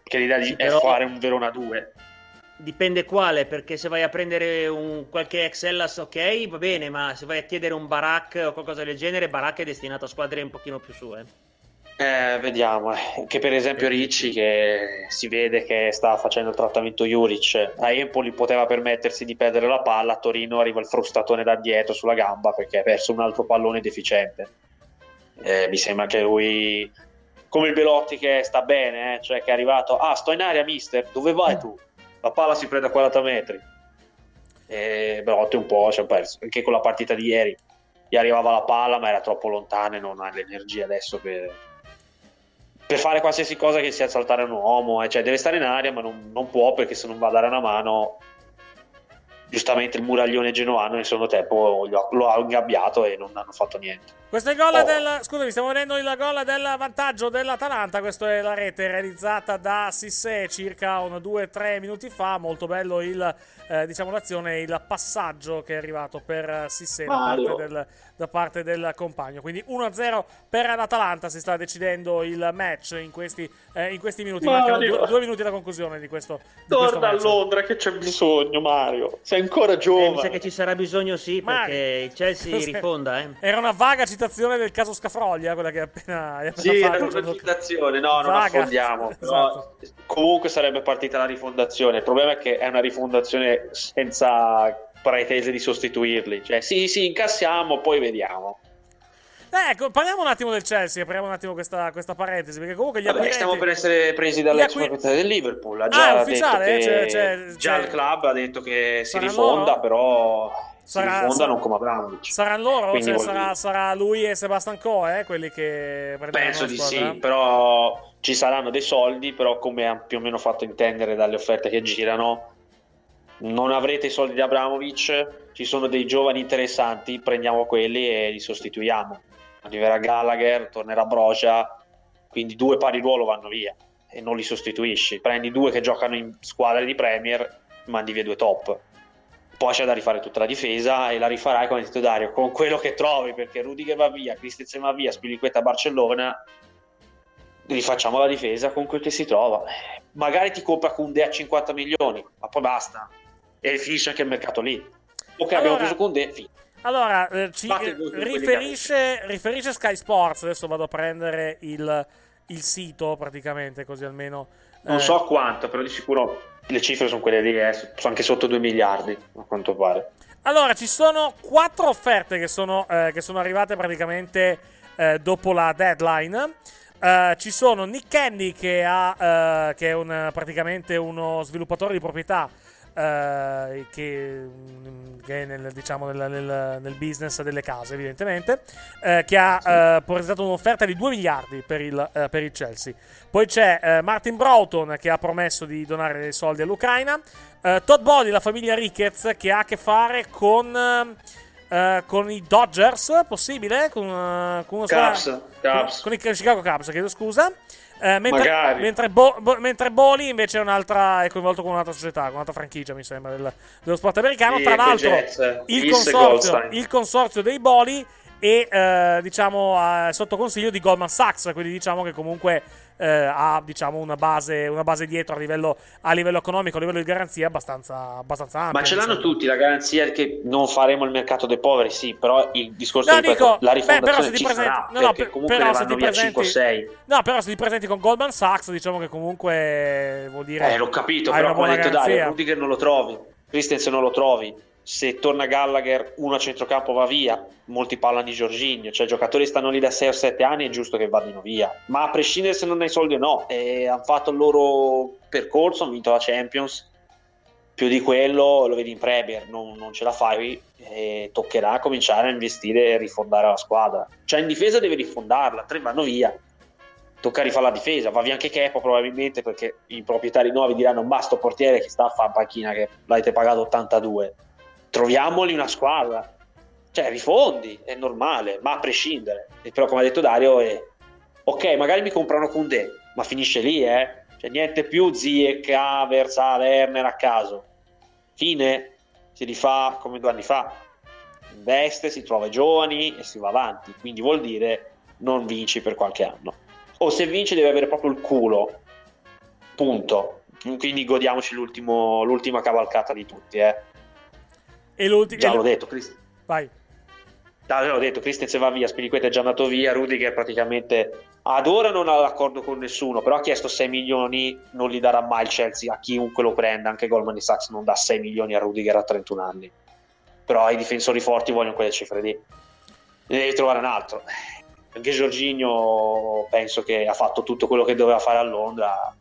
che l'idea di Sì, è però- fare un Verona 2. Dipende quale, perché se vai a prendere un, qualche Excellas, ok, va bene, ma se vai a chiedere un Barak o qualcosa del genere, Barak è destinato a squadre un pochino più su, eh. Vediamo, eh. che per esempio Ricci che si vede che sta facendo il trattamento Juric a Empoli poteva permettersi di perdere la palla, a Torino arriva il frustatone da dietro sulla gamba perché ha perso un altro pallone deficiente. Eh, mi sembra che lui, come il Belotti che sta bene, eh, cioè che è arrivato, ah sto in aria mister, dove vai tu? La palla si prende a 40 metri. E Belotti un po' ci ha perso, anche con la partita di ieri. Gli arrivava la palla ma era troppo lontana e non ha l'energia adesso per, per fare qualsiasi cosa che sia saltare un uomo, eh. cioè deve stare in aria ma non, non può perché se non va a dare una mano giustamente il muraglione genoano nel secondo tempo lo, lo ha ingabbiato e non hanno fatto niente. Questo è il gol del. Scusami, stiamo vedendo il gol del vantaggio dell'Atalanta. Questa è la rete realizzata da Sissé circa un 2-3 minuti fa. Molto bello il, eh, diciamo, l'azione, il passaggio che è arrivato per Sissé da parte, del, da parte del compagno. Quindi 1-0 per l'Atalanta. Si sta decidendo il match in questi, eh, in questi minuti. Mancano Mario. due, due minuti alla conclusione di questo. Di questo Torna a match. Londra che c'è bisogno Mario, sei ancora Eh, mi sa giovane. che ci sarà bisogno, sì, Ma- perché il Chelsea Cos'è? rifonda, eh. Era una vaga citazione del caso Scafroglia, quella che hai appena, hai appena Sì, fatto. era una citazione, no, non Vaga. affondiamo. Però Esatto. comunque sarebbe partita la rifondazione. Il problema è che è una rifondazione senza pretese di sostituirli. Cioè, sì, sì, incassiamo, poi vediamo. Eh, ecco, parliamo un attimo del Chelsea, apriamo un attimo questa, questa parentesi, perché comunque gli Vabbè, acquirenti... stiamo per essere presi dall'ex acqui- proprietario del Liverpool. Ha Ah, già è ufficiale? Cioè- cioè- già cioè- il club ha detto che si Saranno rifonda, loro? però Sarà- si rifonda sarà- non come Abramovic. Saranno loro? Cioè, sarà, sarà lui e Sebastian Coe, eh, quelli che prenderanno Penso di sì, però ci saranno dei soldi, però come ha più o meno fatto intendere dalle offerte che girano, non avrete i soldi di Abramovic, ci sono dei giovani interessanti, prendiamo quelli e li sostituiamo. Arriverà Gallagher, tornerà Broja, quindi due pari ruolo vanno via e non li sostituisci. Prendi due che giocano in squadre di Premier, mandi via due top. Poi c'è da rifare tutta la difesa e la rifarai come ha detto Dario, con quello che trovi, perché Rudiger va via, Christensen va via, Spiliqueta a Barcellona, rifacciamo la difesa con quel che si trova. Magari ti compra Koundé a 50 milioni, ma poi basta. E finisce anche il mercato lì. Ok, abbiamo Allora- preso Koundé, fi- Allora, eh, ci eh, riferisce, riferisce Sky Sports, adesso vado a prendere il, il sito praticamente, così almeno... non eh, so quanto, però di sicuro le cifre sono quelle lì, eh, sono anche sotto 2 miliardi, a quanto pare. Allora, ci sono quattro offerte che sono, eh, che sono arrivate praticamente dopo la deadline. Eh, ci sono Nick Candy che, ha, eh, che è un, praticamente uno sviluppatore di proprietà eh, che, mm, che è nel, diciamo, nel, nel- nel business delle case, evidentemente, eh, che ha eh, presentato un'offerta di 2 miliardi per il, eh, per il Chelsea. Poi c'è eh, Martin Broughton che ha promesso di donare dei soldi all'Ucraina. Eh, Todd Body, la famiglia Ricketts, che ha a che fare con, eh, con i Dodgers, possibile? Con, eh, con una squadra- Cubs, Cubs. Con, con i Chicago Cubs, chiedo scusa. Eh, mentre, mentre, Bo- Bo- mentre Boli invece è, un'altra, è coinvolto con un'altra società, con un'altra franchigia, mi sembra, del- dello sport americano. Sì, Tra l'altro, Jets, il consorzio, il consorzio dei Boli è eh, diciamo eh, sotto consiglio di Goldman Sachs, quindi diciamo che comunque eh, ha diciamo, una, base, una base dietro a livello, a livello economico, a livello di garanzia abbastanza, abbastanza ampia. Ma ce l'hanno sembra. tutti la garanzia che non faremo il mercato dei poveri, sì, però il discorso No, ripeto, dico, la beh, rifondazione ti ci presenti, sarà, no, no, perché per- comunque però se ti presenti, 5 o 6. no, però se ti presenti con Goldman Sachs, diciamo che comunque vuol dire Eh, l'ho capito, però come buona detto Dario, garanzia. Rudiger non lo trovi, Christensen non lo trovi. Se torna Gallagher, uno a centrocampo va via. Molti parlano di Giorginio, cioè giocatori stanno lì da 6 o 7 anni, è giusto che vadino via. Ma a prescindere se non hai soldi o no, eh, hanno fatto il loro percorso, hanno vinto la Champions. Più di quello lo vedi in Premier, non, non ce la fai e toccherà cominciare a investire e rifondare la squadra. Cioè in difesa devi rifondarla, tre vanno via. Tocca rifare la difesa, va via anche Kepa probabilmente perché i proprietari nuovi diranno basta portiere che sta a fare panchina che l'avete pagato 82. Troviamoli una squadra. Cioè rifondi, è normale, ma a prescindere. E però come ha detto Dario è ok, magari mi comprano Koundé, ma finisce lì, eh. Cioè niente più Ziyech, Havertz, ah, Werner a caso. Fine, si rifà come due anni fa. Investe, si trova i giovani e si va avanti. Quindi vuol dire non vinci per qualche anno. O se vinci devi avere proprio il culo Punto. Quindi godiamoci l'ultima cavalcata di tutti. Eh. E l'ultimo. Già l'ho detto, Chris- Vai. già l'ho detto, Christensen va via, Spiliqueta è già andato via, Rudiger praticamente ad ora non ha l'accordo con nessuno, però ha chiesto 6 milioni, non li darà mai il Chelsea a chiunque lo prenda, anche Goldman Sachs non dà 6 milioni a Rudiger a 31 anni. Però i difensori forti vogliono quelle cifre lì. Ne devi trovare un altro. Anche Giorginio penso che ha fatto tutto quello che doveva fare a Londra.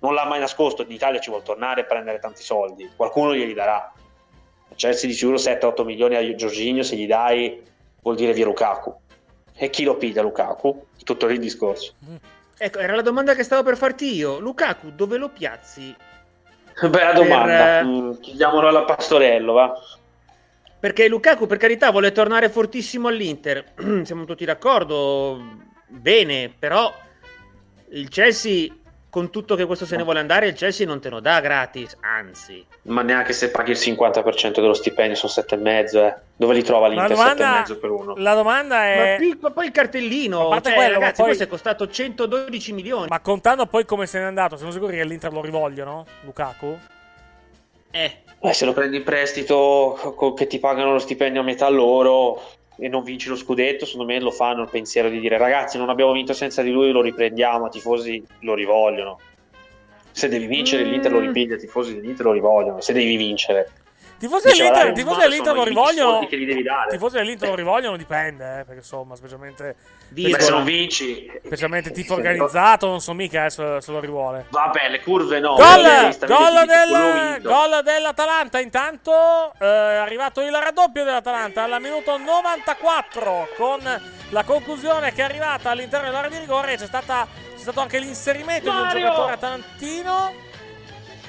Non l'ha mai nascosto, in Italia ci vuole tornare e prendere tanti soldi. Qualcuno glieli darà. Chelsea di sicuro 7-8 milioni a Giorginio, se gli dai vuol dire via Lukaku. E chi lo piglia Lukaku? Tutto lì il discorso. Ecco, era la domanda che stavo per farti io. Lukaku, dove lo piazzi? Bella Per, domanda. eh, Mm, Chiediamolo alla Pastorello, va. Perché Lukaku, per carità, vuole tornare fortissimo all'Inter. Siamo tutti d'accordo. Bene, però il Chelsea, con tutto che questo se ne vuole andare, il Chelsea non te lo dà gratis, anzi. Ma neanche se paghi il 50% dello stipendio sono 7,5, eh. Dove li trova l'Inter domanda, 7,5 per uno? la domanda è. Ma, ma poi il cartellino, A parte cioè, quello, ma ragazzi, poi- questo è costato 112 milioni. Ma contando poi come se n'è andato, siamo sicuri che l'Inter lo rivogliono? Lukaku? Eh. Eh, se lo prendi in prestito che ti pagano lo stipendio a metà loro e non vinci lo scudetto, secondo me lo fanno il pensiero di dire ragazzi non abbiamo vinto senza di lui, lo riprendiamo, i tifosi lo rivogliono. Se devi vincere l'Inter lo ripiglia, i tifosi dell'Inter lo rivogliono, se devi vincere. Tifosi dell'Inter, tifosi dell'Inter i rivogliono. soldi che gli devi dare. Tifosi dell'Inter lo rivogliono, dipende, eh, perché insomma, specialmente. Beh, se non vinci, Specialmente tifo se- organizzato, non so mica eh, se, se lo rivuole. vabbè, le curve no. Gol, gol, del- gol dell'Atalanta. Intanto eh, è arrivato il raddoppio dell'Atalanta al minuto 94 con la conclusione che è arrivata all'interno dell'area di rigore. C'è, stata, c'è stato anche l'inserimento di un Mario! giocatore atalantino.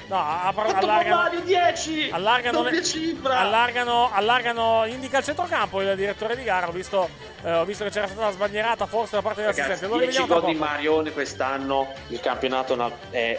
No, apro- allargano, Mario 10! allargano, le- allargano, allargano, indica il centrocampo il direttore di gara. Ho visto, eh, ho visto che c'era stata la sbandierata forse da parte dell'assistente. Ragazzi, Lo 10 rivediamo tra gol di. Marione quest'anno, il campionato na- è...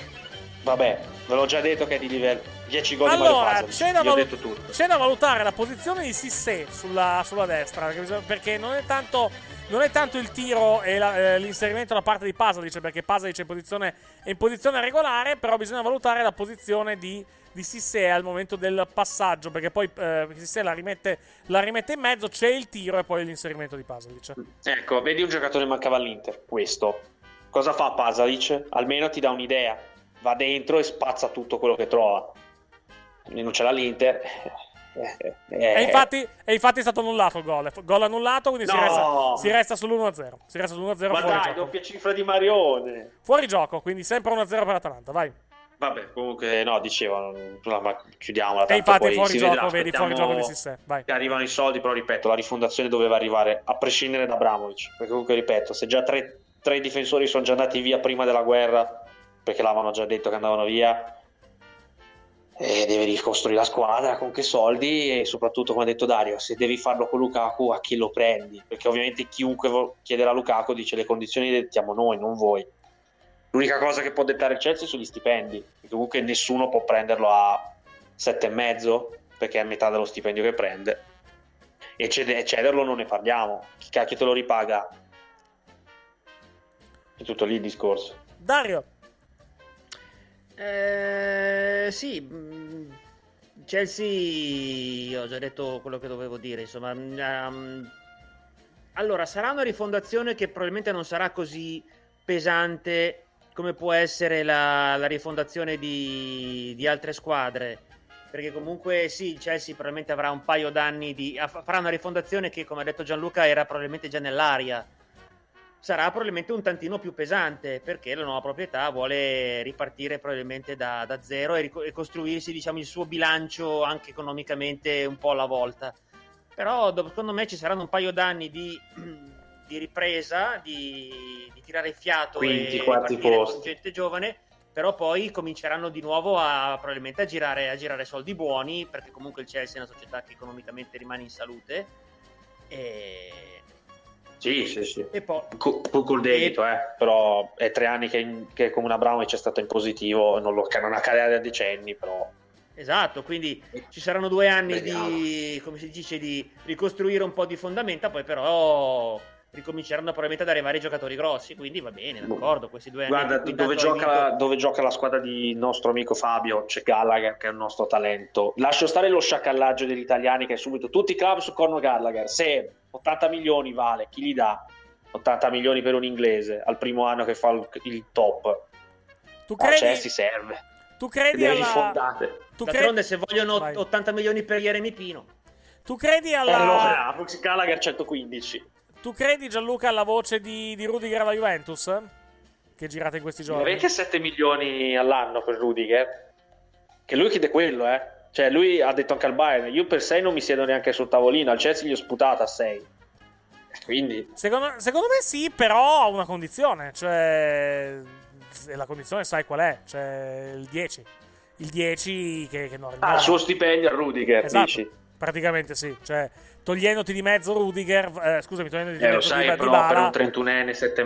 Vabbè, ve l'ho già detto che è di livello... 10 gol di Allora, Pasalic, c'è da, valut- c'è da valutare la posizione di Sissé sulla, sulla destra, perché, bisogna- perché non, è tanto, non è tanto il tiro e la- eh, l'inserimento da parte di Pasalic, perché Pasalic è in posizione, è in posizione regolare, però bisogna valutare la posizione di, di Sissé al momento del passaggio, perché poi eh, Sissé la rimette, la rimette in mezzo, c'è il tiro e poi l'inserimento di Pasalic. Ecco, vedi un giocatore mancava all'Inter, questo. Cosa fa Pasalic? Almeno ti dà un'idea. Va dentro e spazza tutto quello che trova. Non ce l'ha l'Inter. Eh, eh, E infatti, e infatti è stato annullato il gol. Gol annullato, quindi si, No! resta, si resta sull'1-0. Si resta sull'1-0 Ma dai, gioco. doppia cifra di Marione. Fuori gioco, quindi sempre 1-0 per Atalanta, vai. Vabbè, comunque no, dicevano, no, ma chiudiamola. E infatti fuori gioco, vedrà, vedi, fuori gioco di Sissé, vai. Che arrivano i soldi, però ripeto, la rifondazione doveva arrivare a prescindere da Abramovic. Perché comunque ripeto, se già tre, tre difensori sono già andati via prima della guerra, perché l'avevano già detto che andavano via, e deve ricostruire la squadra con che soldi e soprattutto come ha detto Dario se devi farlo con Lukaku a chi lo prendi? Perché ovviamente chiunque chiederà a Lukaku dice le condizioni le dettiamo noi non voi. L'unica cosa che può dettare il Chelsea sono gli stipendi. Perché comunque nessuno può prenderlo a sette e mezzo perché è metà dello stipendio che prende. E cede- cederlo non ne parliamo. Chi cacchio te lo ripaga? È tutto lì il discorso. Dario. Eh, sì, mh, Chelsea, ho già detto quello che dovevo dire, insomma. ehm, allora, sarà una rifondazione che probabilmente non sarà così pesante come può essere la, la rifondazione di, di altre squadre. Perché comunque sì, Chelsea probabilmente avrà un paio d'anni di... fa- farà una rifondazione che, come ha detto Gianluca, era probabilmente già nell'aria sarà probabilmente un tantino più pesante perché la nuova proprietà vuole ripartire probabilmente da, da zero e, rico- e costruirsi diciamo, il suo bilancio anche economicamente un po' alla volta. Però do- secondo me ci saranno un paio d'anni di, di ripresa, di, di tirare fiato Quinti, e partire con gente giovane, però poi cominceranno di nuovo a probabilmente a girare, a girare soldi buoni perché comunque il Chelsea è una società che economicamente rimane in salute. E Sì, sì, sì. E poi... Co- co- col debito, eh. Però è tre anni che, che come Abramovic è stato in positivo, non, lo, non accade da decenni, però... Esatto, quindi ci saranno due anni di, come si dice, di ricostruire un po' di fondamenta, poi però ricominceranno probabilmente ad arrivare i giocatori grossi, quindi va bene, d'accordo, questi due anni Guarda, dove gioca, dove gioca la squadra di nostro amico Fabio c'è Gallagher che è il nostro talento. Lascio stare lo sciacallaggio degli italiani che è subito tutti i club su Conor Gallagher. Se 80 milioni vale, chi li dà? 80 milioni per un inglese al primo anno che fa il, top. Tu credi, Chelsea serve. tu credi alla... rifondate. Tu D'altronde credi, se vogliono Vai. 80 milioni per Jeremy Pino. tu credi Eh, alla... allora, Brooks Gallagher 115. Tu credi Gianluca alla voce di, di Rudiger alla Juventus? Che è girata in questi giorni? Avete 7 milioni all'anno per Rudiger? Che lui chiede quello, eh. Cioè, lui ha detto anche al Bayern: Io per 6 non mi siedo neanche sul tavolino. Al Chelsea gli ho sputato a 6. Quindi, Secondo, secondo me sì, però ha una condizione. Cioè, e la condizione sai qual è? Cioè, il 10. Il 10 che, che non ah, il suo stipendio a Rudiger, Esatto, dici? Praticamente sì. Cioè, togliendoti di mezzo Rudiger, eh, scusami, togliendoti di Eh, lo mezzo sai, di, però Dybala, per un 31enne, 7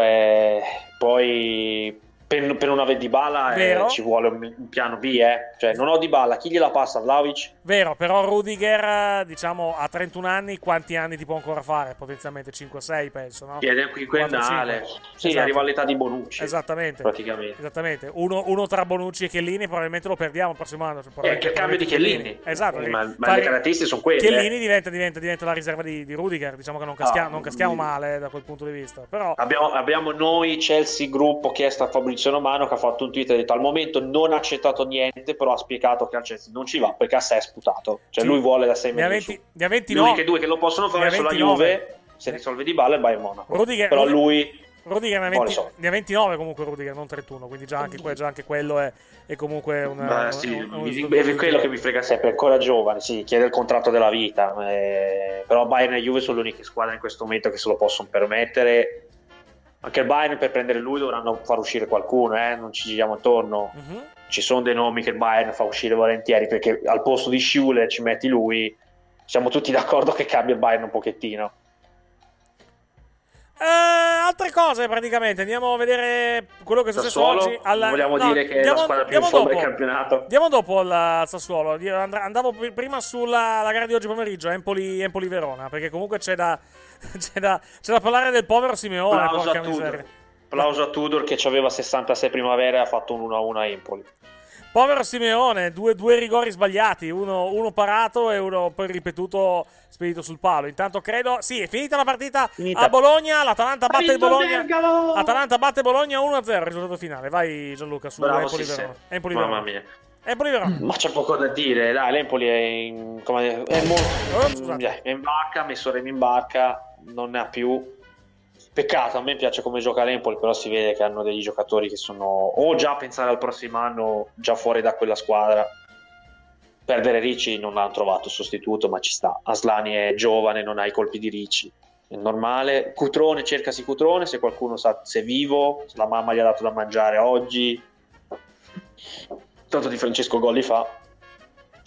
e. Poi. Per, per non avere di bala Vero. ci vuole un, piano B, eh. Cioè, non ho di bala, chi gliela passa? Vlaovic? Vero, però Rudiger, eh, diciamo, a 31 anni, quanti anni ti può ancora fare? Potenzialmente 5-6, penso, no? Chiede un quinquennale. 4-5. Sì, Esatto. arriva all'età di Bonucci. Esattamente. Praticamente. Esattamente. Uno, uno tra Bonucci e Chiellini probabilmente lo perdiamo il prossimo anno. Eh, probabilmente- che cambio di Chiellini. Esatto. Eh, ma, ma le caratteristiche sono quelle. Chiellini eh. diventa, diventa- diventa la riserva di, di Rudiger. Diciamo che non caschiamo, Ah, non caschiamo mm. male da quel punto di vista. Però Abbiamo, abbiamo noi, Chelsea Gruppo, chiesto a Fabrizio Romano che ha fatto un tweet e ha detto al momento non ha accettato niente, però ha spiegato che al Chelsea non ci va perché a sé è sputato. Cioè Sì. lui vuole da 6 ne ha, mesi. 20, ne ha Le 29. uniche due che lo possono fare ne ha sono la 29. Juve, se risolve di balla e Bayern Monaco. Rudiger- però lui Rudiger ne ha, Poi 20 le so. ne ha 29 comunque Rudiger, non 31. Quindi già anche, que- già anche quello è, è comunque un, Beh, un- sì, un- un- mi- un- è quello che mi frega sempre, è ancora giovane, sì, chiede il contratto della vita, eh, però Bayern e Juve sono le uniche squadre in questo momento che se lo possono permettere. Anche il Bayern per prendere lui dovranno far uscire qualcuno, eh, non ci giriamo attorno. Mhm. Ci sono dei nomi che il Bayern fa uscire volentieri perché al posto di Schiule ci metti lui. Siamo tutti d'accordo che cambia il Bayern un pochettino. Eh, altre cose praticamente. Andiamo a vedere quello che è successo oggi. Alla... vogliamo no, dire che è andiamo- la squadra più forma del campionato. Andiamo dopo al, Sassuolo. Andavo pr- prima sulla la gara di oggi pomeriggio, Empoli, Empoli-Verona, perché comunque c'è da, c'è, da, c'è da parlare del povero Simeone. Applauso porca a Tudor. miseria. Applauso a Tudor che aveva 66 primavera e ha fatto un 1-1 a Empoli. Povero Simeone, due, due rigori sbagliati, uno, uno parato e uno poi ripetuto spedito sul palo. Intanto credo, sì, è finita la partita a Bologna, l'Atalanta batte Bologna. Bergamo! Atalanta batte Bologna 1-0, risultato finale. Vai Gianluca su Bravo, Empoli sì, sì. Verona. Empoli Mamma mia. Empoli Verona. Ma c'è poco da dire, dai, l'Empoli è in, come, è, Oh, molto, è in barca, ha messo Remi in barca, non ne ha più. Peccato, a me piace come gioca l'Empoli, però si vede che hanno degli giocatori che sono o già a pensare al prossimo anno, già fuori da quella squadra. Perdere Ricci non hanno trovato sostituto, ma ci sta. Aslani è giovane, non ha i colpi di Ricci. È normale. Cutrone, cercasi Cutrone, se qualcuno sa se è vivo, se la mamma gli ha dato da mangiare oggi. Tanto di Francesco gol li fa.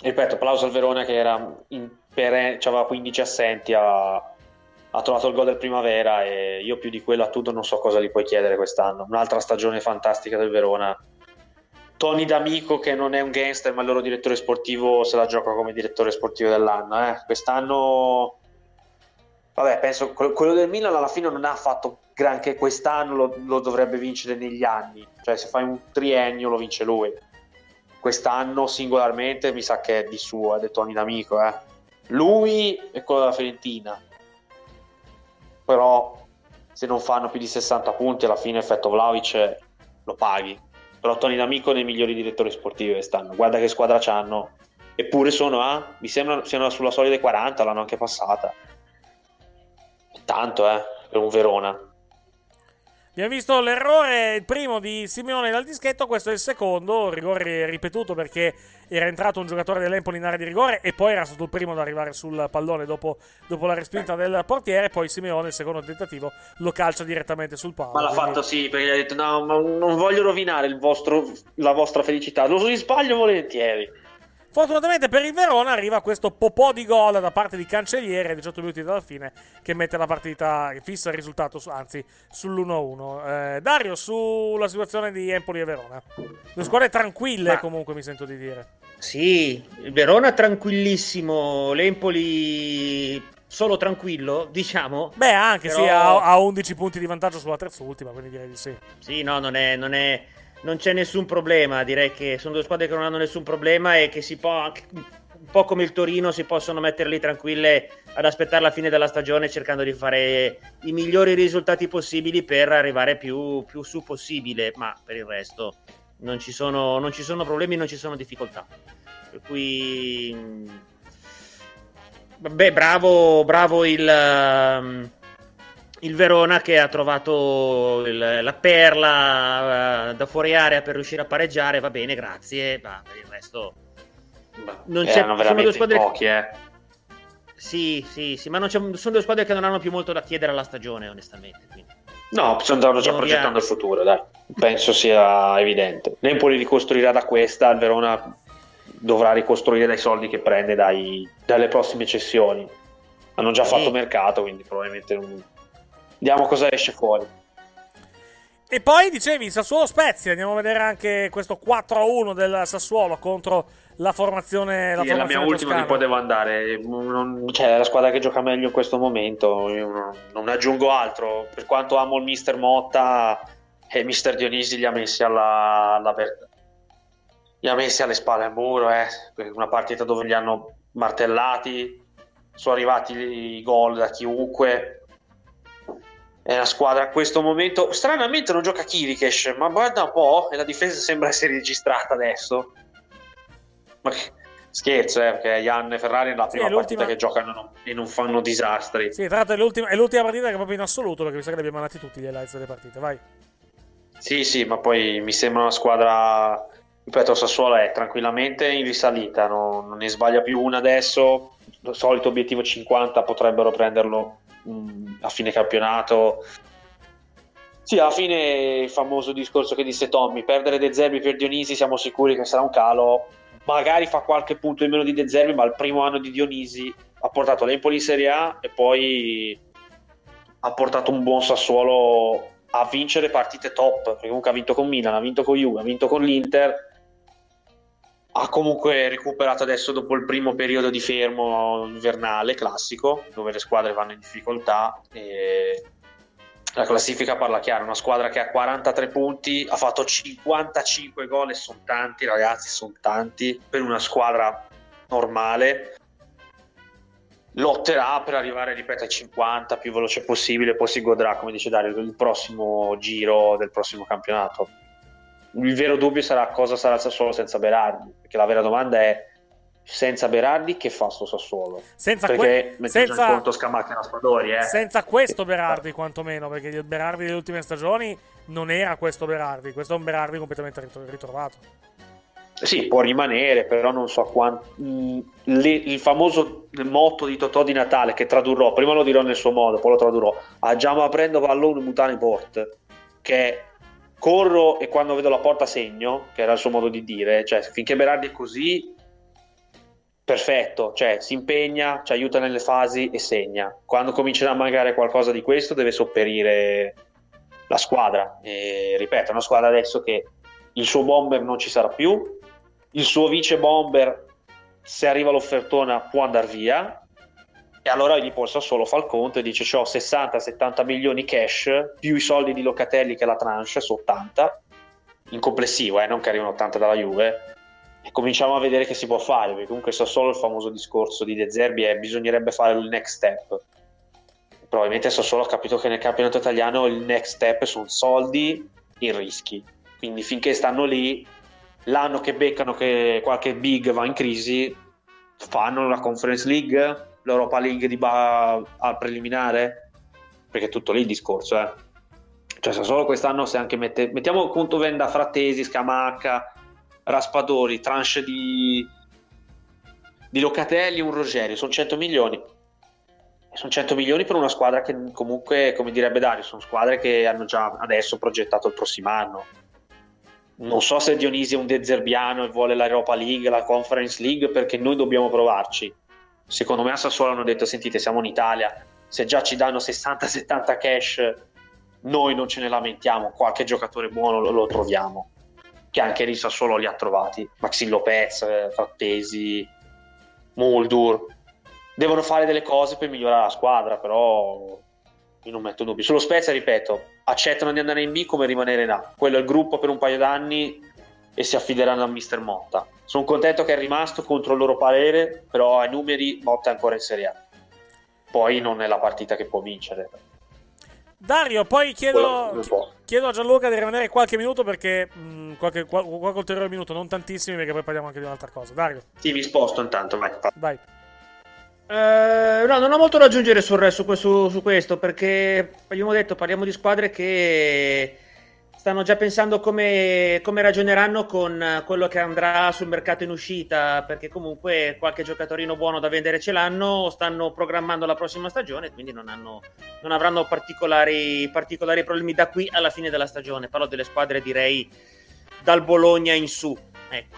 Ripeto, applauso al Verona che era in pere- aveva 15 assenti, ha, ha trovato il gol del primavera e io più di quello a tutto non so cosa gli puoi chiedere quest'anno. Un'altra stagione fantastica del Verona. Tony D'Amico che non è un gangster ma il loro direttore sportivo se la gioca come direttore sportivo dell'anno. eh. Quest'anno, vabbè, penso que- quello del Milan alla fine non ha fatto granché quest'anno, lo, lo dovrebbe vincere negli anni. Cioè se fai un triennio lo vince lui. Quest'anno singolarmente mi sa che è di suo, è del Tony D'Amico. Eh. Lui e quello della Fiorentina. Però se non fanno più di 60 punti alla fine effetto Vlaovic lo paghi però Tony D'Amico nei migliori direttori sportivi quest'anno guarda che squadra c'hanno eppure sono a mi sembra siano sulla soglia dei 40 l'hanno anche passata tanto eh per un Verona Abbiamo visto l'errore, il primo di Simeone dal dischetto, questo è il secondo, rigore ripetuto perché era entrato un giocatore dell'Empoli in area di rigore e poi era stato il primo ad arrivare sul pallone dopo, dopo la respinta del portiere, poi Simeone, il secondo tentativo, lo calcia direttamente sul palo. ma l'ha quindi- fatto sì perché gli ha detto no ma non voglio rovinare il vostro- la vostra felicità lo sbaglio volentieri Fortunatamente per il Verona arriva questo popò di gol da parte di Cancelliere a 18 minuti dalla fine che mette la partita, fissa il risultato, su- anzi sull'1-1. Eh, Dario, sulla situazione di Empoli e Verona. Due squadre tranquille Ma- comunque mi sento di dire. Sì, il Verona tranquillissimo, l'Empoli solo tranquillo, diciamo. Beh, anche Però- sì, ha, ha 11 punti di vantaggio sulla terzultima, quindi direi di sì. Sì, no, non è, non è- non c'è nessun problema. Direi che sono due squadre che non hanno nessun problema e che si può un po' come il Torino si possono mettere lì tranquille ad aspettare la fine della stagione cercando di fare i migliori risultati possibili per arrivare più, più su possibile, ma per il resto non ci sono, non ci sono problemi, non ci sono difficoltà. Per cui mh, Vabbè, bravo, bravo il, ehm, il Verona che ha trovato il- la perla eh, da fuori area per riuscire a pareggiare. Va bene, grazie. Ma per il resto, non c'è. Sono due squadre. pochi, eh. Sì, sì, sì, ma sono due squadre che non hanno più molto da chiedere alla stagione, onestamente. quindi. No, stanno già progettando il futuro, dai. Penso sia evidente. L'Empoli ricostruirà da questa, il Verona dovrà ricostruire dai soldi che prende dai- dalle prossime cessioni. Hanno già Sì. fatto mercato, quindi probabilmente non... Vediamo cosa esce fuori. E poi dicevi Sassuolo Spezia, andiamo a vedere anche questo 4-1 del Sassuolo contro la formazione, la Sì, è la mia formazione ultima che toscana. poi devo andare. Non- cioè, è la squadra che gioca meglio in questo momento. Io non, non aggiungo altro. Per quanto amo il mister Motta, e mister Dionisi li ha messi alla, alla ver- li ha messi alle spalle al muro. Eh. Una partita dove li hanno martellati. Sono arrivati i gol da chiunque. È una squadra a questo momento. Stranamente non gioca Kirikesh, ma guarda un po'. E la difesa sembra essere registrata adesso. Ma che- scherzo, eh, perché Jan e Ferrari è la prima è l'ultima- partita che giocano e non- fanno disastri. Sì, tra l'altro è l'ultima, è l'ultima partita che proprio in assoluto, perché mi sa che li abbiamo andati tutti gli highlights delle partite. Vai. Sì, sì, ma poi mi sembra una squadra. Ripeto, Sassuolo è tranquillamente in risalita, non, non ne sbaglia più una adesso. Il solito obiettivo 50 potrebbero prenderlo a fine campionato. Sì, alla fine il famoso discorso che disse Tommy: perdere De Zerbi per Dionisi, siamo sicuri che sarà un calo. Magari fa qualche punto in meno di De Zerbi, ma il primo anno di Dionisi ha portato l'Empoli in Serie A e poi ha portato un buon Sassuolo a vincere partite top, perché comunque ha vinto con Milan, ha vinto con Juve, ha vinto con l'Inter, ha comunque recuperato adesso dopo il primo periodo di fermo invernale classico, dove le squadre vanno in difficoltà e la classifica parla chiaro, una squadra che ha 43 punti, ha fatto 55 gol e sono tanti ragazzi, sono tanti per una squadra normale lotterà per arrivare, ripeto, ai 50 più veloce possibile, poi si godrà, come dice Dario, il prossimo giro del prossimo campionato. Il vero dubbio sarà cosa sarà il Sassuolo senza Berardi, perché la vera domanda è senza Berardi che fa sto Sassuolo? Senza perché que- senza- conto Scamacca e Raspadori, eh. Senza questo Berardi, quantomeno, perché il Berardi delle ultime stagioni non era questo Berardi. Questo è un Berardi completamente ritro- ritrovato. Sì, può rimanere, però non so quanto. le- il famoso motto di Totò di Natale che tradurrò, prima lo dirò nel suo modo, poi lo tradurrò. Agiamo aprendo pallone mutare port, che corro e quando vedo la porta segno, che era il suo modo di dire, cioè finché Berardi è così, perfetto, cioè si impegna, ci aiuta nelle fasi e segna. Quando comincerà a mancare qualcosa di questo deve sopperire la squadra. E ripeto, è una squadra adesso che il suo bomber non ci sarà più, il suo vice bomber se arriva l'offertona può andare via e allora gli possa solo fa il conto e dice ho 60-70 milioni cash più i soldi di Locatelli che la tranche su 80 in complessivo, eh, non che arrivano 80 dalla Juve e cominciamo a vedere che si può fare perché comunque sta solo il famoso discorso di De Zerbi è bisognerebbe fare il next step. Probabilmente Sassuolo ha capito che nel campionato italiano il next step sono soldi e rischi. Quindi finché stanno lì l'anno che beccano che qualche big va in crisi fanno la Conference League l'Europa League di ba- al preliminare perché è tutto lì il discorso eh. cioè Sassuolo quest'anno se anche mette mettiamo conto venda Frattesi, Scamacca Raspadori, tranche di di Locatelli un Rogerio sono 100 milioni sono 100 milioni per una squadra che comunque come direbbe Dario sono squadre che hanno già adesso progettato il prossimo anno non so se Dionisi è un dezerbiano e vuole l'Europa League, la Conference League, perché noi dobbiamo provarci. Secondo me a Sassuolo hanno detto, sentite, siamo in Italia, se già ci danno 60-70 cash, noi non ce ne lamentiamo, qualche giocatore buono lo, lo troviamo. Che anche lì Sassuolo li ha trovati. Maxi Lopez, eh, Frattesi, Muldur. devono fare delle cose per migliorare la squadra, però io non metto dubbi. Sullo Spezia, ripeto, accettano di andare in B come rimanere in A. Quello è il gruppo per un paio d'anni e si affideranno a Mister Motta. Sono contento che è rimasto contro il loro parere, però ai numeri Motta è ancora in Serie A. Poi non è la partita che può vincere. Dario, poi chiedo, chiedo a Gianluca di rimanere qualche minuto perché mh, qualche, qual- qualche ulteriore minuto, non tantissimi perché poi parliamo anche di un'altra cosa. Dario, Sì, mi sposto intanto, vai. vai. Eh, no, non ho molto da aggiungere sul- su, su- su questo perché abbiamo detto parliamo di squadre che stanno già pensando come, come ragioneranno con eh, quello che andrà sul mercato in uscita perché comunque qualche giocatorino buono da vendere ce l'hanno, stanno programmando la prossima stagione quindi non, hanno- non avranno particolari, particolari problemi da qui alla fine della stagione. Parlo delle squadre direi dal Bologna in su. Ecco.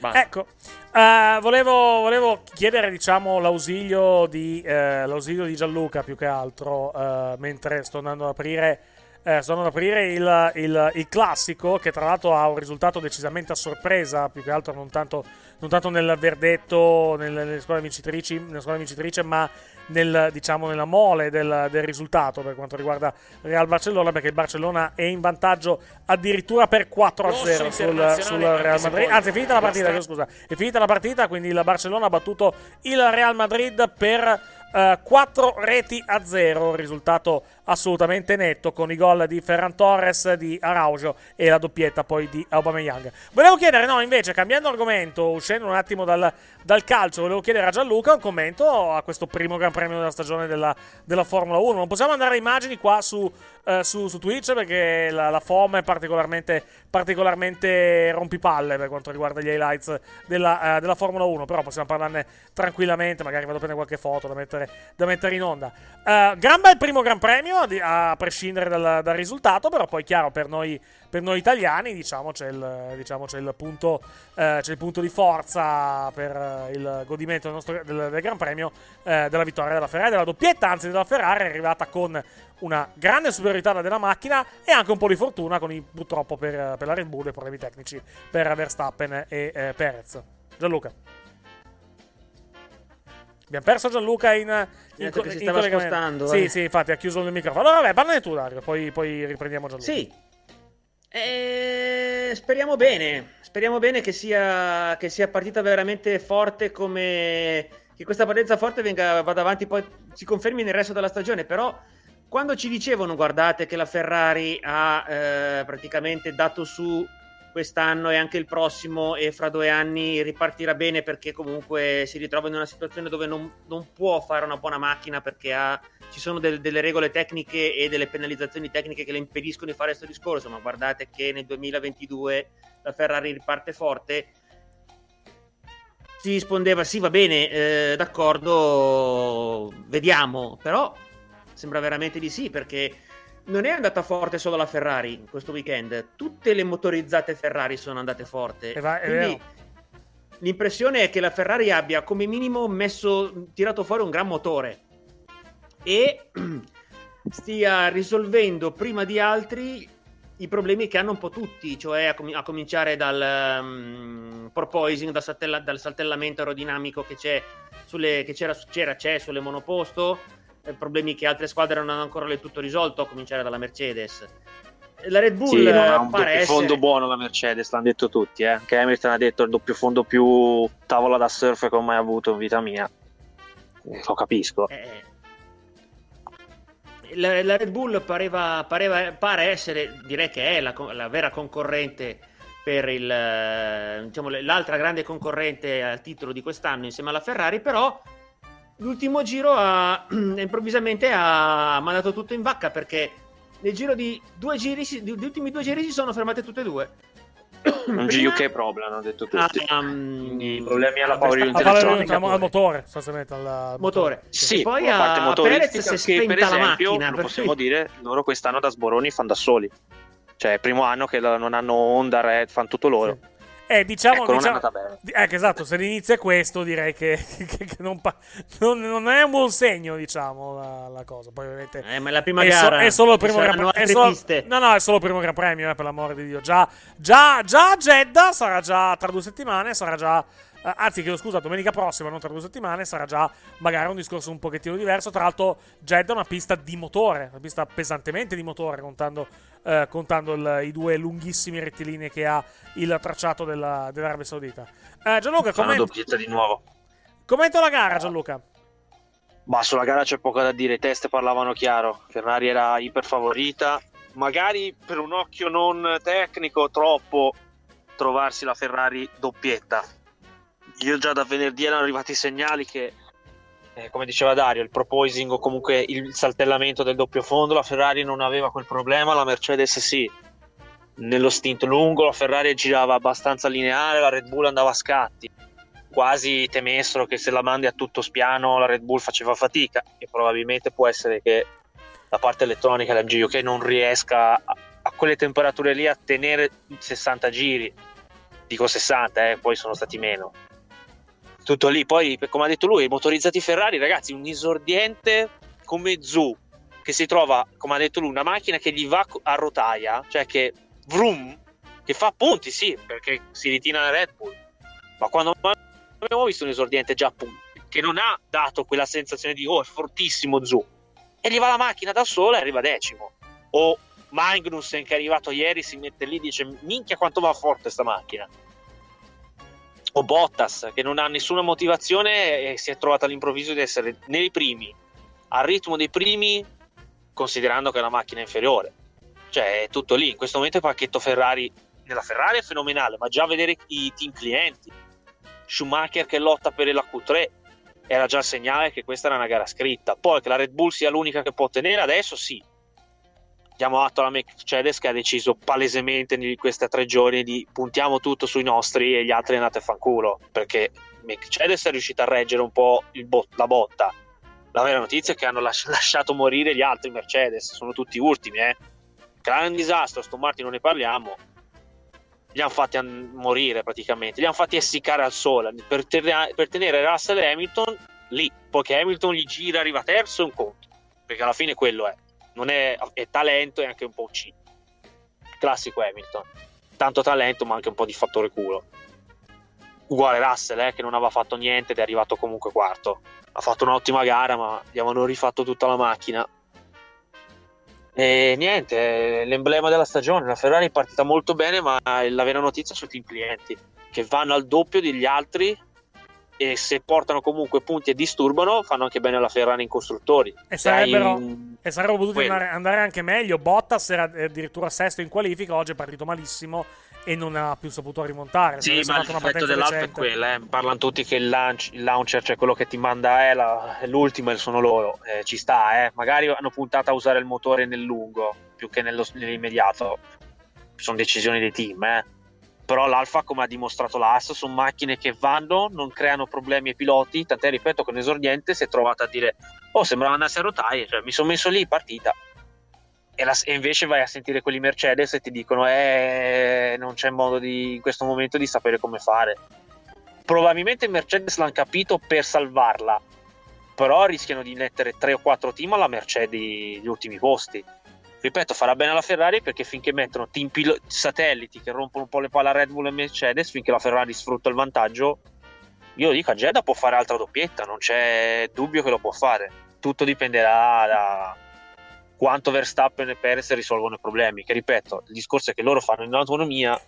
Basta. Ecco, eh, volevo, volevo chiedere, diciamo, l'ausilio di, eh, l'ausilio di Gianluca più che altro, eh, mentre sto andando ad aprire, eh, andando ad aprire il, il- il classico, che tra l'altro ha un risultato decisamente a sorpresa, più che altro non tanto, non tanto nel verdetto, nelle, nelle squadre vincitrici, nella squadra vincitrice, ma nel, diciamo, nella mole del, del risultato per quanto riguarda Real Barcellona, perché il Barcellona è in vantaggio addirittura per 4 a 0 sul, sul Real Madrid. Anzi, è finita la partita, basta- scusa. È finita la partita, quindi il Barcellona ha battuto il Real Madrid per 4 reti a 0. Risultato assolutamente netto con i gol di Ferran Torres, di Araujo e la doppietta poi di Aubameyang. Volevo chiedere, no, invece, cambiando argomento, uscendo un attimo dal, dal calcio, volevo chiedere a Gianluca un commento a questo primo Gran Premio della stagione della, della Formula 1. Non possiamo andare a immagini qua su, eh, su, su Twitch perché la, la FOM è particolarmente, particolarmente rompipalle per quanto riguarda gli highlights della, eh, della Formula 1, però possiamo parlarne tranquillamente, magari vado a prendere qualche foto da mettere, da mettere in onda. Eh, gran bel primo Gran Premio, a di- a prescindere dal, dal risultato, però poi chiaro per noi, per noi italiani diciamo c'è il, diciamo, c'è il, punto, eh, c'è il punto di forza per eh, il godimento del, nostro, del, del Gran Premio eh, della vittoria della Ferrari, della doppietta anzi della Ferrari, arrivata con una grande superiorità della macchina e anche un po' di fortuna con i, purtroppo per, per la Red Bull e problemi tecnici per Verstappen e eh, Perez. Gianluca. Abbiamo perso Gianluca in, in, che si in collegamento. spostando, Sì, eh. sì, infatti ha chiuso il microfono. Allora, vabbè, parlane tu, Dario, poi, poi riprendiamo Gianluca. Sì. Eh, speriamo bene. Speriamo bene che sia, che sia partita veramente forte come... Che questa partenza forte venga, vada avanti poi si confermi nel resto della stagione. Però quando ci dicevano, guardate, che la Ferrari ha eh, praticamente dato su quest'anno e anche il prossimo e fra due anni ripartirà bene perché comunque si ritrova in una situazione dove non, non può fare una buona macchina perché ha- ci sono del- delle regole tecniche e delle penalizzazioni tecniche che le impediscono di fare questo discorso, ma guardate che nel 2022 la Ferrari riparte forte. Si rispondeva sì, va bene, eh, d'accordo, vediamo, però sembra veramente di sì perché non è andata forte solo la Ferrari questo weekend, tutte le motorizzate Ferrari sono andate forte. E va- Quindi vero. l'impressione è che la Ferrari abbia come minimo messo, tirato fuori un gran motore e stia risolvendo prima di altri i problemi che hanno un po' tutti, cioè a, com- a cominciare dal um, porpoising, dal, saltella- dal saltellamento aerodinamico che c'è sulle, che c'era, c'era, c'è sulle monoposto, eh, problemi che altre squadre non hanno ancora del tutto risolto, a cominciare dalla Mercedes. La Red Bull Sì, eh, ha un pare doppio essere... fondo buono la Mercedes, l'hanno detto tutti, eh. Anche Hamilton ha detto il doppio fondo più tavola da surf che ho mai avuto in vita mia. Lo capisco. Eh, La, la Red Bull pareva, pareva- pare essere, direi che è la, la vera concorrente per il, eh, diciamo, l'altra grande concorrente al titolo di quest'anno insieme alla Ferrari, però l'ultimo giro ha, improvvisamente ha mandato tutto in vacca perché nel giro di due giri, si- gli ultimi due giri si sono fermate tutte e due. Un Prima- GUK problem, hanno detto tutti. Ah, um, Quindi problemi alla power unit A elettronica. al, motore, sostanzialmente al, al Motore. Sì, E poi la parte a motoristica Perez si è che per spenta la esempio, macchina, lo possiamo cui- dire, loro quest'anno da sboroni fanno da soli. Cioè, è il primo anno che non hanno Honda, Red, fanno tutto loro. Eh, diciamo, Ecco, non è diciamo- che esatto, se l'inizio è questo, direi che, che- che non, pa- non- non è un buon segno, diciamo, la, la cosa. Poi, ovviamente, Eh, ma è la prima è, gara. è solo il primo gran Premio. No, no, è solo il primo Gran Premio, eh, per l'amore di Dio. Già, già, già Jeddah sarà già tra due settimane, sarà già anzi, chiedo scusa, domenica prossima, non tra due settimane, sarà già magari un discorso un pochettino diverso. Tra l'altro, Jeddah è una pista di motore, una pista pesantemente di motore, contando, eh, contando il- i due lunghissimi rettilinei che ha il tracciato della- dell'Arabia Saudita. Eh, Gianluca, Fa una comment- doppietta di nuovo. commenta la gara, Gianluca. Ma sulla gara c'è poco da dire, i test parlavano chiaro. Ferrari era iperfavorita. Magari per un occhio non tecnico, troppo trovarsi la Ferrari doppietta. Io già da venerdì erano arrivati i segnali che, eh, come diceva Dario, il proposing o comunque il saltellamento del doppio fondo, la Ferrari non aveva quel problema, la Mercedes sì. Nello stint lungo la Ferrari girava abbastanza lineare, la Red Bull andava a scatti quasi temessero che se la mandi a tutto spiano la Red Bull faceva fatica e probabilmente può essere che la parte elettronica del GUK non riesca a, a quelle temperature lì a tenere 60 giri dico 60 eh, poi sono stati meno tutto lì. Poi come ha detto lui i motorizzati Ferrari ragazzi un esordiente come Zu che si trova come ha detto lui una macchina che gli va a rotaia cioè che vroom che fa punti sì perché si ritina la Red Bull. Ma quando abbiamo visto un esordiente già a punti che non ha dato quella sensazione di oh è fortissimo Zu e gli va la macchina da sola e arriva decimo. O Magnussen che è arrivato ieri si mette lì e dice minchia quanto va forte sta macchina o Bottas che non ha nessuna motivazione e si è trovato all'improvviso di essere nei primi al ritmo dei primi considerando che è una macchina inferiore cioè è tutto lì in questo momento il pacchetto Ferrari nella Ferrari è fenomenale ma già vedere i team clienti Schumacher che lotta per la Q3 era già il segnale che questa era una gara scritta. Poi che la Red Bull sia l'unica che può ottenere adesso, sì. Diamo atto alla Mercedes che ha deciso palesemente in questi tre giorni di puntiamo tutto sui nostri e gli altri andate a fanculo. Perché Mercedes è riuscita a reggere un po' bot- la botta. La vera notizia è che hanno las- lasciato morire gli altri Mercedes, sono tutti ultimi, eh. Un disastro, Aston Martin non ne parliamo li hanno fatti an- morire praticamente, li hanno fatti essiccare al sole per, ter- per tenere Russell e Hamilton lì. Poi che Hamilton gli gira, arriva terzo un conto, perché alla fine quello è, non è, è talento e anche un po' C. Classico Hamilton, tanto talento ma anche un po' di fattore culo. Uguale Russell eh, che non aveva fatto niente ed è arrivato comunque quarto. Ha fatto un'ottima gara ma gli avevano rifatto tutta la macchina e niente, è l'emblema della stagione. La Ferrari è partita molto bene, ma la vera notizia sono i clienti che vanno al doppio degli altri e se portano comunque punti e disturbano, fanno anche bene alla Ferrari in costruttori. E hai sarebbero, e sarebbero potuti andare, andare anche meglio. Bottas era addirittura sesto in qualifica, oggi è partito malissimo e non ha più saputo rimontare. Sì, ma l'effetto dell'Alfa è quello, eh. parlano tutti che il, launch- il launcher, cioè quello che ti manda è, la- è l'ultimo e sono loro, Eh, ci sta, eh. magari hanno puntato a usare il motore nel lungo più che nello- nell'immediato, sono decisioni dei team, eh. Però l'Alfa come ha dimostrato l'As sono macchine che vanno, non creano problemi ai piloti, tant'è ripeto che un esordiente si è trovato a dire oh sembrava andasse a rotaie, cioè, mi sono messo lì, partita. E, la- e invece vai a sentire quelli Mercedes e ti dicono eh, non c'è modo di, in questo momento di sapere come fare probabilmente Mercedes l'hanno capito per salvarla però rischiano di mettere 3 o 4 team alla mercé degli ultimi posti ripeto farà bene la Ferrari perché finché mettono team pilo- satelliti che rompono un po' le palle a Red Bull e Mercedes finché la Ferrari sfrutta il vantaggio io dico a Jeddah può fare altra doppietta non c'è dubbio che lo può fare tutto dipenderà da quanto Verstappen e Perez risolvono i problemi. Che ripeto, il discorso è che loro fanno in autonomia,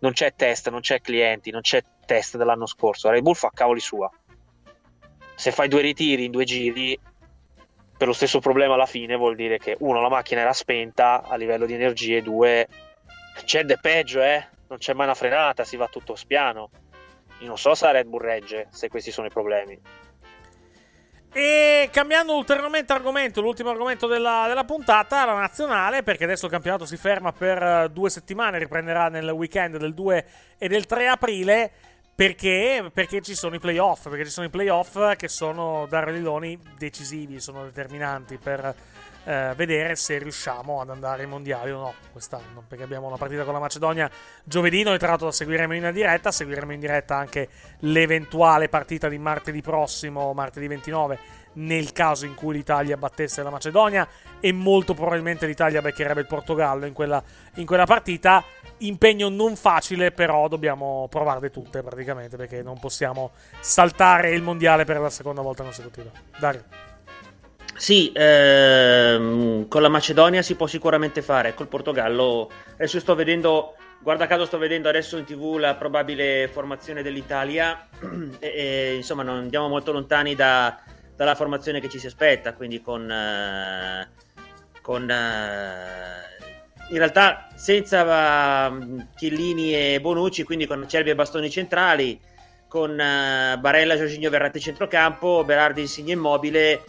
non c'è test, non c'è clienti, non c'è test dell'anno scorso. Red Bull fa cavoli sua. Se fai due ritiri in due giri, per lo stesso problema alla fine vuol dire che uno, la macchina era spenta a livello di energie, due, c'è de peggio, eh? Non c'è mai una frenata, si va tutto spiano. Io non so se la Red Bull regge, se questi sono i problemi. E cambiando ulteriormente argomento, l'ultimo argomento della, della puntata, la nazionale, perché adesso il campionato si ferma per eh, due settimane, riprenderà nel weekend del 2 e del 3 aprile. Perché? Perché ci sono i playoff, perché ci sono i playoff che sono da Rediloni decisivi, sono determinanti per eh, vedere se riusciamo ad andare ai mondiali o no quest'anno. Perché abbiamo una partita con la Macedonia giovedì, noi tra l'altro la seguiremo in diretta, seguiremo in diretta anche l'eventuale partita di martedì prossimo, martedì 29, nel caso in cui l'Italia battesse la Macedonia e molto probabilmente l'Italia beccherebbe il Portogallo in quella, in quella partita. Impegno non facile, però dobbiamo provarle tutte praticamente perché non possiamo saltare il mondiale per la seconda volta consecutiva. Dario. Sì, ehm, con la Macedonia si può sicuramente fare, col Portogallo adesso sto vedendo, guarda caso sto vedendo adesso in tv la probabile formazione dell'Italia e, e, insomma non andiamo molto lontani da, dalla formazione che ci si aspetta, quindi con, eh, con eh, in realtà senza uh, Chiellini e Bonucci, quindi con Cerbi e Bastoni centrali, con uh, Barella, Giorginio Verratti centrocampo, Berardi Insigne immobile,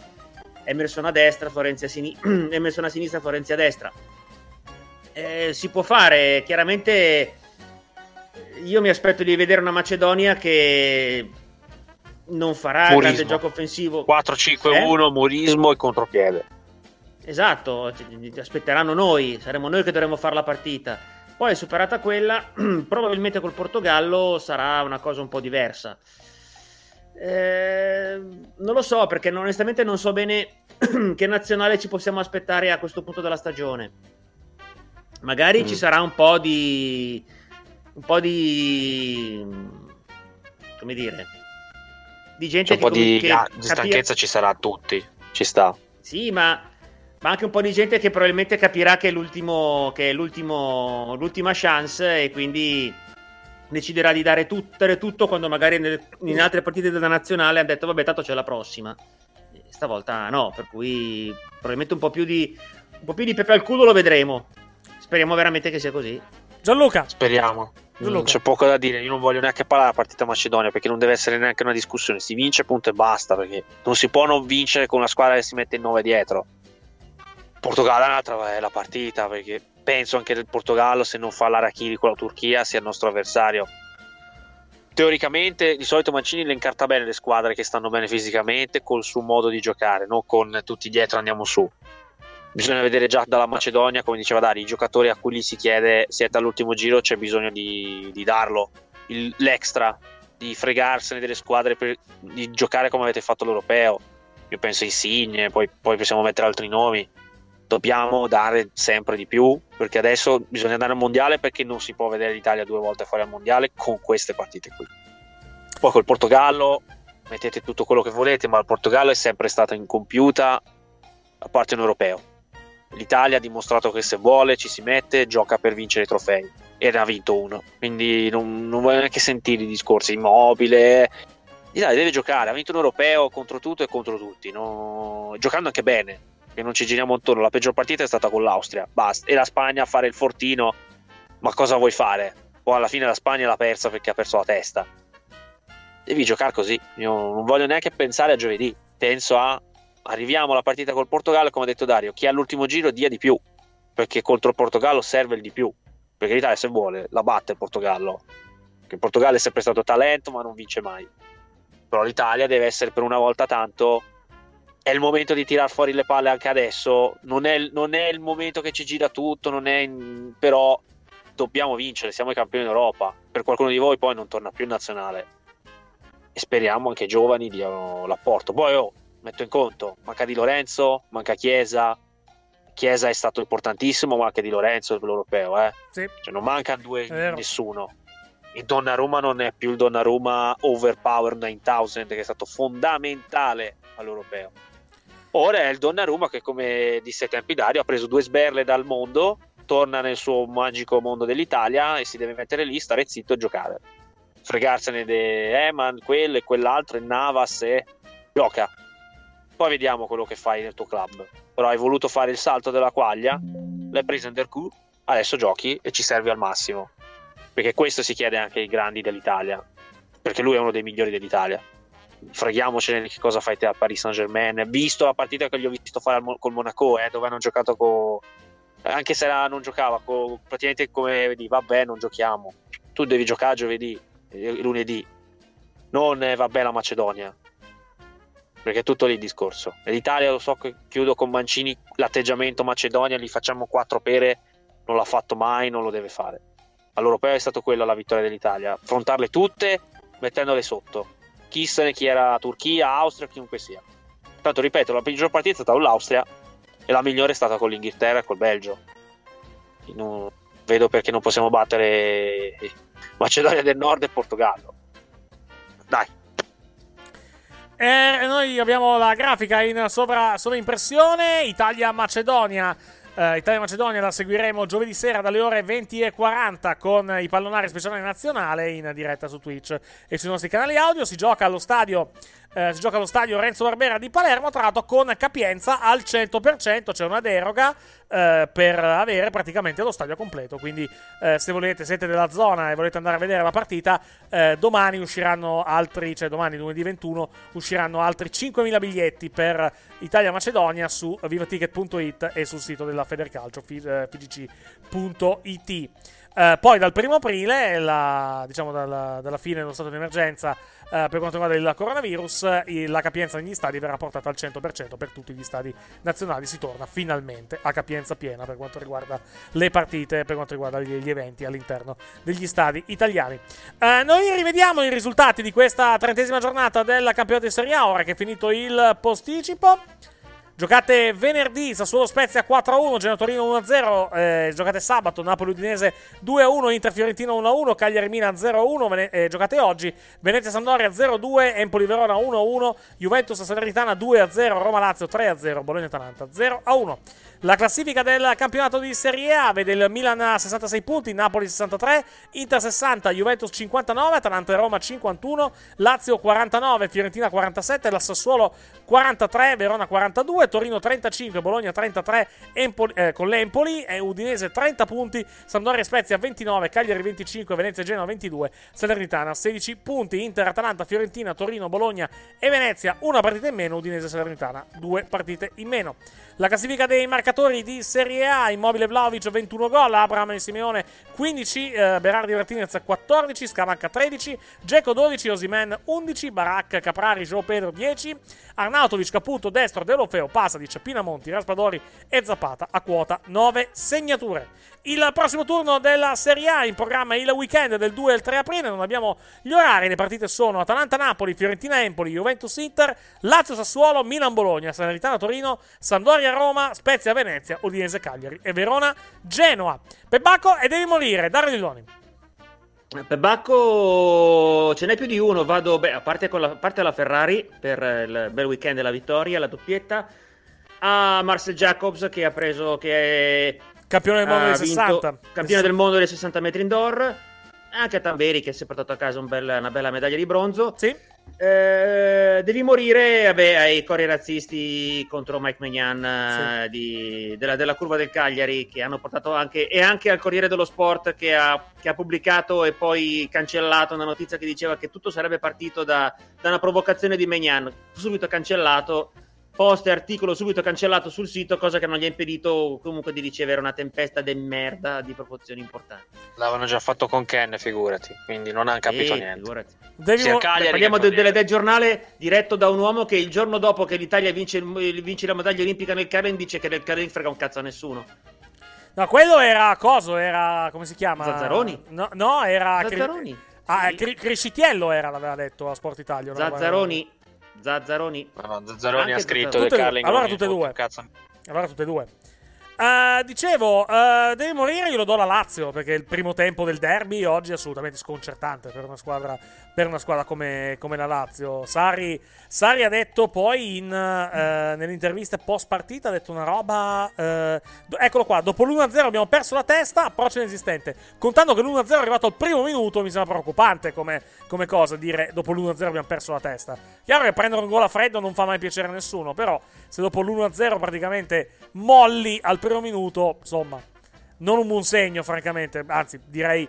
Emerson a destra, Florenzi a, sini- Emerson a sinistra, Florenzi a destra. Eh, si può fare, chiaramente io mi aspetto di vedere una Macedonia che non farà Murismo. grande gioco offensivo. 4-5-1, murismo e contropiede. Esatto, aspetteranno noi, saremo noi che dovremo fare la partita. Poi superata quella, probabilmente col Portogallo sarà una cosa un po' diversa. Eh, non lo so perché onestamente non so bene che nazionale ci possiamo aspettare a questo punto della stagione. Magari Mm. ci sarà un po' di un po' di come dire di gente C'è un po' di, che ah, di stanchezza ci sarà a tutti. Ci sta. sì, ma, ma anche un po' di gente che probabilmente capirà che è, l'ultimo, che è l'ultimo, l'ultima chance e quindi deciderà di dare tutto, tutto quando magari nel- in altre partite della nazionale ha detto vabbè tanto c'è la prossima. Stavolta no, per cui probabilmente un po' più di, un po' più di pepe al culo lo vedremo. Speriamo veramente che sia così. Gianluca. Speriamo. Mm, C'è poco da dire. Io non voglio neanche parlare della partita Macedonia perché non deve essere neanche una discussione. Si vince, punto e basta. Perché non si può non vincere con una squadra che si mette in 9 dietro. Portogallo è un'altra bella partita perché penso anche che il Portogallo, se non fa l'Arachiri con la Turchia, sia il nostro avversario. Teoricamente, di solito Mancini le incarta bene le squadre che stanno bene fisicamente col suo modo di giocare, non con tutti dietro andiamo su. Bisogna vedere già dalla Macedonia, come diceva Dari, i giocatori a cui gli si chiede siete all'ultimo giro, c'è bisogno di, di darlo, Il- l'extra, di fregarsene delle squadre, per- di giocare come avete fatto l'Europeo. Io penso a Insigne, poi, poi possiamo mettere altri nomi. Dobbiamo dare sempre di più, perché adesso bisogna andare al mondiale perché non si può vedere l'Italia due volte fuori al mondiale con queste partite qui. Poi col Portogallo mettete tutto quello che volete, ma il Portogallo è sempre stata incompiuta a parte un europeo. L'Italia ha dimostrato che se vuole ci si mette, gioca per vincere i trofei e ne ha vinto uno. Quindi non, non voglio neanche sentire i discorsi immobile. L'Italia deve giocare, ha vinto un europeo contro tutto e contro tutti, no? giocando anche bene, che non ci giriamo intorno. La peggior partita è stata con l'Austria, basta. E la Spagna a fare il fortino, ma cosa vuoi fare? Poi alla fine la Spagna l'ha persa perché ha perso la testa. Devi giocare così. Io non voglio neanche pensare a giovedì. Penso a arriviamo alla partita col Portogallo, come ha detto Dario, chi ha l'ultimo giro dia di più, perché contro il Portogallo serve il di più, perché l'Italia se vuole la batte il Portogallo, perché il Portogallo è sempre stato talento ma non vince mai, però l'Italia deve essere per una volta tanto, è il momento di tirar fuori le palle anche adesso, non è, non è il momento che ci gira tutto, in- però dobbiamo vincere, siamo i campioni d'Europa, per qualcuno di voi poi non torna più in nazionale. E speriamo anche i giovani diano l'apporto, poi oh, metto in conto, manca Di Lorenzo, manca Chiesa. Chiesa è stato importantissimo, ma anche Di Lorenzo l'europeo, eh. Sì. Cioè, non manca due nessuno. Il Donnarumma non è più il Donnarumma Overpower 9000 che è stato fondamentale all'europeo. Ora è il Donnarumma che, come disse ai tempi Dario, ha preso due sberle dal mondo, torna nel suo magico mondo dell'Italia e si deve mettere lì, stare zitto e giocare. Fregarsene di Eman, quello e quell'altro, e Navas e gioca. Poi vediamo quello che fai nel tuo club. Però hai voluto fare il salto della quaglia, l'hai preso in Dercu, adesso giochi e ci servi al massimo. Perché questo si chiede anche ai grandi dell'Italia. Perché lui è uno dei migliori dell'Italia. Freghiamocene di che cosa fai te a Paris Saint Germain. Visto la partita che gli ho visto fare al Mo- col Monaco, eh, dove hanno giocato con. Anche se la- non giocava, co- praticamente come vedi, vabbè, non giochiamo. Tu devi giocare giovedì, eh, lunedì. Non eh, vabbè la Macedonia perché è tutto lì il discorso. L'Italia, lo so che chiudo con Mancini, l'atteggiamento Macedonia, gli facciamo quattro pere, non l'ha fatto mai, non lo deve fare. All'Europeo è stato quella la vittoria dell'Italia, affrontarle tutte mettendole sotto. Chi se ne chi era Turchia, Austria, chiunque sia. Tanto ripeto, la peggior partita è stata con l'Austria e la migliore è stata con l'Inghilterra e col Belgio. Non vedo perché non possiamo battere Macedonia del Nord e Portogallo. Dai. E noi abbiamo la grafica in sovra, sovraimpressione. Italia-Macedonia. Eh, Italia-Macedonia la seguiremo giovedì sera dalle ore 20.40 con i pallonari speciali nazionale in diretta su Twitch e sui nostri canali audio. Si gioca allo stadio. Eh, si gioca allo stadio Renzo Barbera di Palermo, tra l'altro con capienza al 100%, c'è una deroga eh, per avere praticamente lo stadio completo. Quindi, eh, se volete, siete della zona e volete andare a vedere la partita, eh, domani usciranno altri, cioè domani, lunedì 21, usciranno altri 5.000 biglietti per Italia-Macedonia su vivaticket.it e sul sito della Federcalcio, fi- eh, fgc.it. Eh, poi dal primo aprile, la- diciamo dalla, dalla fine dello stato di emergenza eh, per quanto riguarda il coronavirus, eh, la capienza negli stadi verrà portata al 100% per tutti gli stadi nazionali. Si torna finalmente a capienza piena per quanto riguarda le partite, per quanto riguarda gli, gli eventi all'interno degli stadi italiani. Eh, noi rivediamo i risultati di questa trentesima giornata del campionato di Serie A, ora che è finito il posticipo. Giocate venerdì Sassuolo Spezia 4-1, Genoa Torino 1-0, eh, giocate sabato Napoli Udinese 2-1, Inter Fiorentina 1-1, Cagliari Milan 0-1, Vene- eh, giocate oggi Venezia Sampdoria 0-2, Empoli Verona 1-1, Juventus Salernitana 2-0, Roma Lazio 3-0, Bologna Atalanta 0-1. La classifica del campionato di Serie A vede il Milan a 66 punti, Napoli 63, Inter 60, Juventus 59, Atalanta e Roma 51, Lazio 49, Fiorentina 47, la Sassuolo 43, Verona 42, Torino 35, Bologna 33 Empoli- eh, con l'Empoli, e Udinese 30 punti, Sampdoria e Spezia 29, Cagliari 25, Venezia e Genoa 22, Salernitana 16 punti, Inter, Atalanta, Fiorentina, Torino, Bologna e Venezia una partita in meno, Udinese e Salernitana due partite in meno. La classifica dei marcatori di Serie A, Immobile Vlaovic 21 gol, Abraham e Simeone 15, eh, Berardi Martinez 14, Scamacca 13, Geco 12, Osimen 11, Barak, Caprari, Joe Pedro 10, Arnautovic, Caputo, Destro, Delofeo, Pasadic, Pinamonti, Raspadori e Zapata a quota 9 segnature. Il prossimo turno della Serie A in programma il weekend del 2 e il 3 aprile. Non abbiamo gli orari. Le partite sono Atalanta-Napoli, Fiorentina-Empoli, Juventus-Inter, Lazio-Sassuolo, Milan-Bologna, Salernitana-Torino, Sampdoria-Roma, Spezia-Venezia, Udinese-Cagliari e Verona-Genoa. Pebacco e devi morire. Dario Lilloni. Per Bacco ce n'è più di uno. Vado, beh, a parte, con la, a parte la Ferrari per il bel weekend e la vittoria, la doppietta. A Marcel Jacobs che ha preso. Che è, Campione del mondo dei vinto- 60. Campione del mondo dei 60 metri indoor. Anche a Tamberi che si è portato a casa un bel- una bella medaglia di bronzo. Sì. Eh, devi morire vabbè, ai cori razzisti contro Mike Magnan eh, di- della, della curva del Cagliari che hanno portato anche e anche al Corriere dello Sport che ha, che ha pubblicato e poi cancellato una notizia che diceva che tutto sarebbe partito da, da una provocazione di Magnan subito cancellato post e articolo subito cancellato sul sito cosa che non gli ha impedito comunque di ricevere una tempesta de merda di proporzioni importanti L'avevano già fatto con Ken, figurati. Quindi non hanno capito Eh, niente. figurati. Devi mo- Cagliari Parliamo che de- Torino. del, del giornale diretto da un uomo che il giorno dopo che l'Italia vince, il- vince la medaglia olimpica nel curling dice che nel curling frega un cazzo a nessuno. No, quello era coso, era come si chiama? Zazzaroni? No, no era Cri- Zazzaroni? Ah, eh, Cri- Criscitiello era, l'aveva detto a Sport Italia. roba- Zazzaroni, Zazzaroni. Zazzaroni Anche ha scritto Zazzaroni. del Tutte- curling. allora tutte e due. cazzo. Allora tutte e due. Eh, dicevo, eh, deve morire, io lo do alla Lazio perché il primo tempo del derby oggi è assolutamente sconcertante per una squadra, per una squadra come, come la Lazio. Sarri, Sarri ha detto poi in, eh, nell'intervista post partita, ha detto una roba... eh, eccolo qua, dopo l'1-0 abbiamo perso la testa, approccio inesistente. Contando che l'1-0 è arrivato al primo minuto mi sembra preoccupante come, come cosa dire dopo l'1-0 abbiamo perso la testa. Chiaro che prendere un gol a freddo non fa mai piacere a nessuno, però se dopo l'1-0 praticamente molli al primo minuto, insomma, non un buon segno, francamente. Anzi, direi,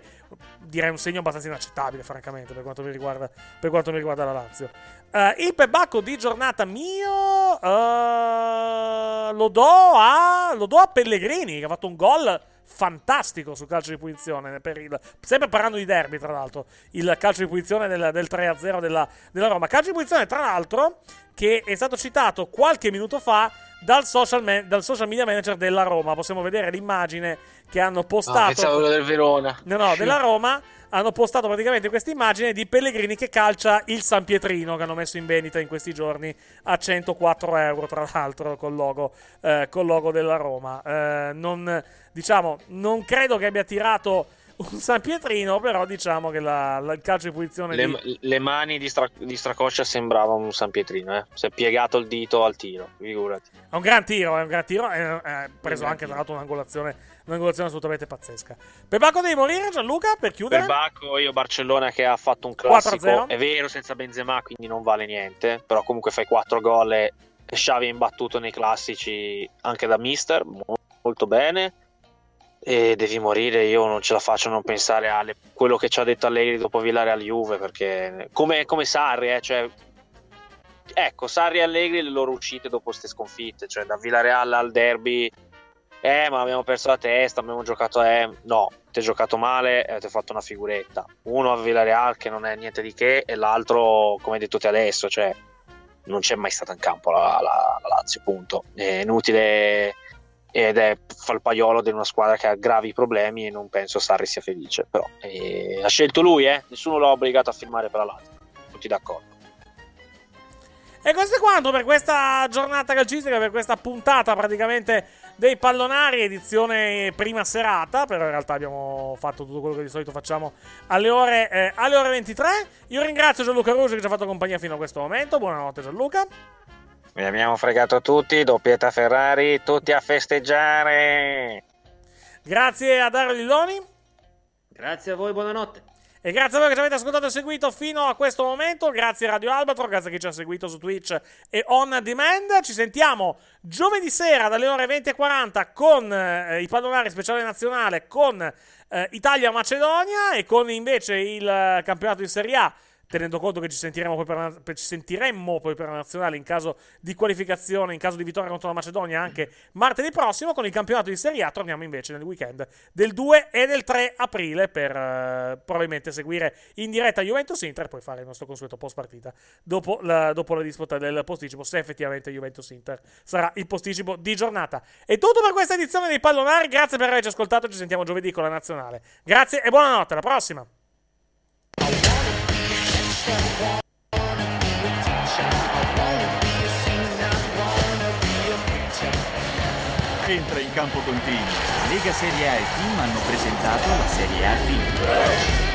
direi un segno abbastanza inaccettabile, francamente, per quanto mi riguarda, quanto mi riguarda la Lazio. Eh, il pebacco di giornata mio eh, lo, do a, lo do a Pellegrini, che ha fatto un gol fantastico sul calcio di punizione. Per il, sempre parlando di derby, tra l'altro, il calcio di punizione del, del 3-0 della, della Roma. Calcio di punizione, tra l'altro, che è stato citato qualche minuto fa dal social, ma- dal social media manager della Roma. Possiamo vedere l'immagine che hanno postato. Ah, pensavo quello del Verona. No, no, della Roma hanno postato praticamente questa immagine di Pellegrini che calcia il San Pietrino che hanno messo in vendita in questi giorni a 104 euro, tra l'altro, col logo, eh, col logo della Roma. Eh, non, diciamo, non credo che abbia tirato un San Pietrino, però diciamo che la- la- il calcio di punizione Le, di... le mani di, Stra- di Stracoscia sembrava un San Pietrino, eh. Si è piegato il dito al tiro, figurati. È un gran tiro, è un gran tiro. È preso anche, tiro. tra l'altro, un'angolazione, un'angolazione assolutamente pazzesca. Pebacco devi morire, Gianluca, per chiudere? Per Bacco, io Barcellona che ha fatto un classico, 4-0. è vero senza Benzema, quindi non vale niente, però comunque fai 4 gol e Xavi è imbattuto nei classici anche da mister, mo- molto bene. E devi morire, io non ce la faccio a non pensare a quello che ci ha detto Allegri dopo Villarreal Juve, perché come, come Sarri, eh, cioè, ecco, Sarri e Allegri le loro uscite dopo queste sconfitte, cioè da Villarreal al derby, eh, ma abbiamo perso la testa, abbiamo giocato, eh, no, ti hai giocato male e ti hai fatto una figuretta. Uno a Villarreal che non è niente di che e l'altro, come hai detto te adesso, cioè, non c'è mai stata in campo la, la- la Lazio, punto. È inutile ed è fa il paiolo di una squadra che ha gravi problemi e non penso Sarri sia felice, però eh, ha scelto lui, eh, nessuno l'ha obbligato a firmare per la Lazio, tutti d'accordo. E questo è quanto per questa giornata calcistica, per questa puntata praticamente dei pallonari, edizione prima serata. Però in realtà abbiamo fatto tutto quello che di solito facciamo alle ore, eh, alle ore 23. Io ringrazio Gianluca Ruggio che ci ha fatto compagnia fino a questo momento. Buonanotte Gianluca. Vi abbiamo fregato tutti, doppietta Ferrari, tutti a festeggiare! Grazie a Dario Lilloni. Grazie a voi, buonanotte. E grazie a voi che ci avete ascoltato e seguito fino a questo momento. Grazie a Radio Albatro, grazie a chi ci ha seguito su Twitch e on demand. Ci sentiamo giovedì sera dalle ore 20.40 con eh, i pallonari speciale nazionale con eh, Italia-Macedonia e con invece il eh, campionato di Serie A. Tenendo conto che ci sentiremo poi per, la- ci sentiremmo poi per la nazionale in caso di qualificazione, in caso di vittoria contro la Macedonia anche martedì prossimo. Con il campionato di Serie A torniamo invece nel weekend del 2 e del 3 aprile per eh, probabilmente seguire in diretta Juventus Inter e poi fare il nostro consueto post partita dopo la, dopo la disputa del posticipo se effettivamente Juventus Inter sarà il posticipo di giornata. È tutto per questa edizione dei pallonari. Grazie per averci ascoltato. Ci sentiamo giovedì con la nazionale. Grazie e buonanotte. Alla prossima. Entra in campo con Team. Lega Serie A e Team hanno presentato la Serie A Team.